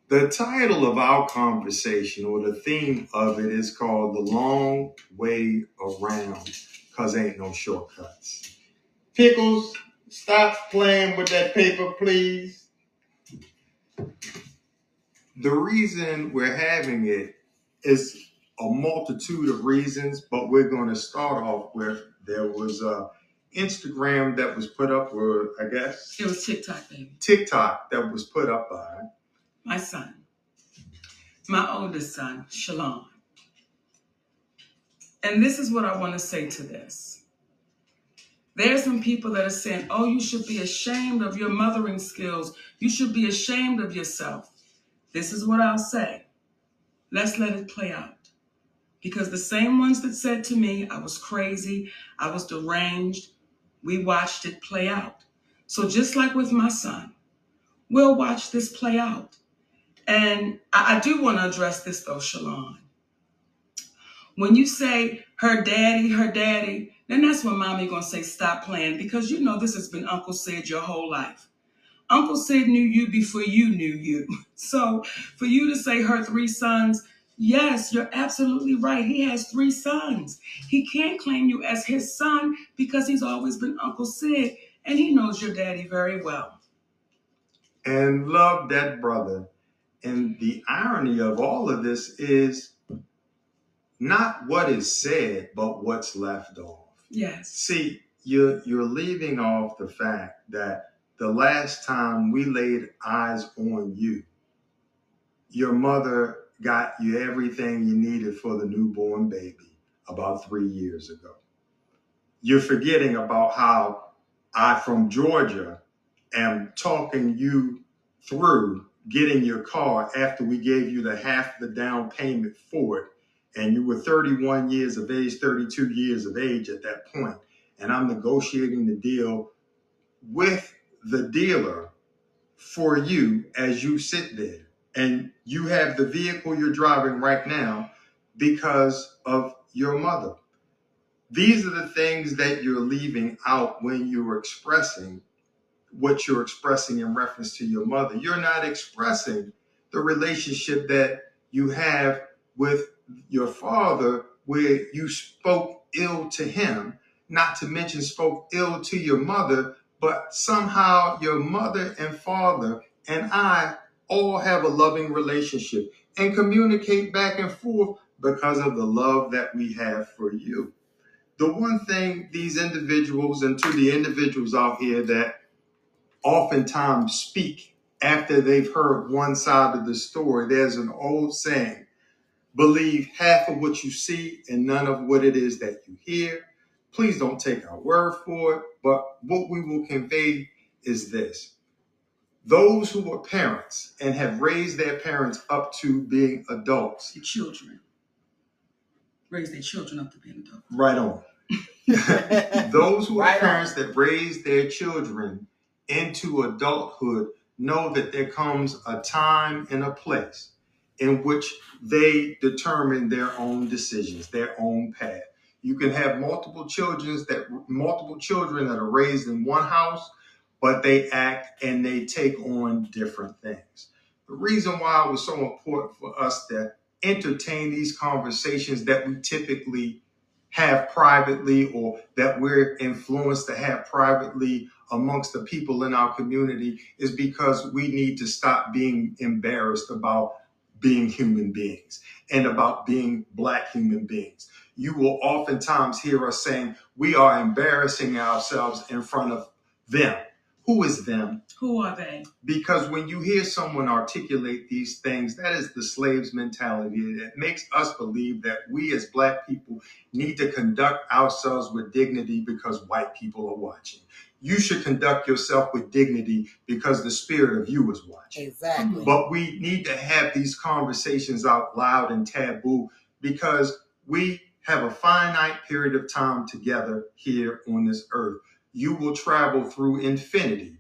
The title of our conversation or the theme of it is called The Long Way Around, because ain't no shortcuts. Pickles, stop playing with that paper, please. The reason we're having it is a multitude of reasons, but we're going to start off with there was a Instagram that was put up, or I guess It was TikTok, baby. TikTok that was put up by My son, my oldest son, Shalon. And this is what I want to say to this. There are some people that are saying, oh, you should be ashamed of your mothering skills. You should be ashamed of yourself. This is what I'll say. Let's let it play out. Because the same ones that said to me, I was crazy, I was deranged, we watched it play out. So just like with my son, we'll watch this play out. And I, I do want to address this though, Shalon. When you say her daddy, her daddy, then that's when mommy gonna say stop playing because you know this has been Uncle Sid your whole life. Uncle Sid knew you before you knew you. So for you to say her three sons, yes, you're absolutely right. He has three sons. He can't claim you as his son because he's always been Uncle Sid and he knows your daddy very well. and love that brother. And the irony of all of this is not what is said, but what's left off. Yes. See, you're you're leaving off the fact that the last time we laid eyes on you, your mother got you everything you needed for the newborn baby about three years ago. You're forgetting about how I from Georgia am talking you through getting your car after we gave you the half the down payment for it. And you were 31 years of age 32 years of age at that point. And i'm negotiating the deal with the dealer for you as you sit there and you have the vehicle you're driving right now because of your mother these are the things that you're leaving out when you're expressing what you're expressing in reference to your mother. You're not expressing the relationship that you have with your father, where you spoke ill to him, not to mention spoke ill to your mother, but somehow your mother and father and I all have a loving relationship and communicate back and forth because of the love that we have for you. the one thing these individuals and to the individuals out here that oftentimes speak after they've heard one side of the story, there's an old saying believe half of what you see and none of what it is that you hear. Please don't take our word for it, but what we will convey is this. Those who are parents and have raised their parents up to being adults, The children raise their children up to be an adult. right on. Those who are Right on. parents that raise their children into adulthood know that there comes a time and a place in which they determine their own decisions, their own path. You can have multiple children that multiple children that are raised in one house, but they act and they take on different things. The reason why it was so important for us to entertain these conversations that we typically have privately or that we're influenced to have privately amongst the people in our community is because we need to stop being embarrassed about being human beings and about being black human beings. You will oftentimes hear us saying we are embarrassing ourselves in front of them. Who is them? Who are they? Because when you hear someone articulate these things, that is the slave's mentality. It makes us believe that we as black people need to conduct ourselves with dignity because white people are watching. You should conduct yourself with dignity because the spirit of you is watching. Exactly. But we need to have these conversations out loud and taboo because we have a finite period of time together here on this earth. You will travel through infinity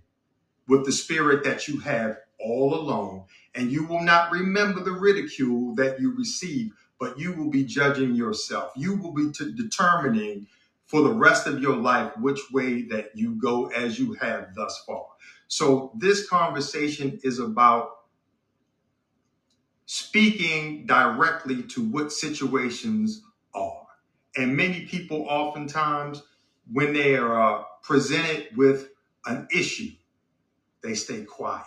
with the spirit that you have all alone, and you will not remember the ridicule that you receive, but you will be judging yourself. You will be t- determining for the rest of your life which way that you go as you have thus far. So, this conversation is about speaking directly to what situations are. And many people, oftentimes, when they are uh, presented with an issue, they stay quiet,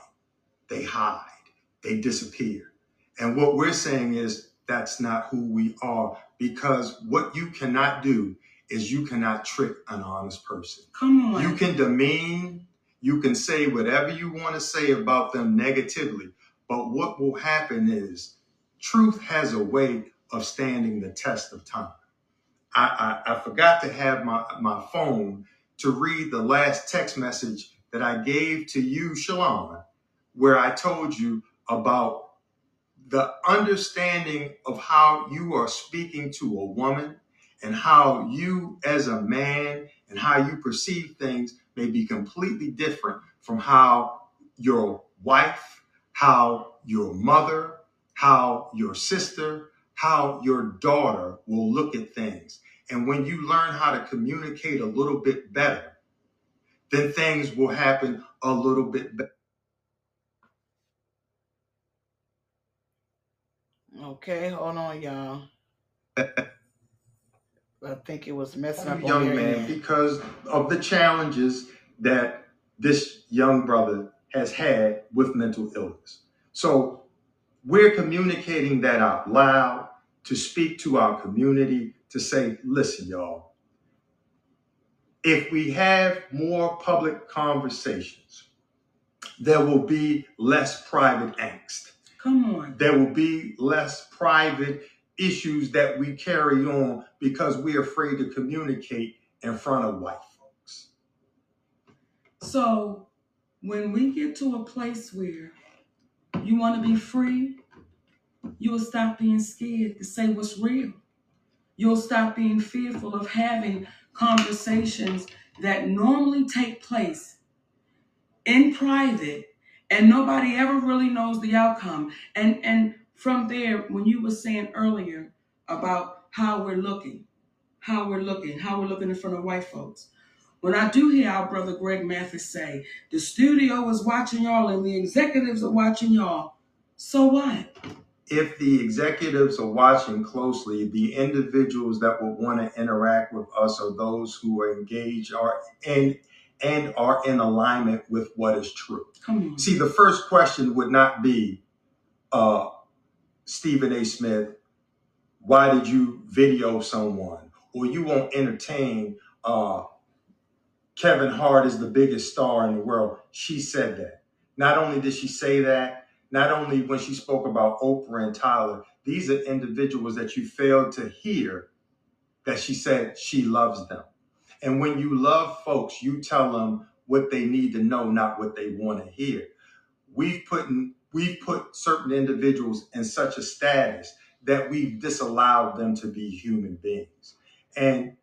they hide, they disappear. And what we're saying is that's not who we are because what you cannot do is you cannot trick an honest person. Come on. You can demean, you can say whatever you want to say about them negatively, but what will happen is truth has a way of standing the test of time. I, I, I forgot to have my, my phone to read the last text message that I gave to you, Shalon, where I told you about the understanding of how you are speaking to a woman and how you as a man and how you perceive things may be completely different from how your wife, how your mother, how your sister, how your daughter will look at things. And when you learn how to communicate a little bit better, then things will happen a little bit better. Okay, hold on, y'all. I think it was messing up young man end. because of the challenges that this young brother has had with mental illness. So we're communicating that out loud to speak to our community to say, listen, y'all, if we have more public conversations, there will be less private angst. Come on. There will be less private issues that we carry on because we're afraid to communicate in front of white folks. So when we get to a place where you want to be free, you will stop being scared to say what's real. You'll stop being fearful of having conversations that normally take place in private and nobody ever really knows the outcome. And and from there, when you were saying earlier about how we're looking, how we're looking, how we're looking in front of white folks. When I do hear our brother Greg Mathis say, the studio is watching y'all and the executives are watching y'all, so what? If the executives are watching closely, the individuals that will want to interact with us are those who are engaged are and and are in alignment with what is true. Come on. See, the first question would not be, uh, Stephen A. Smith, why did you video someone? or you won't entertain uh, Kevin Hart is the biggest star in the world. She said that. Not only did she say that, not only when she spoke about Oprah and Tyler, these are individuals that you failed to hear that she said she loves them. And when you love folks, you tell them what they need to know, not what they want to hear. We've put in, we've put certain individuals in such a status that we've disallowed them to be human beings. And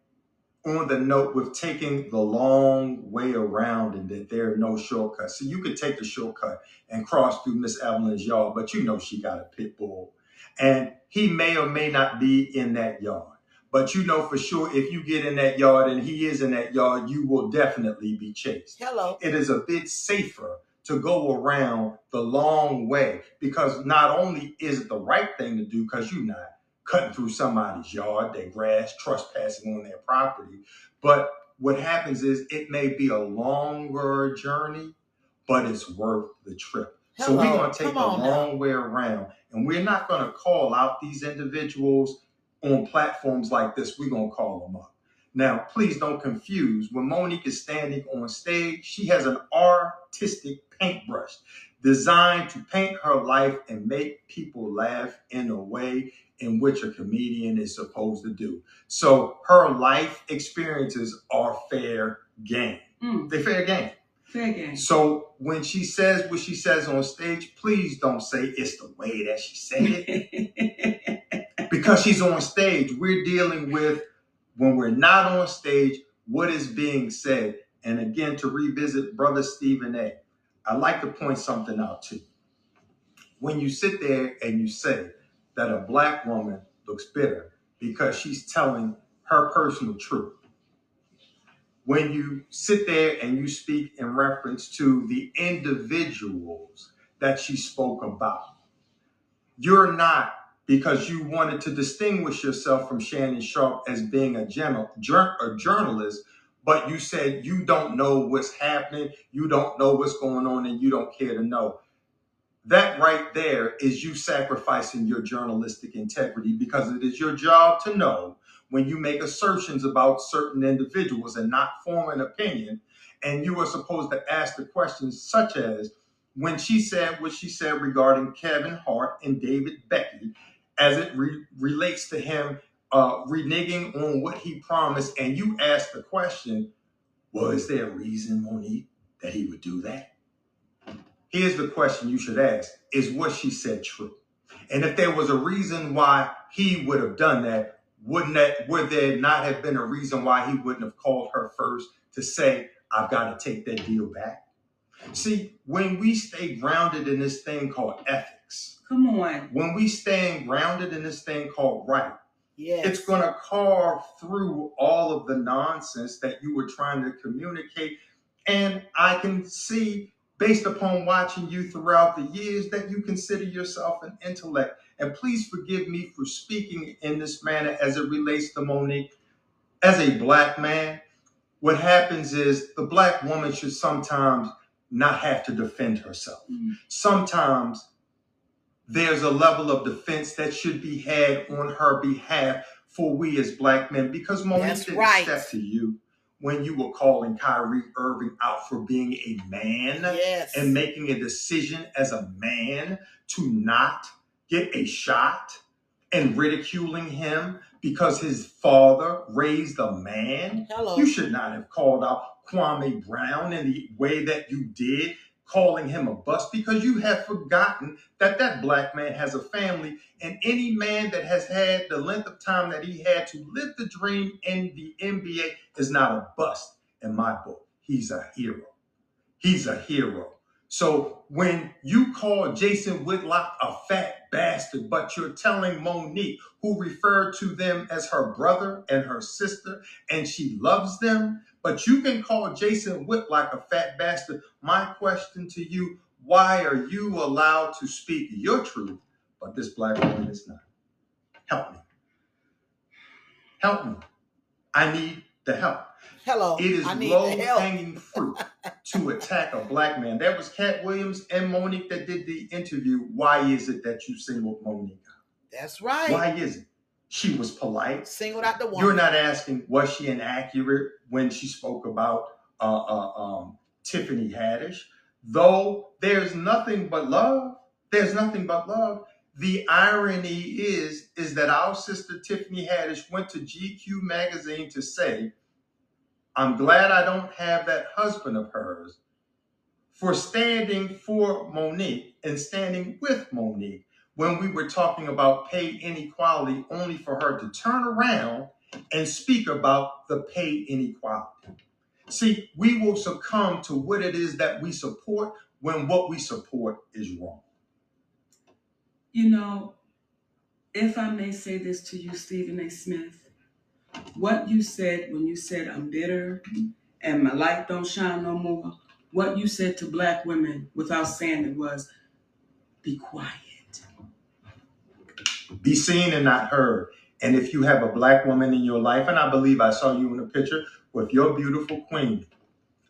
on the note with taking the long way around and that there are no shortcuts. So you could take the shortcut and cross through Miss Evelyn's yard, but you know she got a pit bull. And he may or may not be in that yard. But you know for sure if you get in that yard and he is in that yard, you will definitely be chased. Hello. It is a bit safer to go around the long way because not only is it the right thing to do because you're not cutting through somebody's yard, their grass, trespassing on their property, but what happens is it may be a longer journey, but it's worth the trip. So we're going to take Come a on now. long way around and we're not going to call out these individuals on platforms like this. We're going to call them up. Now, please don't confuse. When Monique is standing on stage, she has an artistic paintbrush designed to paint her life and make people laugh in a way in which a comedian is supposed to do. So her life experiences are fair game. Mm, They're fair game. fair game. So when she says what she says on stage, please don't say it's the way that she said it. because she's on stage. We're dealing with when we're not on stage, what is being said. And again, to revisit Brother Stephen A., I'd like to point something out too. When you sit there and you say that a black woman looks bitter because she's telling her personal truth, when you sit there and you speak in reference to the individuals that she spoke about, you're not because you wanted to distinguish yourself from Shannon Sharpe as being a, general, jour- a journalist, but you said you don't know what's happening, you don't know what's going on, and you don't care to know. That right there is you sacrificing your journalistic integrity because it is your job to know when you make assertions about certain individuals and not form an opinion. And you are supposed to ask the questions such as when she said what she said regarding Kevin Hart and David Becky, as it re- relates to him uh, reneging on what he promised, and you ask the question, was there a reason, Monique, that he would do that? Here's the question you should ask Is what she said true? And if there was a reason why he would have done that, wouldn't that would there not have been a reason why he wouldn't have called her first to say, I've got to take that deal back? See, when we stay grounded in this thing called ethics, Come on. when we stand grounded in this thing called right, Yes. it's going to carve through all of the nonsense that you were trying to communicate. And I can see, based upon watching you throughout the years, that you consider yourself an intellect. And please forgive me for speaking in this manner as it relates to Monique. As a black man, what happens is the black woman should sometimes not have to defend herself. Mm. Sometimes there's a level of defense that should be had on her behalf for we as black men because Monique That's didn't right. step to you when you were calling Kyrie Irving out for being a man Yes. and making a decision as a man to not get a shot and ridiculing him because his father raised a man. Hello. You should not have called out Kwame Brown in the way that you did, calling him a bust because you have forgotten that that black man has a family and any man that has had the length of time that he had to live the dream in the NBA is not a bust in my book. He's a hero. He's a hero. So when you call Jason Whitlock a fat bastard, but you're telling Monique, who referred to them as her brother and her sister, and she loves them, but you can call Jason Whitlock a fat bastard. My question to you, why are you allowed to speak your truth, but this black woman is not? Help me. Help me. I need the help. Hello. It is low hanging fruit to attack a black man. That was Katt Williams and Monique that did the interview. Why is it that you singled Monique out? That's right. Why is it? She was polite. Singled out the woman. You're not asking was she inaccurate when she spoke about uh, uh, um, Tiffany Haddish. Though there's nothing but love, there's nothing but love. The irony is is that our sister Tiffany Haddish went to GQ magazine to say, "I'm glad I don't have that husband of hers." For standing for Monique and standing with Monique when we were talking about pay inequality, only for her to turn around and speak about the pay inequality. See, we will succumb to what it is that we support when what we support is wrong. You know, if I may say this to you, Stephen A. Smith, what you said when you said I'm bitter and my light don't shine no more, what you said to black women without saying it was, be quiet. Be seen and not heard. And if you have a black woman in your life, and I believe I saw you in a picture with your beautiful queen,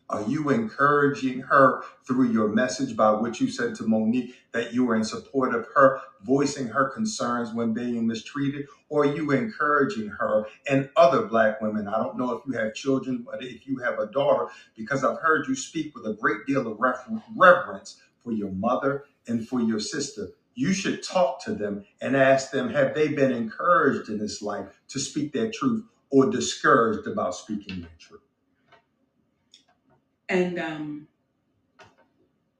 are you encouraging her through your message by what you said to Monique that you are in support of her, voicing her concerns when being mistreated? Or are you encouraging her and other black women? I don't know if you have children, but if you have a daughter, because I've heard you speak with a great deal of refer- reverence for your mother and for your sister. You should talk to them and ask them, have they been encouraged in this life to speak their truth or discouraged about speaking their truth? And um,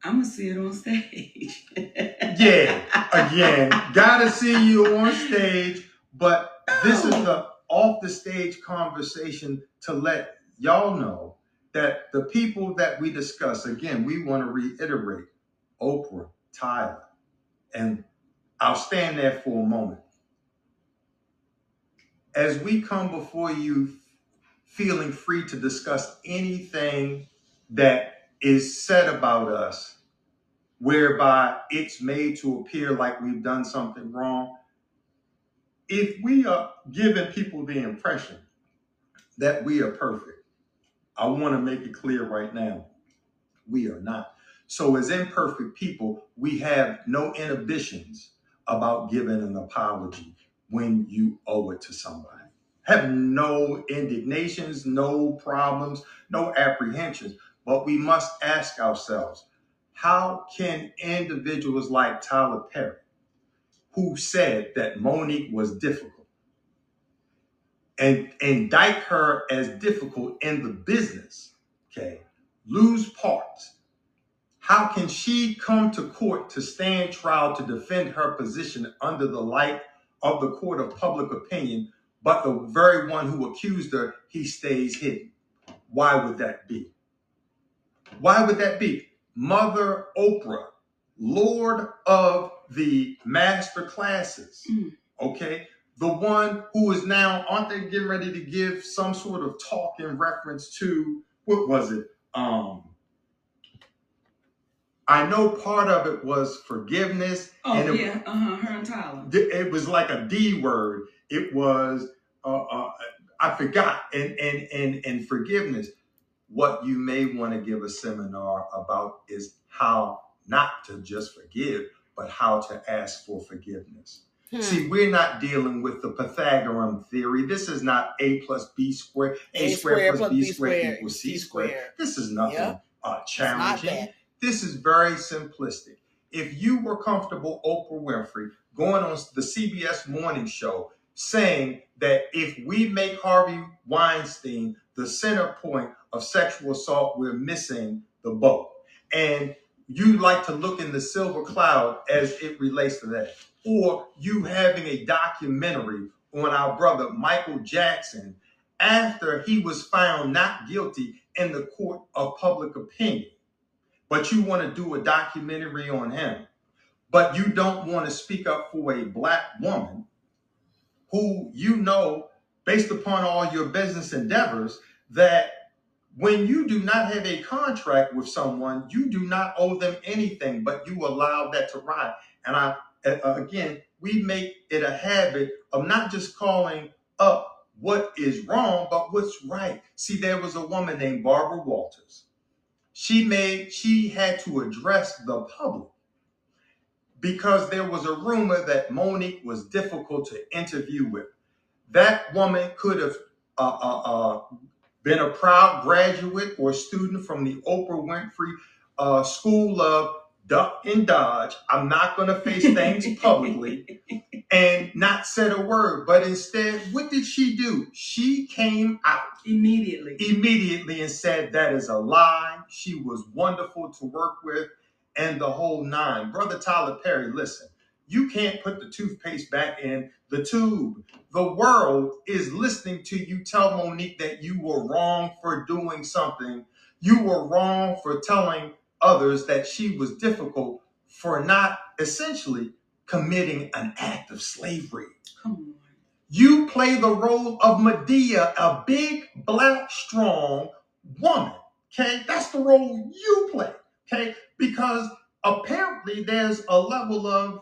I'm gonna see it on stage. Yeah, again, gotta see you on stage, but this is the off the stage conversation to let y'all know that the people that we discuss, again, we want to reiterate Oprah, Tyler, and I'll stand there for a moment. As we come before you feeling free to discuss anything that is said about us, whereby it's made to appear like we've done something wrong, if we are giving people the impression that we are perfect, I want to make it clear right now we are not. So, as imperfect people, we have no inhibitions about giving an apology when you owe it to somebody. Have no indignations, no problems, no apprehensions. But we must ask ourselves how can individuals like Tyler Perry, who said that Monique was difficult, and indict her as difficult in the business, okay, lose parts? How can she come to court to stand trial to defend her position under the light of the court of public opinion, but the very one who accused her, he stays hidden? Why would that be? Why would that be? Mother Oprah, Lord of the master classes, okay? The one who is now, aren't they getting ready to give some sort of talk in reference to, what was it? Um, I know part of it was forgiveness. Oh and it, yeah, uh-huh, her and Tyler. it was like a D word. It was, uh, uh, I forgot, and, and, and, and forgiveness. What you may want to give a seminar about is how not to just forgive, but how to ask for forgiveness. Hmm. See, we're not dealing with the Pythagorean theory. This is not a plus b squared, a, squared plus b squared equals c squared. This is nothing Yep. uh, It's not challenging. This is very simplistic. If you were comfortable, Oprah Winfrey, going on the CBS morning show saying that if we make Harvey Weinstein the center point of sexual assault, we're missing the boat. And you like to look in the silver cloud as it relates to that. Or you having a documentary on our brother Michael Jackson after he was found not guilty in the court of public opinion but you want to do a documentary on him, but you don't want to speak up for a black woman who you know, based upon all your business endeavors, that when you do not have a contract with someone, you do not owe them anything, but you allow that to ride. And I, again, we make it a habit of not just calling up what is wrong, but what's right. See, there was a woman named Barbara Walters she made she had to address the public because there was a rumor that Monique was difficult to interview with. That woman could have uh, uh, uh, been a proud graduate or student from the Oprah Winfrey uh, School of Duck and Dodge. I'm not going to face things publicly and not said a word. But instead, what did she do? She came out Immediately. immediately and said that is a lie. She was wonderful to work with and the whole nine. Brother Tyler Perry, listen, you can't put the toothpaste back in the tube. The world is listening to you tell Monique that you were wrong for doing something. You were wrong for telling others that she was difficult for not essentially committing an act of slavery. You play the role of Madea, a big, black, strong woman. Okay, that's the role you play. Okay, because apparently there's a level of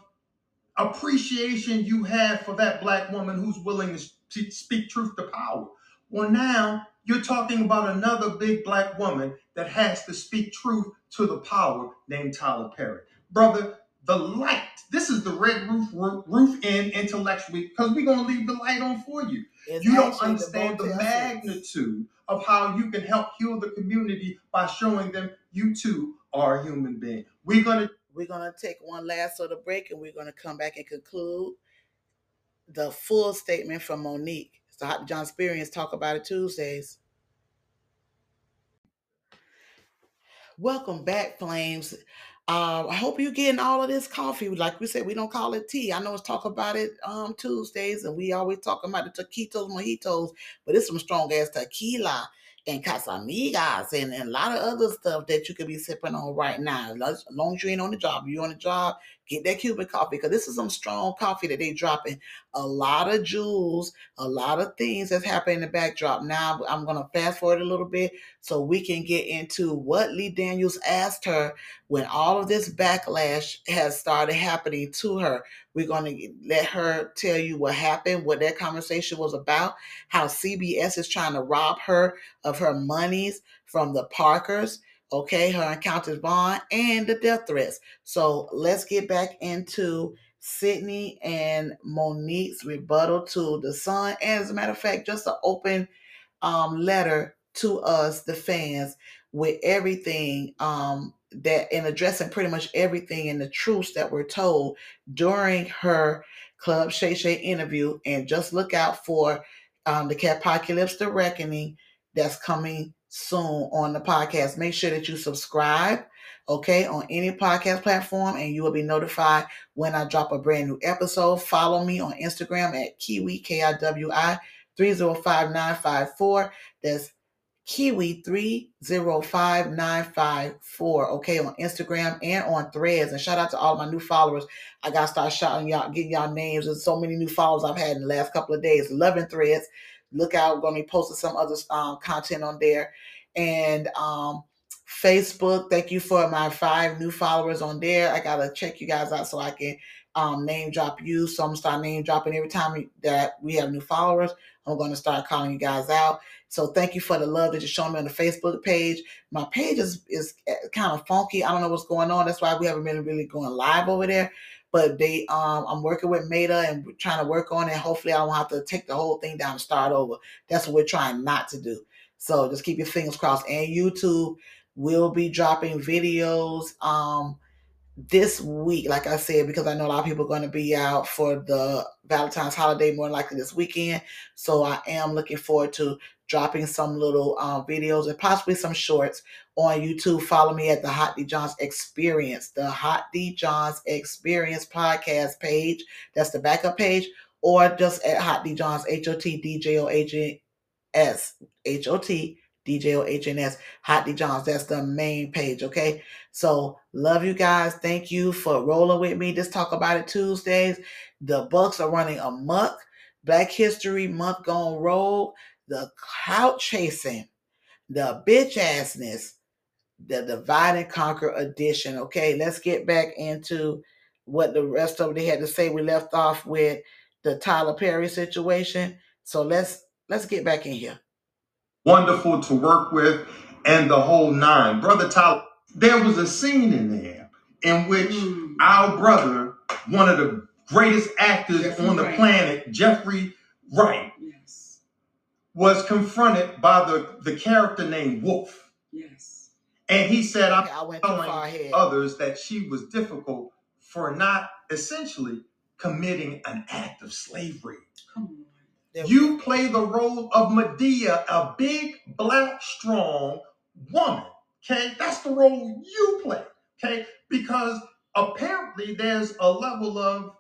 appreciation you have for that black woman who's willing to to speak truth to power. Well, now you're talking about another big black woman that has to speak truth to the power named Tyler Perry. Brother, the light, this is the red roof roof, roof in intellectually, because we're going to leave the light on for you. It's You don't understand the Six. magnitude of how you can help heal the community by showing them you too are a human being. We're going to We're gonna take one last sort of break, and we're gonna come back and conclude the full statement from Monique. So Hot John Experience talk about it Tuesdays. Welcome back, Flames. Uh, I hope you're getting all of this coffee. Like we said, we don't call it tea. I know it's talk about it um Tuesdays, and we always talking about the taquitos, mojitos, but it's some strong ass tequila and Casamigos and, and a lot of other stuff that you could be sipping on right now. As long as you ain't on the job, you on the job, get that Cuban coffee because this is some strong coffee that they dropping. A lot of jewels, a lot of things that's happening in the backdrop. Now I'm gonna fast forward a little bit so we can get into what Lee Daniels asked her when all of this backlash has started happening to her. We're to let her tell you what happened, what that conversation was about, how CBS is trying to rob her of her monies from the Parkers, okay, her and Countess Vaughn, and the death threats. So let's get back into Sidney and Monique's rebuttal to the son. And as a matter of fact, just an open um, letter to us, the fans, with everything um, that in addressing pretty much everything and the truths that were told during her Club Shay Shay interview. And just look out for um, the Capocalypse, The Reckoning, that's coming soon on the podcast. Make sure that you subscribe, okay, on any podcast platform, and you will be notified when I drop a brand new episode. Follow me on Instagram at Kiwi, K I W I 305954. That's Kiwi 305954. Okay, on Instagram and on threads. And shout out to all my new followers. I gotta start shouting y'all, getting y'all names. There's so many new followers I've had in the last couple of days. Loving threads. Look out, we're gonna be posting some other um, content on there. And um Facebook, thank you for my five new followers on there. I gotta check you guys out so I can um, name drop you. So I'm gonna start name dropping every time that we have new followers. I'm gonna start calling you guys out. So thank you for the love that you're showing me on the Facebook page. My page is is kind of funky. I don't know what's going on. That's why we haven't been really going live over there. But they, um, I'm working with Meta and trying to work on it. Hopefully, I don't have to take the whole thing down and start over. That's what we're trying not to do. So just keep your fingers crossed. And YouTube will be dropping videos. Um, this week, like I said, because I know a lot of people are going to be out for the Valentine's holiday more likely this weekend. So I am looking forward to dropping some little uh, videos and possibly some shorts on YouTube. Follow me at the Hot D Johns Experience, the Hot D Johns Experience podcast page. That's the backup page, or just at Hot D Johns, H O T D J O H S, H O T D J O H N S, Hot D Johns. That's the main page, okay? So love you guys. Thank you for rolling with me. Just talk about it Tuesdays. The Bucks are running amok. Black History Month gone rogue. The clout chasing, the bitch assness, the divide and conquer edition. Okay, let's get back into what the rest of they had to say. We left off with the Tyler Perry situation. So let's let's get back in here. wonderful to work with, and the whole nine. Brother Tyler, there was a scene in there in which hmm. our brother, one of the greatest actors Jeffrey on the Wright. planet, Jeffrey Wright, was confronted by the, the character named Wolf. Yes. And he said, I'm I went too far telling ahead. others that she was difficult for not essentially committing an act of slavery. Come on. There we You play the role of Madea, a big, black, strong woman. Okay, that's the role you play. Okay, because apparently there's a level of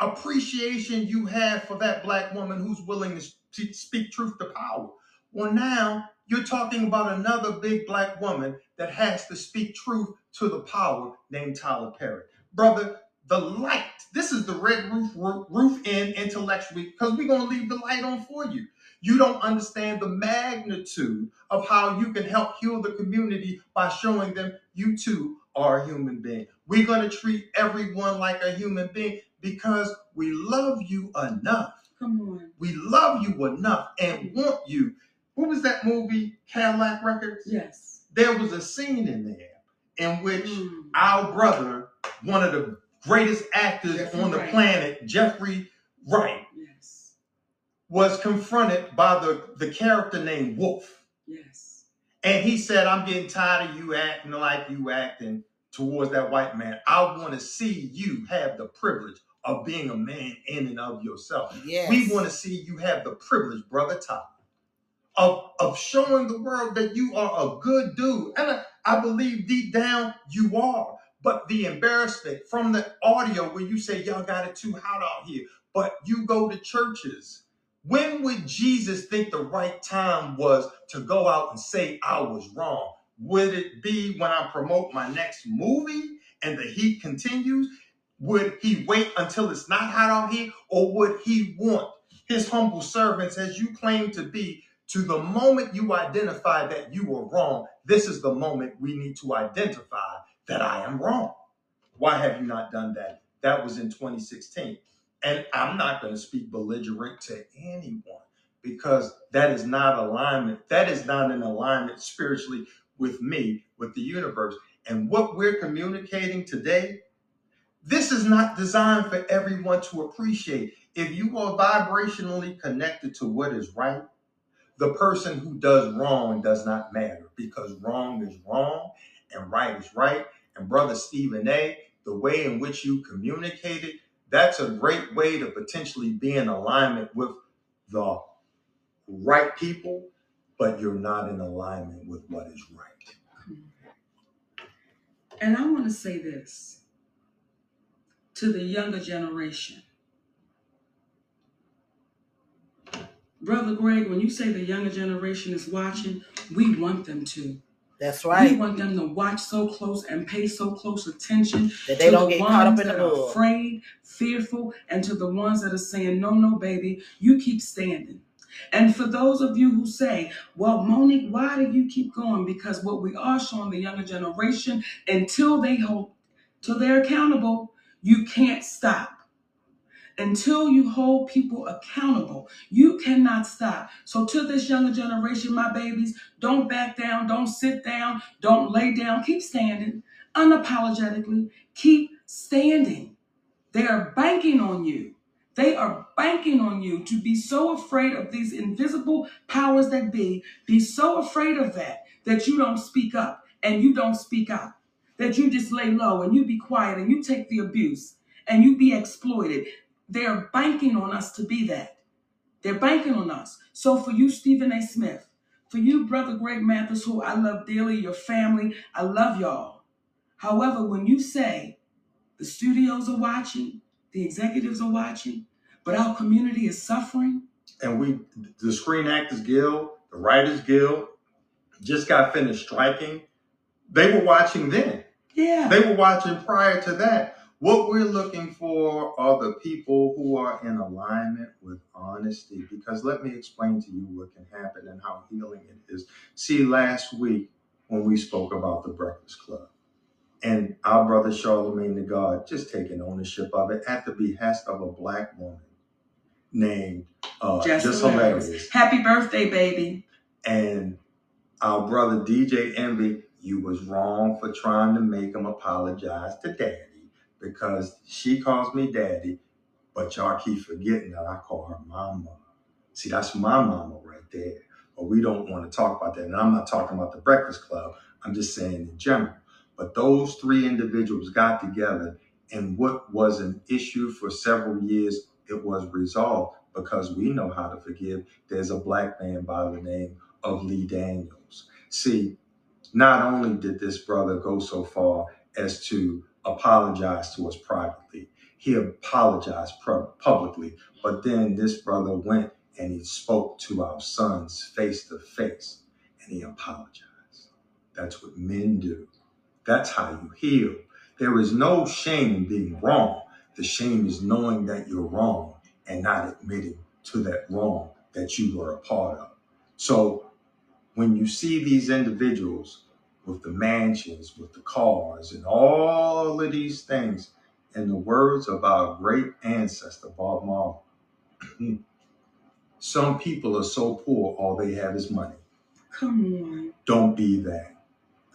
appreciation you have for that black woman who's willing to sp- speak truth to power. Well, now you're talking about another big black woman that has to speak truth to the power named Tyler Perry. Brother, the light, this is the red roof roof, roof in intellectually, because we're going to leave the light on for you. You don't understand the magnitude of how you can help heal the community by showing them you too are a human being. We're going to treat everyone like a human being because we love you enough. Come on. We love you enough and want you. What was that movie, Cadillac Records? Yes. There was a scene in there in which Mm. our brother, one of the greatest actors Jeffrey on the Wright. planet, Jeffrey Wright, Yes. was confronted by the, the character named Wolf. Yes. And he said, I'm getting tired of you acting like you acting towards that white man. I want to see you have the privilege of being a man in and of yourself. Yes. We want to see you have the privilege, brother Tyler, of, of showing the world that you are a good dude. And I, I believe deep down you are. But the embarrassment from the audio where you say, y'all got it too hot out here, but you go to churches. When would Jesus think the right time was to go out and say I was wrong? Would it be when I promote my next movie and the heat continues? Would he wait until it's not hot out here? Or would he want his humble servants, as you claim to be, to the moment you identify that you were wrong? This is the moment we need to identify that I am wrong. Why have you not done that? That was in 2016. And I'm not going to speak belligerent to anyone because that is not alignment. That is not in alignment spiritually with me, with the universe. And what we're communicating today, this is not designed for everyone to appreciate. If you are vibrationally connected to what is right, the person who does wrong does not matter because wrong is wrong and right is right. And brother Stephen A, the way in which you communicated, that's a great way to potentially be in alignment with the right people, but you're not in alignment with what is right. And I want to say this to the younger generation. Brother Greg, when you say the younger generation is watching, we want them to. That's right. We want them to watch so close and pay so close attention That they to don't the get caught up ones in the that are afraid, fearful, and to the ones that are saying, No, no, baby, you keep standing. And for those of you who say, Well, Monique, why do you keep going? Because what we are showing the younger generation until they hold, till they're accountable, you can't stop. Until you hold people accountable, you cannot stop. So, to this younger generation, my babies, don't back down, don't sit down, don't lay down, keep standing unapologetically. Keep standing. They are banking on you. They are banking on you to be so afraid of these invisible powers that be, be so afraid of that, that you don't speak up and you don't speak out, that you just lay low and you be quiet and you take the abuse and you be exploited. They're banking on us to be that. They're banking on us. So for you, Stephen A. Smith, for you, Brother Greg Mathis, who I love dearly, your family, I love y'all. However, when you say the studios are watching, the executives are watching, but our community is suffering, And we, the Screen Actors Guild, the Writers Guild, just got finished striking. They were watching then. yeah, They were watching prior to that. What we're looking for are the people who are in alignment with honesty. Because let me explain to you what can happen and how healing it is. See, last week when we spoke about the Breakfast Club, and our brother Charlemagne the God just taking ownership of it at the behest of a black woman named uh, just, Just hilarious. Happy birthday, baby. And our brother DJ Envy, you was wrong for trying to make him apologize to daddy because she calls me daddy, but y'all keep forgetting that I call her mama. See, that's my mama right there, But we don't want to talk about that. And I'm not talking about the Breakfast Club. I'm just saying in general. But those three individuals got together, and what was an issue for several years, it was resolved because we know how to forgive. There's a black man by the name of Lee Daniels. See, not only did this brother go so far as to apologize to us privately, he apologized pu- publicly, but then this brother went and he spoke to our sons face to face and he apologized. That's what men do. That's how you heal. There is no shame in being wrong. The shame is knowing that you're wrong and not admitting to that wrong that you were a part of. So when you see these individuals with the mansions, with the cars, and all of these things, in the words of our great ancestor, Bob Marley, some people are so poor, all they have is money. Come on. Don't be that.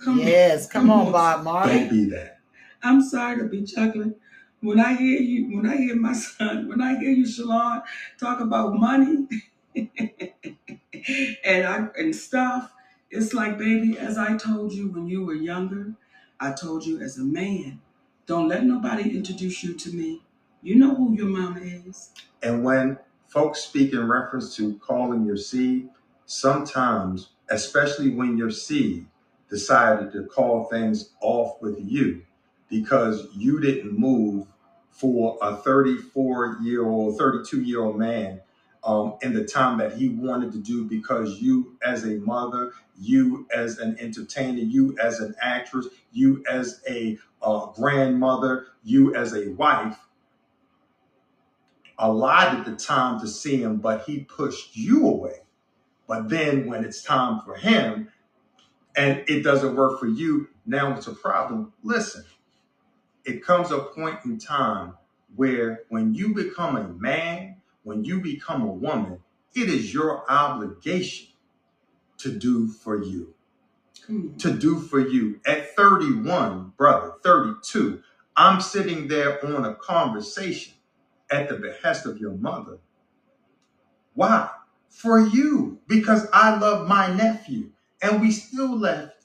Come Yes, come on, Bob Marley. Don't Marley. be that. I'm sorry to be chuckling. When I hear you, when I hear my son, when I hear you, Shalon, talk about money and I and stuff, it's like, baby, as I told you when you were younger, I told you as a man, don't let nobody introduce you to me. You know who your mama is. And when folks speak in reference to calling your seed, sometimes, especially when your seed decided to call things off with you because you didn't move for a 34 year old, 32 year old man um, in the time that he wanted to do because you, as a mother, you as an entertainer, you as an actress, you as a uh, grandmother, you as a wife, allotted the time to see him, but he pushed you away. But then when it's time for him and it doesn't work for you, now it's a problem. Listen, it comes a point in time where when you become a man, when you become a woman, it is your obligation to do for you. On. To do for you. At 31, brother, 32, I'm sitting there on a conversation at the behest of your mother. Why? For you, because I love my nephew, and we still left,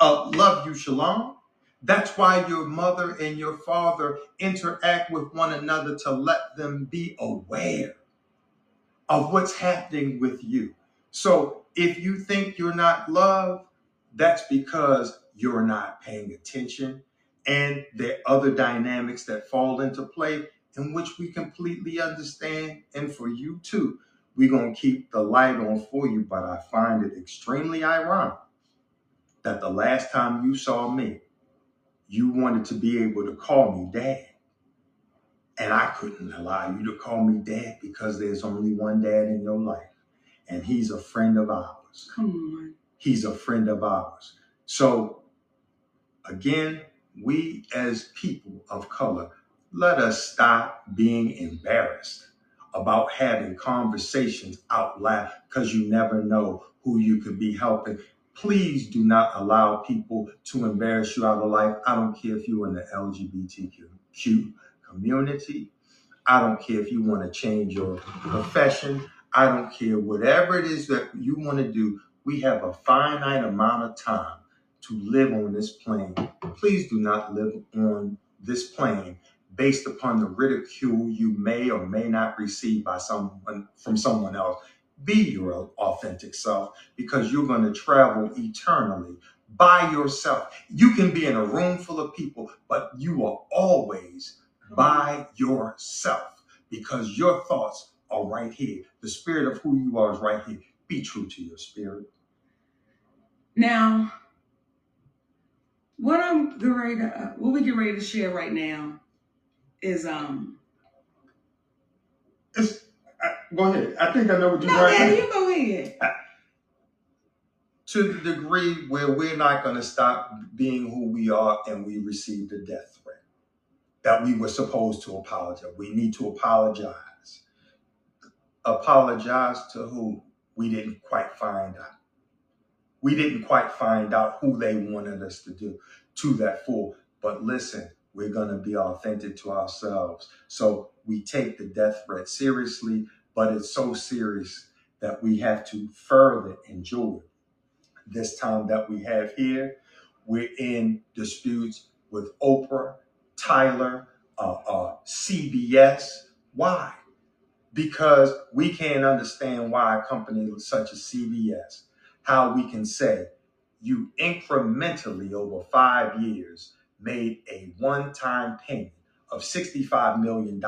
uh, love you, Shalon. That's why your mother and your father interact with one another to let them be aware of what's happening with you. So if you think you're not loved, that's because you're not paying attention. And there are other dynamics that fall into play in which we completely understand. And for you too, we're going to keep the light on for you. But I find it extremely ironic that the last time you saw me, you wanted to be able to call me dad. And I couldn't allow you to call me dad because there's only one dad in your life. And he's a friend of ours. Come on. He's a friend of ours. So, again, we as people of color, let us stop being embarrassed about having conversations out loud because you never know who you could be helping. Please do not allow people to embarrass you out of life. I don't care if you're in the LGBTQ community. I don't care if you want to change your profession. I don't care whatever it is that you want to do. We have a finite amount of time to live on this plane. Please do not live on this plane based upon the ridicule you may or may not receive by someone from someone else. Be your authentic self because you're going to travel eternally by yourself. You can be in a room full of people, but you are always by yourself because your thoughts are right here. The spirit of who you are is right here. Be true to your spirit. Now, what I'm getting ready to, uh, what we get ready to share right now is um. It's, I, go ahead. I think I know what you're No, Daddy, you go ahead. to the degree where we're not going to stop being who we are and we receive the death that we were supposed to apologize. We need to apologize. Apologize to who we didn't quite find out. We didn't quite find out who they wanted us to do to that full. But listen, we're going to be authentic to ourselves. So we take the death threat seriously, but it's so serious that we have to further enjoy. This time that we have here, we're in disputes with Oprah, Tyler, uh, uh, CBS. Why? Because we can't understand why a company such as CBS, how we can say you incrementally over five years made a one time payment of $65 million.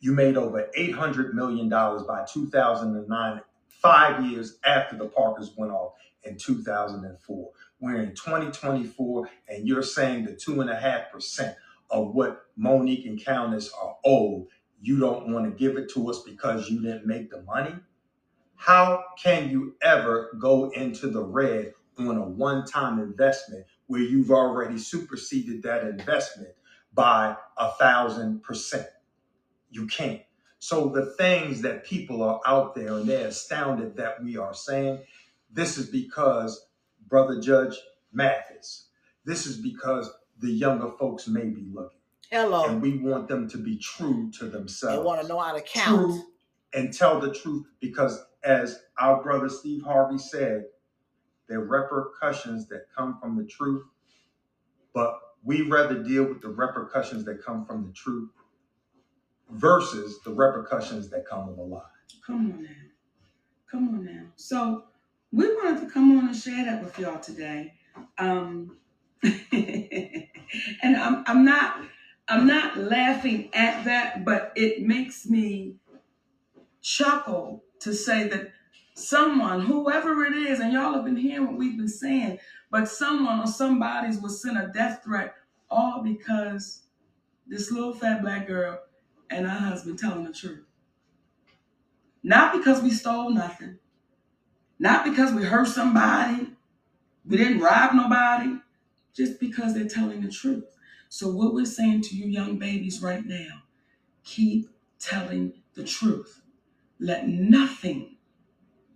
You made over $800 million by 2009, five years after the Parkers went off in 2004. We're in 2024, and you're saying the 2.5% of what Monique and Countess are owed, you don't want to give it to us because you didn't make the money? How can you ever go into the red on a one-time investment where you've already superseded that investment by a thousand percent? You can't. So the things that people are out there and they're astounded that we are saying, this is because Brother Judge Mathis, this is because the younger folks may be looking. Hello. And we want them to be true to themselves. They want to know how to count. True and tell the truth because as our brother Steve Harvey said, there are repercussions that come from the truth, but we rather deal with the repercussions that come from the truth versus the repercussions that come with a lie. Come on now. Come on now. So we wanted to come on and share that with y'all today. Um, and I'm I'm not I'm not laughing at that, but it makes me chuckle to say that someone, whoever it is, and y'all have been hearing what we've been saying, but someone or somebody's was sent a death threat all because this little fat black girl and her husband telling the truth. Not because we stole nothing, not because we hurt somebody, we didn't rob nobody, just because they're telling the truth. So, what we're saying to you young babies right now, keep telling the truth. Let nothing,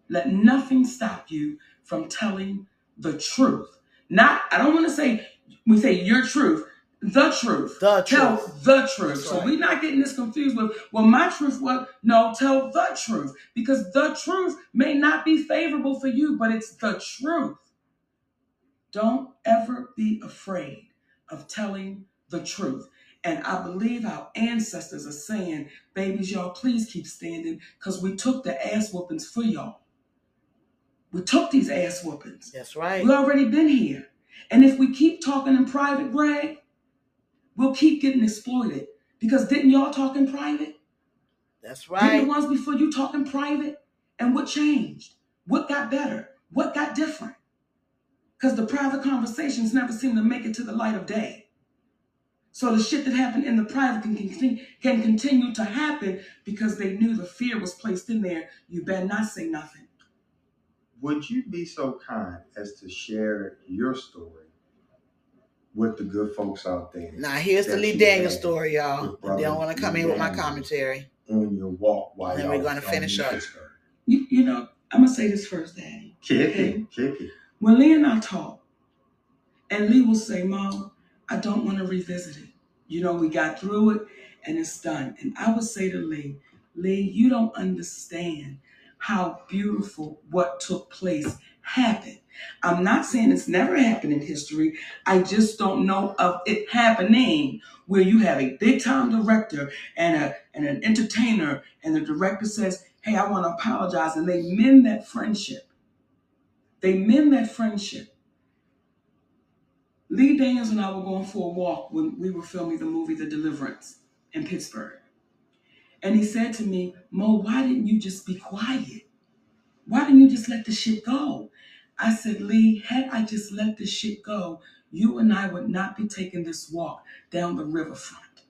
let nothing stop you from telling the truth. Not, I don't want to say, we say your truth, the truth. The Tell truth. the truth. That's So right. we're not getting this confused with, well, my truth was, no, tell the truth. Because the truth may not be favorable for you, but it's the truth. Don't ever be afraid of telling the truth. And I believe our ancestors are saying, babies, y'all, please keep standing because we took the ass whoopings for y'all. We took these ass whoopings. That's right. We already been here. And if we keep talking in private, Greg, we'll keep getting exploited. Because didn't y'all talk in private? That's Didn't right. the ones before you talk in private? And what changed? What got better? What got different? Because the private conversations never seem to make it to the light of day. So the shit that happened in the private can continue, can continue to happen because they knew the fear was placed in there. You better not say nothing. Would you be so kind as to share your story with the good folks out there Now here's the Lee you Daniels story, y'all. with And then I Brother want to come Lee in with my commentary. on your walk while And then y'all we're gonna finish up. You, you know, I'm going to say this first, Daddy. Kick Okay. it, kick it. When Lee and I talk, and Lee will say, Mom, I don't want to revisit it. You know, we got through it and it's done. And I would say to Lee, Lee, you don't understand how beautiful what took place happened. I'm not saying it's never happened in history. I just don't know of it happening where you have a big time director and a and an entertainer, and the director says, Hey, I want to apologize, and they mend that friendship. They mend that friendship. Lee Daniels and I were going for a walk when we were filming the movie The Deliverance in Pittsburgh. And he said to me, Mo, why didn't you just be quiet? Why didn't you just let the shit go? I said, Lee, had I just let this shit go, you and I would not be taking this walk down the riverfront.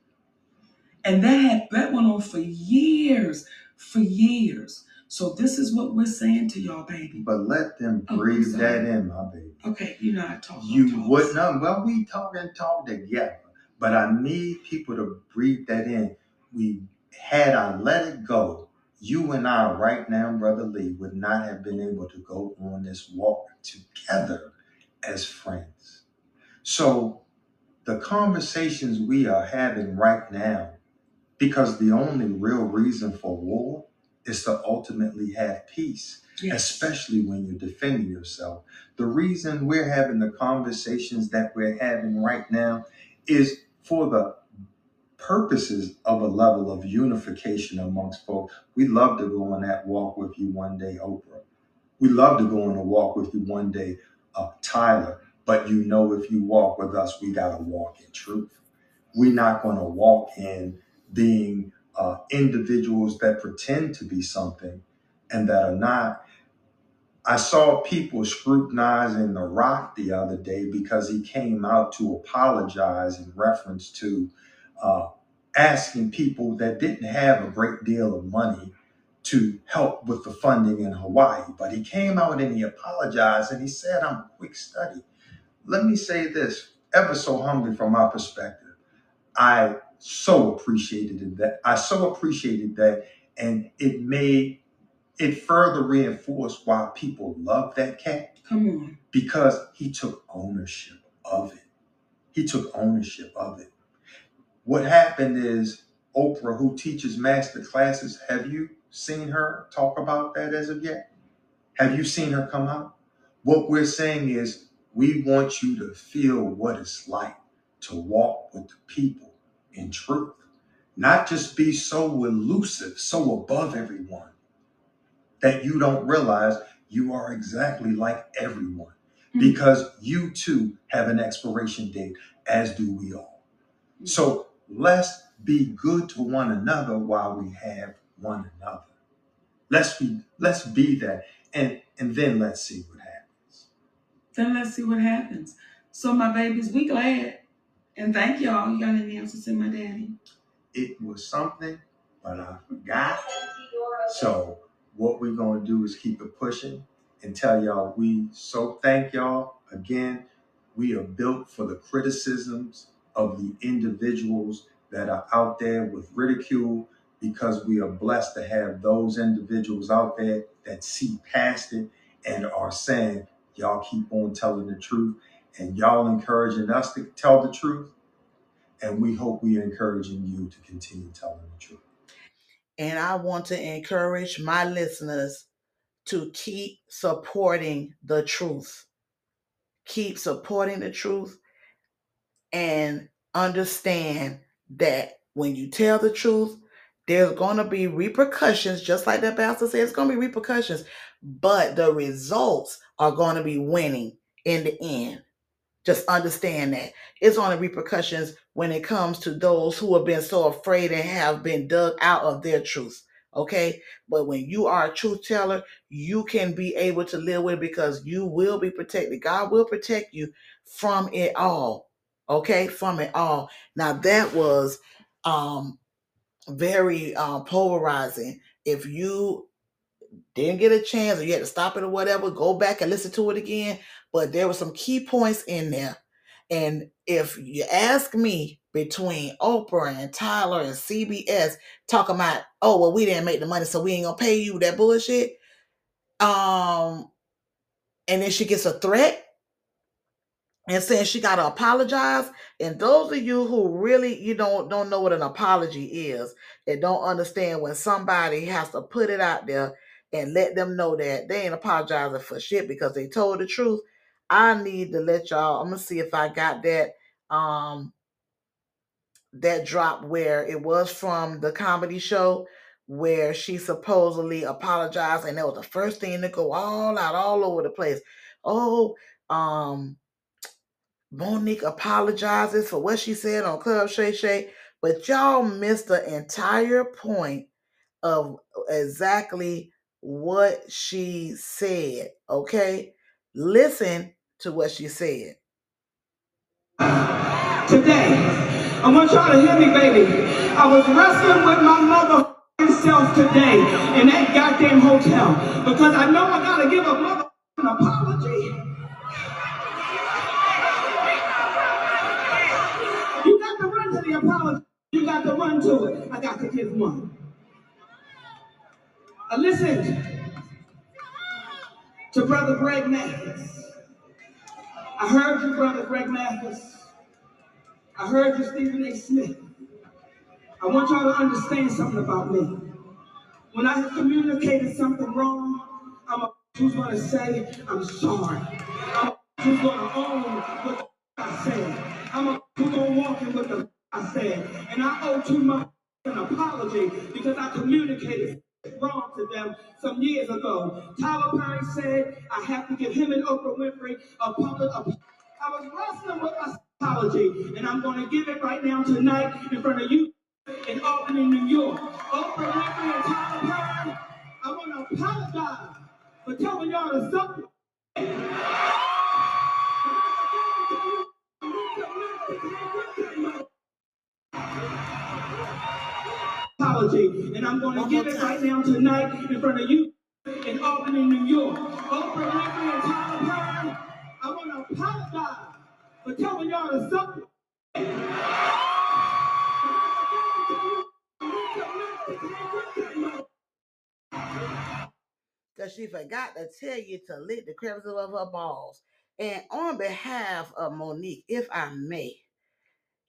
And that had that went on for years, for years. So this is what we're saying to y'all, baby. But let them Oh, breathe that in, my baby. Okay, you know I talk. You would not. Well, we talk and talk together, but I need people to breathe that in. We had I let it go, you and I right now, brother Lee, would not have been able to go on this walk together as friends. So the conversations we are having right now, because the only real reason for war is to ultimately have peace, Yes. especially when you're defending yourself. The reason we're having the conversations that we're having right now is for the purposes of a level of unification amongst folks. We love to go on that walk with you one day, Oprah. We love to go on a walk with you one day, uh, Tyler. But you know, if you walk with us, we got to walk in truth. We're not going to walk in being uh, individuals that pretend to be something and that are not. I saw people scrutinizing The Rock the other day because he came out to apologize in reference to uh, asking people that didn't have a great deal of money to help with the funding in Hawaii. But he came out and he apologized and he said, I'm a quick study. Let me say this ever so humbly from my perspective. I so appreciated that. I so appreciated that. And it made it further reinforced why people love that cat Come on. because he took ownership of it. He took ownership of it. What happened is Oprah, who teaches master classes, have you seen her talk about that as of yet? Have you seen her come out? What we're saying is we want you to feel what it's like to walk with the people in truth, not just be so elusive, so above everyone that you don't realize you are exactly like everyone mm-hmm. because you too have an expiration date, as do we all. Mm-hmm. So let's be good to one another while we have one another. Let's be let's be that, and and then let's see what happens. Then let's see what happens. So my babies, we glad. And thank y'all. You got any answers to my daddy? It was something, but I forgot. So what we're gonna do is keep it pushing and tell y'all we so thank y'all again. We are built for the criticisms of the individuals that are out there with ridicule because we are blessed to have those individuals out there that see past it and are saying, y'all keep on telling the truth and y'all encouraging us to tell the truth. And we hope we are encouraging you to continue telling the truth. And I want to encourage my listeners to keep supporting the truth. Keep supporting the truth and understand that when you tell the truth, there's going to be repercussions, just like that pastor said, it's going to be repercussions, but the results are going to be winning in the end. Just understand that it's on the repercussions when it comes to those who have been so afraid and have been dug out of their truth. Okay. But when you are a truth teller, you can be able to live with it because you will be protected. God will protect you from it all. Okay. From it all. Now that was um very uh, polarizing. If you didn't get a chance or you had to stop it or whatever, go back and listen to it again. But there were some key points in there. And if you ask me between Oprah and Tyler and CBS talking about, oh, well, we didn't make the money, so we ain't gonna pay you that bullshit. Um, and then she gets a threat and saying she gotta apologize. And those of you who really you don't don't know what an apology is and don't understand when somebody has to put it out there and let them know that they ain't apologizing for shit because they told the truth. I need to let y'all. I'm gonna see if I got that um that drop where it was from the comedy show where she supposedly apologized and that was the first thing to go all out all over the place. Oh, um Monique apologizes for what she said on Club Shay Shay, but y'all missed the entire point of exactly what she said. Okay, listen to what she said. today. I want y'all to hear me, baby. I was wrestling with my mother self today in that goddamn hotel because I know I gotta give a mother an apology. You got to run to the apology. You got to run to it. I got to give one. Uh, I listened to Brother Greg Mathis. I heard you, Brother Greg Mathis. I heard you, Stephen A. Smith. I want y'all to understand something about me. when I have communicated something wrong, I'm a who's going to say, I'm sorry. I'm a who's going to own what I said. I'm a who's going to walk in what the I said. And I owe too much an apology because I communicated wrong to them some years ago. Tyler Perry said, I have to give him and Oprah Winfrey a public apology. I was wrestling with my apology, and I'm going to give it right now tonight in front of you in Albany, New York. Oprah Winfrey and Tyler Perry, I want to apologize for telling y'all to suck. Apology, and I'm going to give it right now tonight in front of you in Albany, New York. Oprah Winfrey and Tyler Perry, I want to apologize for telling y'all to suck. because she forgot to tell you to lick the crevices of her balls. And on behalf of Monique, if I may,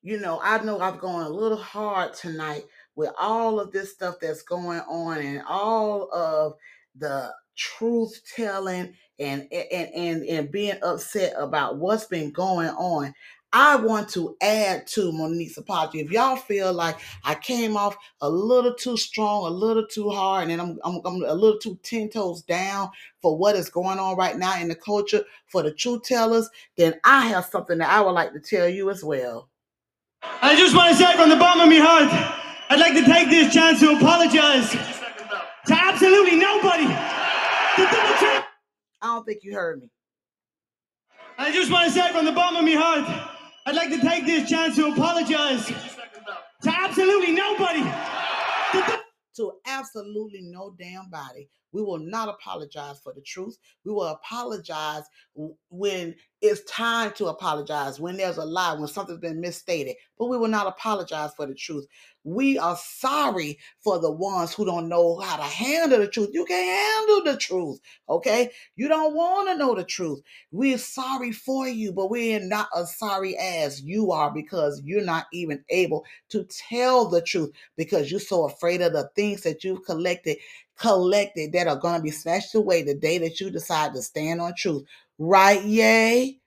you know, I know I've gone a little hard tonight with all of this stuff that's going on and all of the truth telling and and and and being upset about what's been going on. I want to add to Monique's apology. If y'all feel like I came off a little too strong, a little too hard, and I'm, I'm, I'm a little too 10 toes down for what is going on right now in the culture for the truth tellers, then I have something that I would like to tell you as well. I just want to say from the bottom of my heart, I'd like to take this chance to apologize to absolutely nobody. The double check. I don't think you heard me. I just want to say from the bottom of my heart, I'd like to take this chance to apologize to absolutely nobody. To absolutely no damn body. We will not apologize for the truth. We will apologize when it's time to apologize, when there's a lie, when something's been misstated. But we will not apologize for the truth. We are sorry for the ones who don't know how to handle the truth. You can't handle the truth, okay? You don't want to know the truth. We're sorry for you, but we're not as sorry as you are because you're not even able to tell the truth because you're so afraid of the things that you've collected collected that are going to be snatched away the day that you decide to stand on truth. Right? Yay?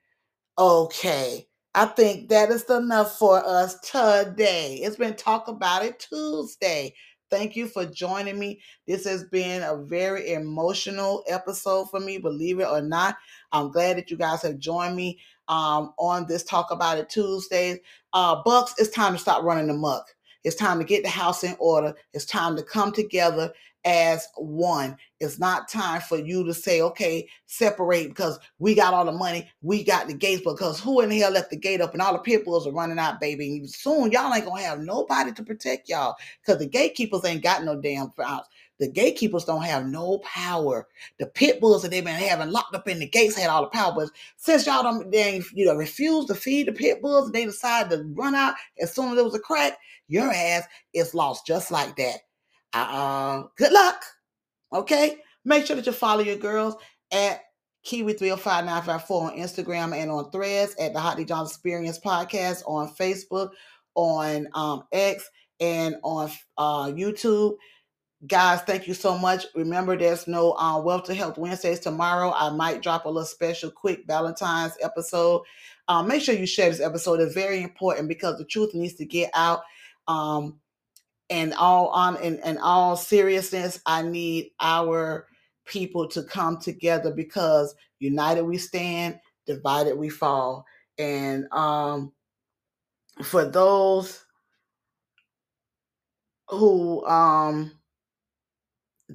Okay. I think that is enough for us today. It's been Talk About It Tuesday. Thank you for joining me. This has been a very emotional episode for me, believe it or not. I'm glad that you guys have joined me um, on this Talk About It Tuesdays. Uh, Bucks, it's time to stop running amok. It's time to get the house in order. It's time to come together as one. It's not time for you to say, okay, separate because we got all the money, we got the gates, because who in the hell left the gate up and all the pit bulls are running out, baby. And soon y'all ain't gonna have nobody to protect y'all because the gatekeepers ain't got no damn house. The gatekeepers don't have no power. The pit bulls that they've been having locked up in the gates had all the power. But since y'all don't, they, you know, refused to feed the pit bulls, and they decided to run out as soon as there was a crack, your ass is lost just like that. Uh, good luck. Okay. Make sure that you follow your girls at Kiwi305954 on Instagram and on threads at the Hot D John Experience Podcast on Facebook, on um, X, and on uh, YouTube. Guys, thank you so much. Remember, there's no uh, Wealth to Health Wednesdays tomorrow. I might drop a little special, quick Valentine's episode. Um, make sure you share this episode. It's very important because the truth needs to get out. Um, and all on in, in all seriousness, I need our people to come together because united we stand, divided we fall. And um, for those who um,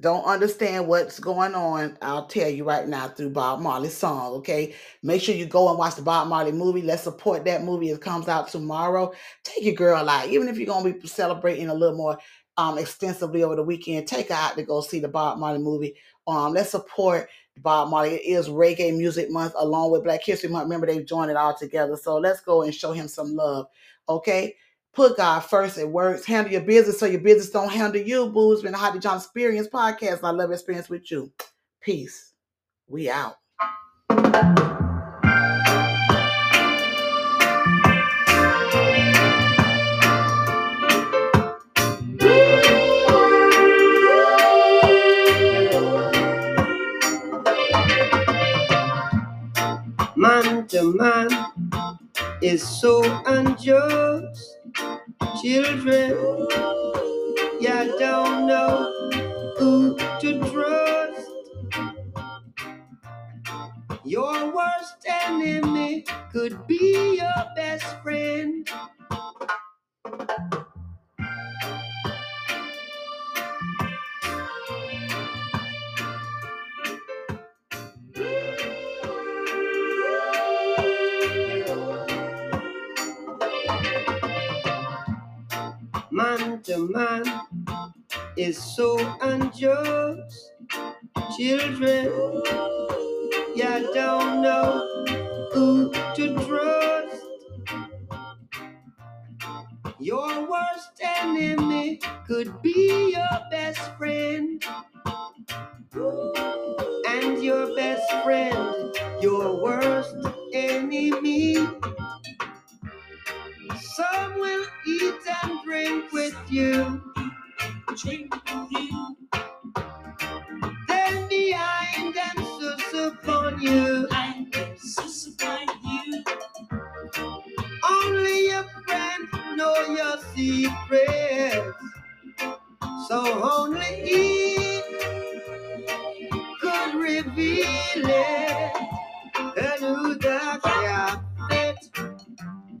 don't understand what's going on, I'll tell you right now through Bob Marley's song, okay? Make sure you go and watch the Bob Marley movie. Let's support that movie. It comes out tomorrow. Take your girl out, even if you're going to be celebrating a little more um, extensively over the weekend. Take her out to go see the Bob Marley movie. Um, let's support Bob Marley. It is Reggae Music Month along with Black History Month. Remember, they've joined it all together. So let's go and show him some love, okay? put God first at works. Handle your business so your business don't handle you, Booze It's been a John Experience podcast. I love experience with you. Peace. We out. Man to man is so unjust Children, you don't know who to trust. Your worst enemy could be your best friend. Man is so unjust. Children, you don't know who to trust. Your worst enemy could be your best friend. And your best friend, your worst enemy. Some will with you. You.